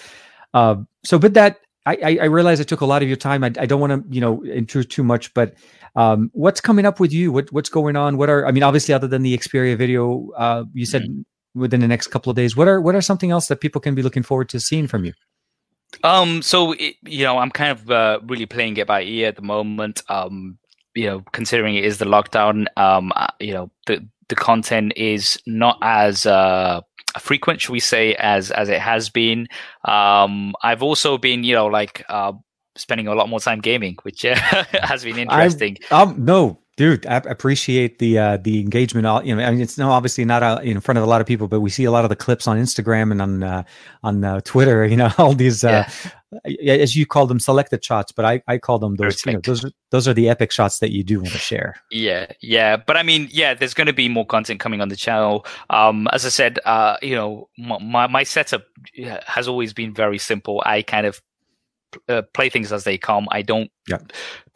Uh, so, but that I, I realize I took a lot of your time. I, I don't want to, you know, intrude too much, but um, what's coming up with you? What what's going on? What are I mean, obviously, other than the Xperia video, uh, you said mm-hmm. within the next couple of days. What are what are something else that people can be looking forward to seeing from you? Um, so it, you know, I'm kind of uh, really playing it by ear at the moment. Um, you know, considering it is the lockdown, um, uh, you know, the the content is not as uh frequent, should we say, as as it has been. Um, I've also been, you know, like uh, spending a lot more time gaming, which uh, (laughs) has been interesting. Um, no, dude, I appreciate the uh, the engagement. You know, I mean, it's no obviously not uh, in front of a lot of people, but we see a lot of the clips on Instagram and on uh, on uh, Twitter. (laughs) You know, all these uh, yeah. as you call them selected shots, but I, I call them those. You know, those are those are the epic shots that you do want to share. Yeah, yeah, but I mean, yeah, there's going to be more content coming on the channel. Um, as I said, uh, you know, my my setup has always been very simple. I kind of uh, play things as they come. I don't yeah.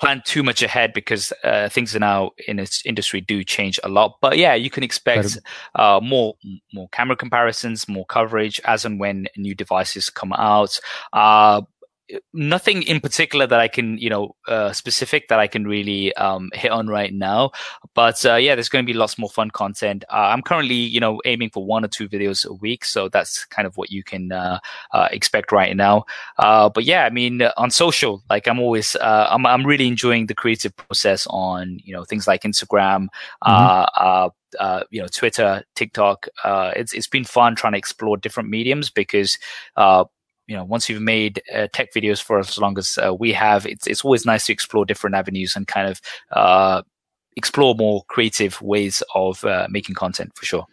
plan too much ahead because uh, things now in this industry do change a lot. But yeah, you can expect uh, more more camera comparisons, more coverage as and when new devices come out. Nothing in particular that I can, you know, uh, specific that I can really um, hit on right now. But uh, yeah, there's going to be lots more fun content. Uh, I'm currently, you know, aiming for one or two videos a week, so that's kind of what you can uh, uh, expect right now. Uh, but yeah, I mean, on social, like I'm always, I'm, I'm really enjoying the creative process on, you know, things like Instagram. Mm-hmm. Uh, you know Twitter, TikTok. Uh, it's it's been fun trying to explore different mediums because uh, you know once you've made uh, tech videos for as long as uh, we have it's it's always nice to explore different avenues and kind of uh, explore more creative ways of uh, making content for sure.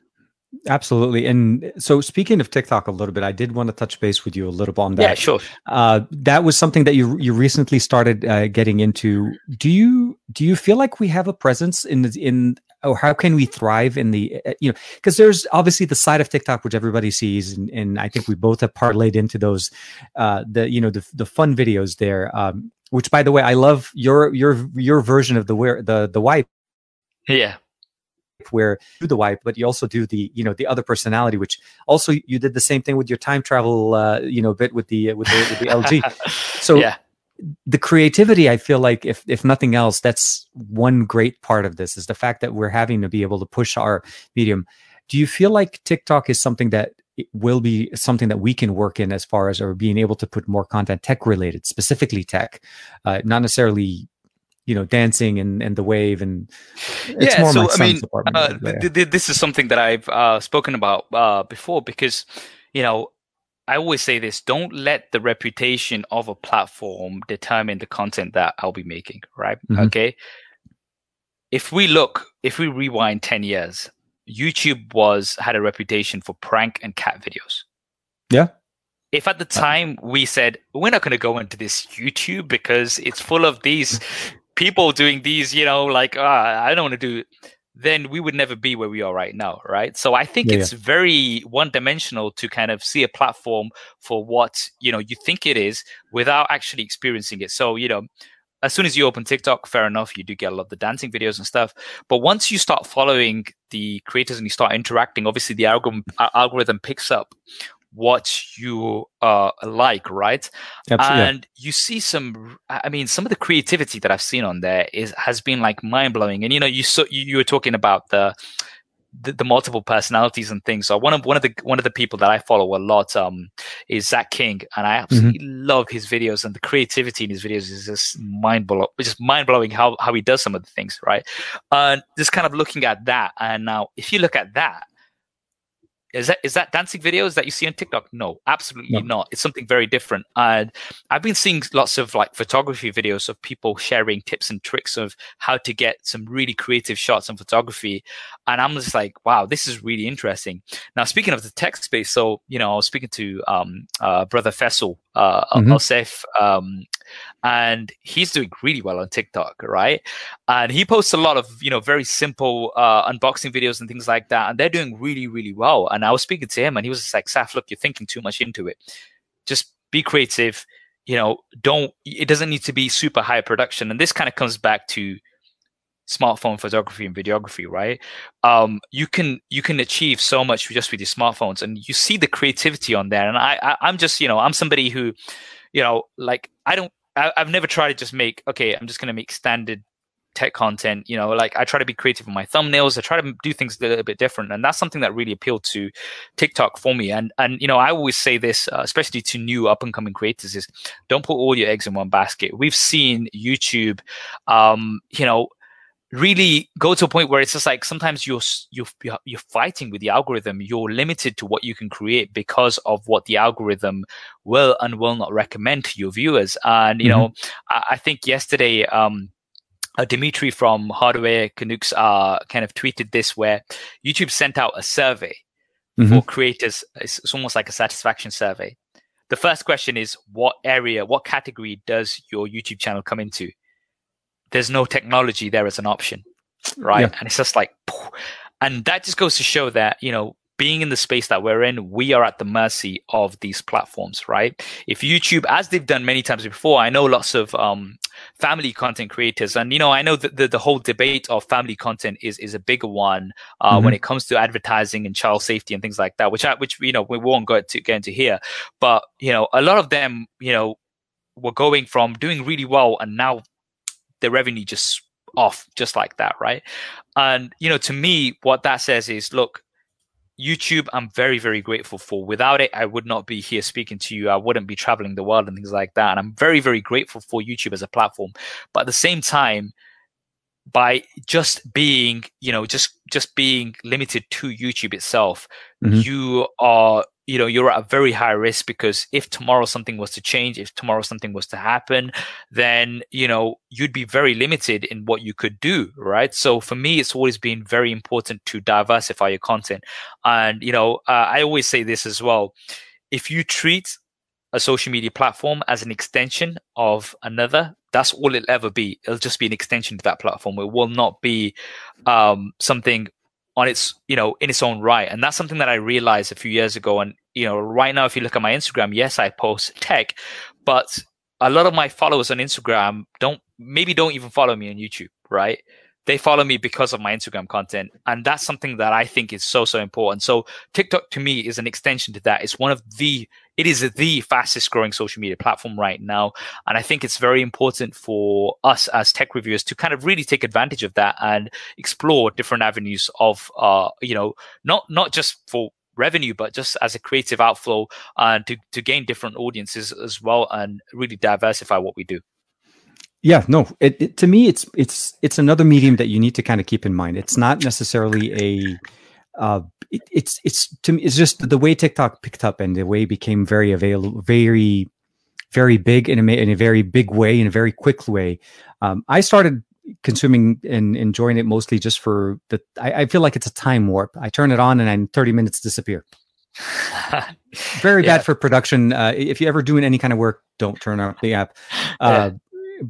Absolutely. And so, speaking of TikTok a little bit, I did want to touch base with you a little bit on that. Yeah, sure. Uh, that was something that you you recently started uh, getting into. Do you do you feel like we have a presence in in or how can we thrive in the uh, you know because there's obviously the side of TikTok which everybody sees, and, and I think we both have parlayed into those uh, the you know the the fun videos there. Um, which, by the way, I love your your your version of the where the the wipe. Yeah where you do the wipe, but you also do the you know the other personality, which also you did the same thing with your time travel uh, you know bit with the with the, with the LG. (laughs) So yeah. The creativity, I feel like if if nothing else, that's one great part of this is the fact that we're having to be able to push our medium. Do you feel like TikTok is something that will be something that we can work in as far as or being able to put more content tech related, specifically tech, uh, not necessarily you know dancing and, and the wave and yeah so i mean uh, th- th- this is something that i've uh, spoken about uh, before because you know i always say this don't let the reputation of a platform determine the content that i'll be making right? Mm-hmm. okay? If we look if we rewind 10 years youtube was had a reputation for prank and cat videos. Yeah. If at the uh, time we said we're not going to go into this YouTube because it's full of these (laughs) people doing these, you know, like, uh, I don't want to do, then we would never be where we are right now, right? So I think yeah, it's yeah. very one dimensional to kind of see a platform for what, you know, you think it is without actually experiencing it. So, you know, as soon as you open TikTok, fair enough, you do get a lot of the dancing videos and stuff. But once you start following the creators and you start interacting, obviously the algorithm algorithm picks up what you uh, like, right? Absolutely. And you see some, I mean, some of the creativity that I've seen on there is has been like mind blowing. And you know, you saw you, you were talking about the, the, the multiple personalities and things. So one of one of the one of the people that I follow a lot um, is Zach King, and I absolutely mm-hmm. love his videos and the creativity in his videos is just mind blowing. Just mind blowing how how he does some of the things, right? And just kind of looking at that, and now if you look at that is that is that dancing videos that you see on TikTok? No, absolutely no. not. It's something very different. And I've been seeing lots of like photography videos of people sharing tips and tricks of how to get some really creative shots on photography. And I'm just like, wow, this is really interesting. Now, speaking of the tech space, so you know, I was speaking to um, uh, brother Fessel uh, mm-hmm. um, and he's doing really well on TikTok, right? And he posts a lot of you know very simple uh, unboxing videos and things like that, and they're doing really really well. And I was speaking to him, and he was just like, "Saf, look, you're thinking too much into it. Just be creative. You know, don't. It doesn't need to be super high production." And this kind of comes back to smartphone photography and videography right? Um, you can you can achieve so much just with your smartphones and you see the creativity on there. And I, I i'm just you know i'm somebody who you know like i don't I, have never tried to just make okay i'm just going to make standard tech content you know like i try to be creative in my thumbnails i try to do things a little bit different and that's something that really appealed to tiktok for me. And and you know i always say this uh, especially to new up and coming creators is don't put all your eggs in one basket. We've seen youtube um you know really go to a point where it's just like sometimes you're you're you're fighting with the algorithm you're limited to what you can create because of what the algorithm will and will not recommend to your viewers and you mm-hmm. know I, I, think yesterday um uh, Dimitri from Hardware Canucks uh, kind of tweeted this where YouTube sent out a survey mm-hmm. for creators. It's, it's almost like a satisfaction survey. The first question is what area, what category does your YouTube channel come into? There's no technology there as an option, right? Yeah. And it's just like, and that just goes to show that you know being in the space that we're in, we are at the mercy of these platforms, right? If YouTube, as they've done many times before, I know lots of um, family content creators, and you know, I know that the, the whole debate of family content is is a bigger one uh, mm-hmm. when it comes to advertising and child safety and things like that, which I, which you know we won't go to get into here, but you know, a lot of them, you know, were going from doing really well and now the revenue just off just like that, right? And you know, to me, what that says is, look, YouTube, I'm very, very grateful for. Without it, I would not be here speaking to you. I wouldn't be traveling the world and things like that. And I'm very, very grateful for YouTube as a platform. But at the same time, by just being, you know, just just being limited to YouTube itself, mm-hmm. you are you know you're at a very high risk because if tomorrow something was to change if tomorrow something was to happen then you know you'd be very limited in what you could do right? So for me it's always been very important to diversify your content. And you know uh, i always say this as well. If you treat a social media platform as an extension of another that's all it'll ever be. It'll just be an extension to that platform. It will not be um, something on its you know in its own right and that's something that i realized a few years ago and you know right now if you look at my instagram yes i post tech but a lot of my followers on instagram don't maybe don't even follow me on youtube right they follow me because of my Instagram content. And that's something that I think is so, so important. So TikTok to me is an extension to that. It's one of the, it is the fastest growing social media platform right now. And I think it's very important for us as tech reviewers to kind of really take advantage of that and explore different avenues of, uh, you know, not, not just for revenue, but just as a creative outflow and to, to gain different audiences as well and really diversify what we do. Yeah, no. It, it, to me, it's it's it's another medium that you need to kind of keep in mind. It's not necessarily a. Uh, it, it's it's to me, it's just the way TikTok picked up and the way it became very available, very, very big in a in a very big way, in a very quick way. Um, I started consuming and enjoying it mostly just for the. I, I, feel like it's a time warp. I turn it on and in thirty minutes disappear. (laughs) very yeah. bad for production. Uh, if you're ever doing any kind of work, don't turn on the app. Uh, yeah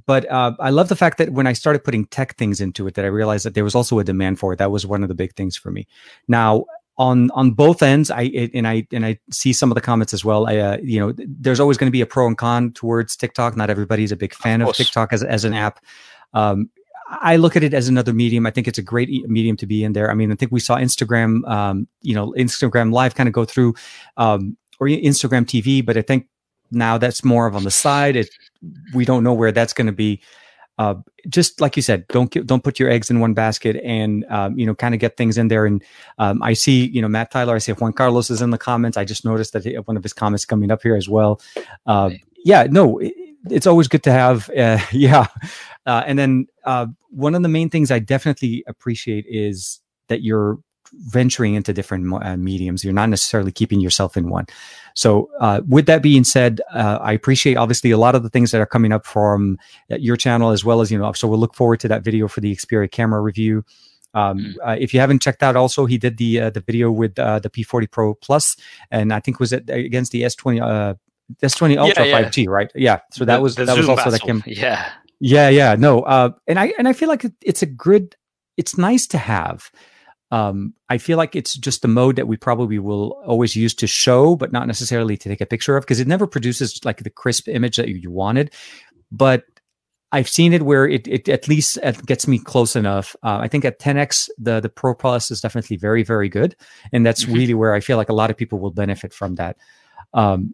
but uh, I love the fact that when I started putting tech things into it, that I realized that there was also a demand for it. That was one of the big things for me. Now, on on both ends, I it, and I and I see some of the comments as well. I, uh, you know, there's always going to be a pro and con towards TikTok. Not everybody's a big fan of, of TikTok as as an app. Um, I look at it as another medium. I think it's a great medium to be in there. I mean, I think we saw Instagram, um, you know, Instagram Live kind of go through, um, or Instagram TV, but I think now that's more of on the side. It, we don't know where that's going to be. Uh, just like you said, don't get, don't put your eggs in one basket, and um, you know, kind of get things in there. And um, I see, you know, Matt Tyler. I see Juan Carlos is in the comments. I just noticed that he, one of his comments coming up here as well. Uh, yeah, no, it, it's always good to have. (laughs) Uh, yeah, uh, and then uh, one of the main things I definitely appreciate is that you're venturing into different uh, mediums. You're not necessarily keeping yourself in one. So, uh, with that being said, uh, I appreciate obviously a lot of the things that are coming up from uh, your channel as well as you know. So we'll look forward to that video for the Xperia camera review. Um, mm. uh, if you haven't checked out, also he did the uh, the video with uh, the P40 Pro Plus, and I think was it against the S20 uh, S20 Ultra yeah, yeah. 5G, right? Yeah. So that the, was the that Zoom was also that came. Yeah. Yeah, yeah, no, uh, and I and I feel like it's a good. It's nice to have um, I feel like it's just the mode that we probably will always use to show, but not necessarily to take a picture of, because it never produces like the crisp image that you wanted. But I've seen it where it, it at least gets me close enough. Uh, I think at 10x, the the Pro Plus is definitely very very good, and that's mm-hmm. really where I feel like a lot of people will benefit from that. Um,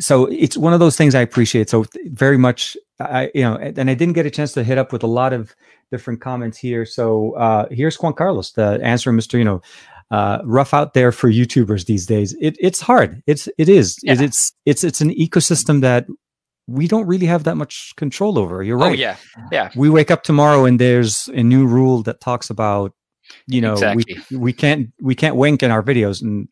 so it's one of those things I appreciate. So very much, I you know, and I didn't get a chance to hit up with a lot of different comments here. So uh, here's Juan Carlos, the answer, Mister. You know, uh, rough out there for YouTubers these days. It, it's hard. It's it is. Yeah. It, it's it's it's an ecosystem that we don't really have that much control over. You're oh, right. Oh, yeah, yeah. We wake up tomorrow and there's a new rule that talks about, you know, exactly. we we can't we can't wink in our videos, and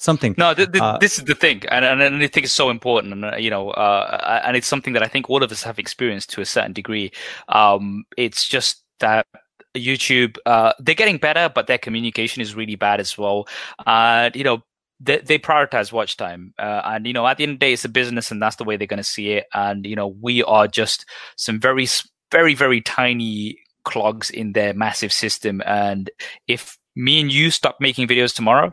something. No, th- th- uh, this is the thing, and, and, and I think it's so important, and uh, you know, uh, and it's something that I think all of us have experienced to a certain degree. Um, it's just that YouTube, uh, they're getting better, but their communication is really bad as well. And you know, they, they prioritize watch time, uh, and you know, at the end of the day, it's a business, and that's the way they're going to see it. And you know, we are just some very, very, very tiny clogs in their massive system, and if me and you stop making videos tomorrow,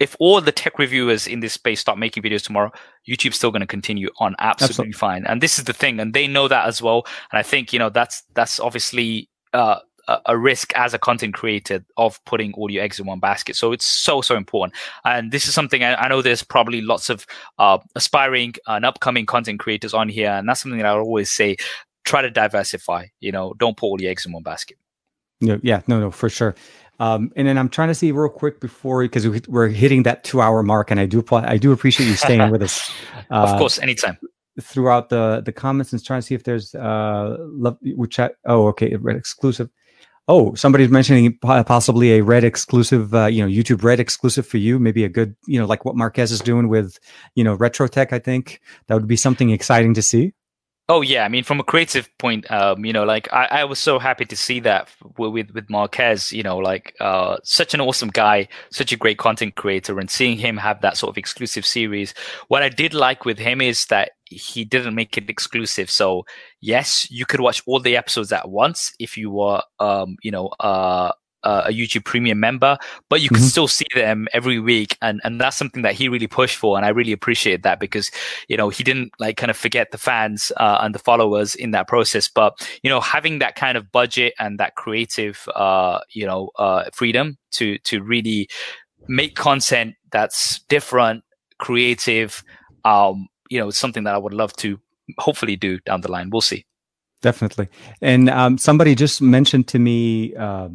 if all the tech reviewers in this space start making videos tomorrow, YouTube's still going to continue on absolutely, absolutely, fine. And this is the thing, and they know that as well. And I think you know that's that's obviously uh, a risk as a content creator of putting all your eggs in one basket. So it's so so important. And this is something I, I know there's probably lots of uh, aspiring and upcoming content creators on here, and that's something that I always say: try to diversify. You know, don't put all your eggs in one basket. No, yeah, no, no, for sure. Um, and then I'm trying to see real quick before because we're hitting that two hour mark, and I do I do appreciate you staying with us. (laughs) Uh, of course, anytime. throughout the the comments and trying to see if there's uh love we chat. Oh, okay, red exclusive. Oh, somebody's mentioning possibly a red exclusive, uh, you know, YouTube red exclusive for you. Maybe a good, you know, like what Marques is doing with, you know, retro tech. I think that would be something exciting to see. Oh yeah, I mean, from a creative point, um, you know, like I, I was so happy to see that with with Marques, you know, like uh, such an awesome guy, such a great content creator, and seeing him have that sort of exclusive series. What I did like with him is that he didn't make it exclusive. So yes, you could watch all the episodes at once if you were, um, you know, uh, uh, a YouTube Premium member, but you can mm-hmm. still see them every week, and and that's something that he really pushed for, and I really appreciate that because you know he didn't like kind of forget the fans uh, and the followers in that process, but you know having that kind of budget and that creative uh, you know uh, freedom to to really make content that's different, creative, um, you know, something that I would love to hopefully do down the line. We'll see. Definitely, and um, somebody just mentioned to me uh,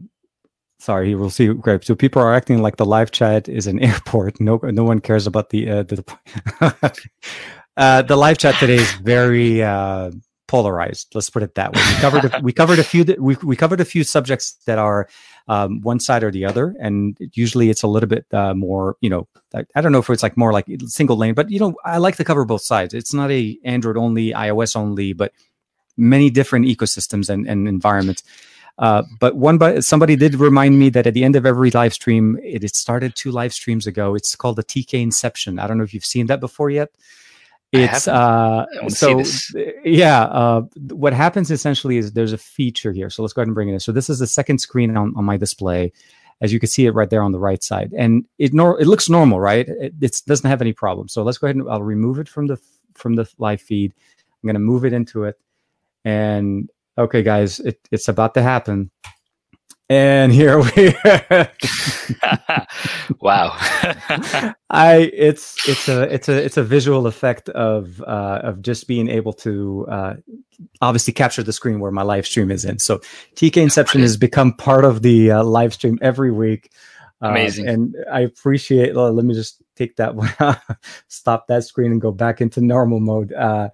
sorry, we'll see. Great. So people are acting like the live chat is an (laughs) airport. No, no one cares about the uh, the (laughs) uh, the live chat today is very uh, polarized. Let's put it that way. We covered a, we covered a few we we covered a few subjects that are um, one side or the other, and usually it's a little bit uh, more. You know, I, I, don't know if it's like more like single lane, but you know, I like to cover both sides. It's not a Android only, iOS only, but many different ecosystems and, and environments. Uh, but one, but somebody did remind me that at the end of every live stream, it, it started two live streams ago. It's called the TK Inception. I don't know if you've seen that before yet. It's uh, so yeah. Uh, what happens essentially is there's a feature here. So let's go ahead and bring it in. So this is the second screen on, on my display, as you can see it right there on the right side, and it nor- it looks normal, right? It doesn't have any problem. So let's go ahead and I'll remove it from the from the live feed. I'm going to move it into it, and okay, guys, it, it's about to happen. And here we are. (laughs) wow. (laughs) I it's it's a it's a it's a visual effect of uh, of just being able to uh, obviously capture the screen where my live stream is in. So TK Inception has become part of the uh, live stream every week. Uh, Amazing. and I appreciate. Well, let me just take that one, (laughs) stop that screen, and go back into normal mode. Uh,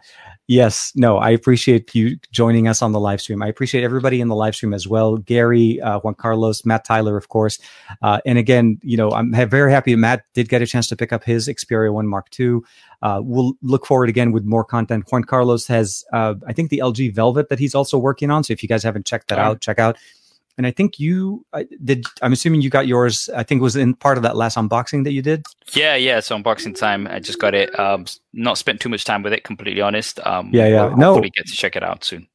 Yes, no, I appreciate you joining us on the live stream. I appreciate everybody in the live stream as well. Gary, uh, Juan Carlos, Matt Tyler, of course. Uh, and again, you know, I'm very happy Matt did get a chance to pick up his Xperia 1 Mark II. Uh, we'll look forward again with more content. Juan Carlos has, uh, I think, the LG Velvet that he's also working on. So if you guys haven't checked that out, check out and I think you I did. I'm assuming you got yours. I think it was in part of that last unboxing that you did. Yeah, yeah. So unboxing time. I just got it. Um, not spent too much time with it. Completely honest. Um, yeah, yeah. We'll no, get to check it out soon.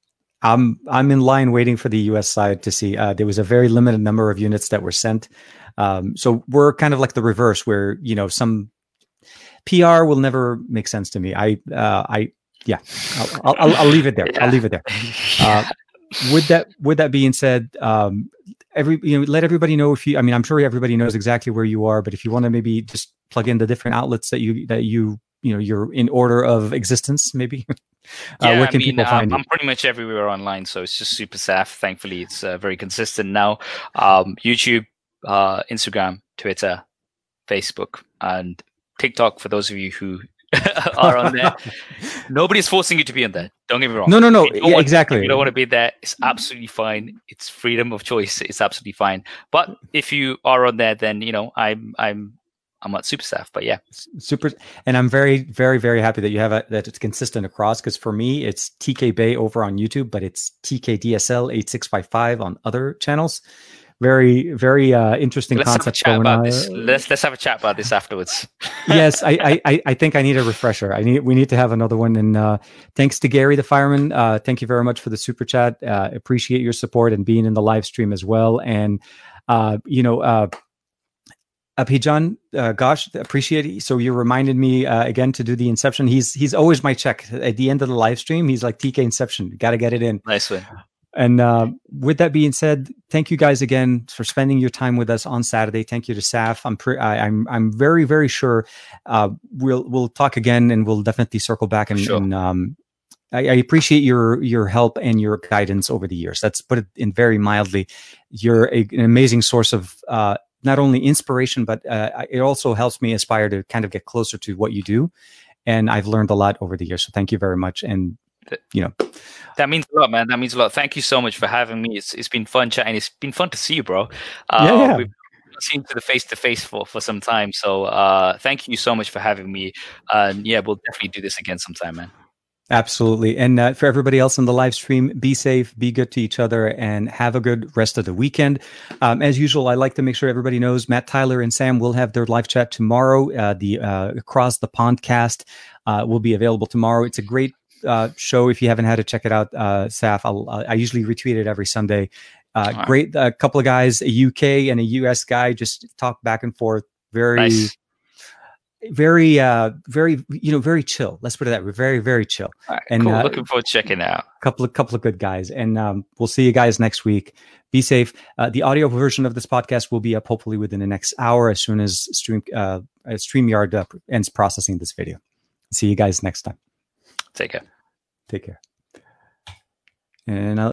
I'm I'm in line waiting for the U.S. side to see. Uh, there was a very limited number of units that were sent. Um, so we're kind of like the reverse, where you know some PR will never make sense to me. I uh, I yeah, I'll, I'll, I'll, leave it there. I'll leave it there. (laughs) Uh, with that with that being said, um, every you know, let everybody know if you. I mean, I'm sure everybody knows exactly where you are, but if you want to maybe just plug in the different outlets that you that you you know you're in order of existence, maybe. (laughs) uh, yeah, where can I mean, people find um, I'm pretty much everywhere online, so it's just SuperSaf. Thankfully, it's uh, very consistent now. Um, YouTube, uh, Instagram, Twitter, Facebook, and TikTok. For those of you who (laughs) are on there. Nobody's forcing you to be on there. Don't get me wrong. No, no, no. Yeah, exactly. you don't want to be there. It's absolutely fine. It's freedom of choice. It's absolutely fine. But if you are on there, then you know I'm I'm I'm not super safe. But yeah, super. And I'm very very very happy that you have a, that it's consistent across. Because for me, it's TK Bay over on YouTube, but it's TK DSL eight six five five on other channels very very uh, interesting let's concept going on. This. Let's let's have a chat about this afterwards. (laughs) yes, I, I I think I need a refresher. I need we need to have another one. And uh, thanks to Gary the fireman. Uh, thank you very much for the super chat. Uh, appreciate your support and being in the live stream as well. And uh, you know. Uh, Abhijan, uh, gosh, appreciate it. So you reminded me uh, again to do the Inception. He's he's always my check at the end of the live stream. He's like TK Inception. Got to get it in. Nice one. And uh, with that being said, thank you guys again for spending your time with us on Saturday. Thank you to Saf. I'm pre- I, am I'm, I'm very very sure uh, we'll we'll talk again and we'll definitely circle back and, sure. and um, I, I, appreciate your your help and your guidance over the years. Let's put it in very mildly. You're a, an amazing source of uh, not only inspiration, but uh, it also helps me aspire to kind of get closer to what you do and I've learned a lot over the years. So thank you very much. And you know, that means a lot, man. That means a lot. Thank you so much for having me. It's it's been fun chatting. It's been fun to see you, bro. Uh, yeah, yeah. We've seen to the face to face for for some time. So uh, thank you so much for having me. Uh, yeah, we'll definitely do this again sometime, man. Absolutely. And uh, for everybody else on the live stream, be safe, be good to each other, and have a good rest of the weekend. Um, as usual, I like to make sure everybody knows Matt Tyler and Sam will have their live chat tomorrow. Uh, the uh, Across the Pondcast uh, will be available tomorrow. It's a great uh, show. If you haven't had to check it out, uh, Saf, I'll, i usually retweet it every Sunday. Uh, Great, a couple of guys, a UK and a US guy, just talk back and forth. Very, nice. very uh very you know very chill. Let's put it that way. Very very chill. Right, and cool. uh, looking forward to checking out. a couple of couple of good guys. And um we'll see you guys next week. Be safe. Uh, the audio version of this podcast will be up hopefully within the next hour as soon as stream uh streamyard uh, ends processing this video. See you guys next time take care. Take care. And I'll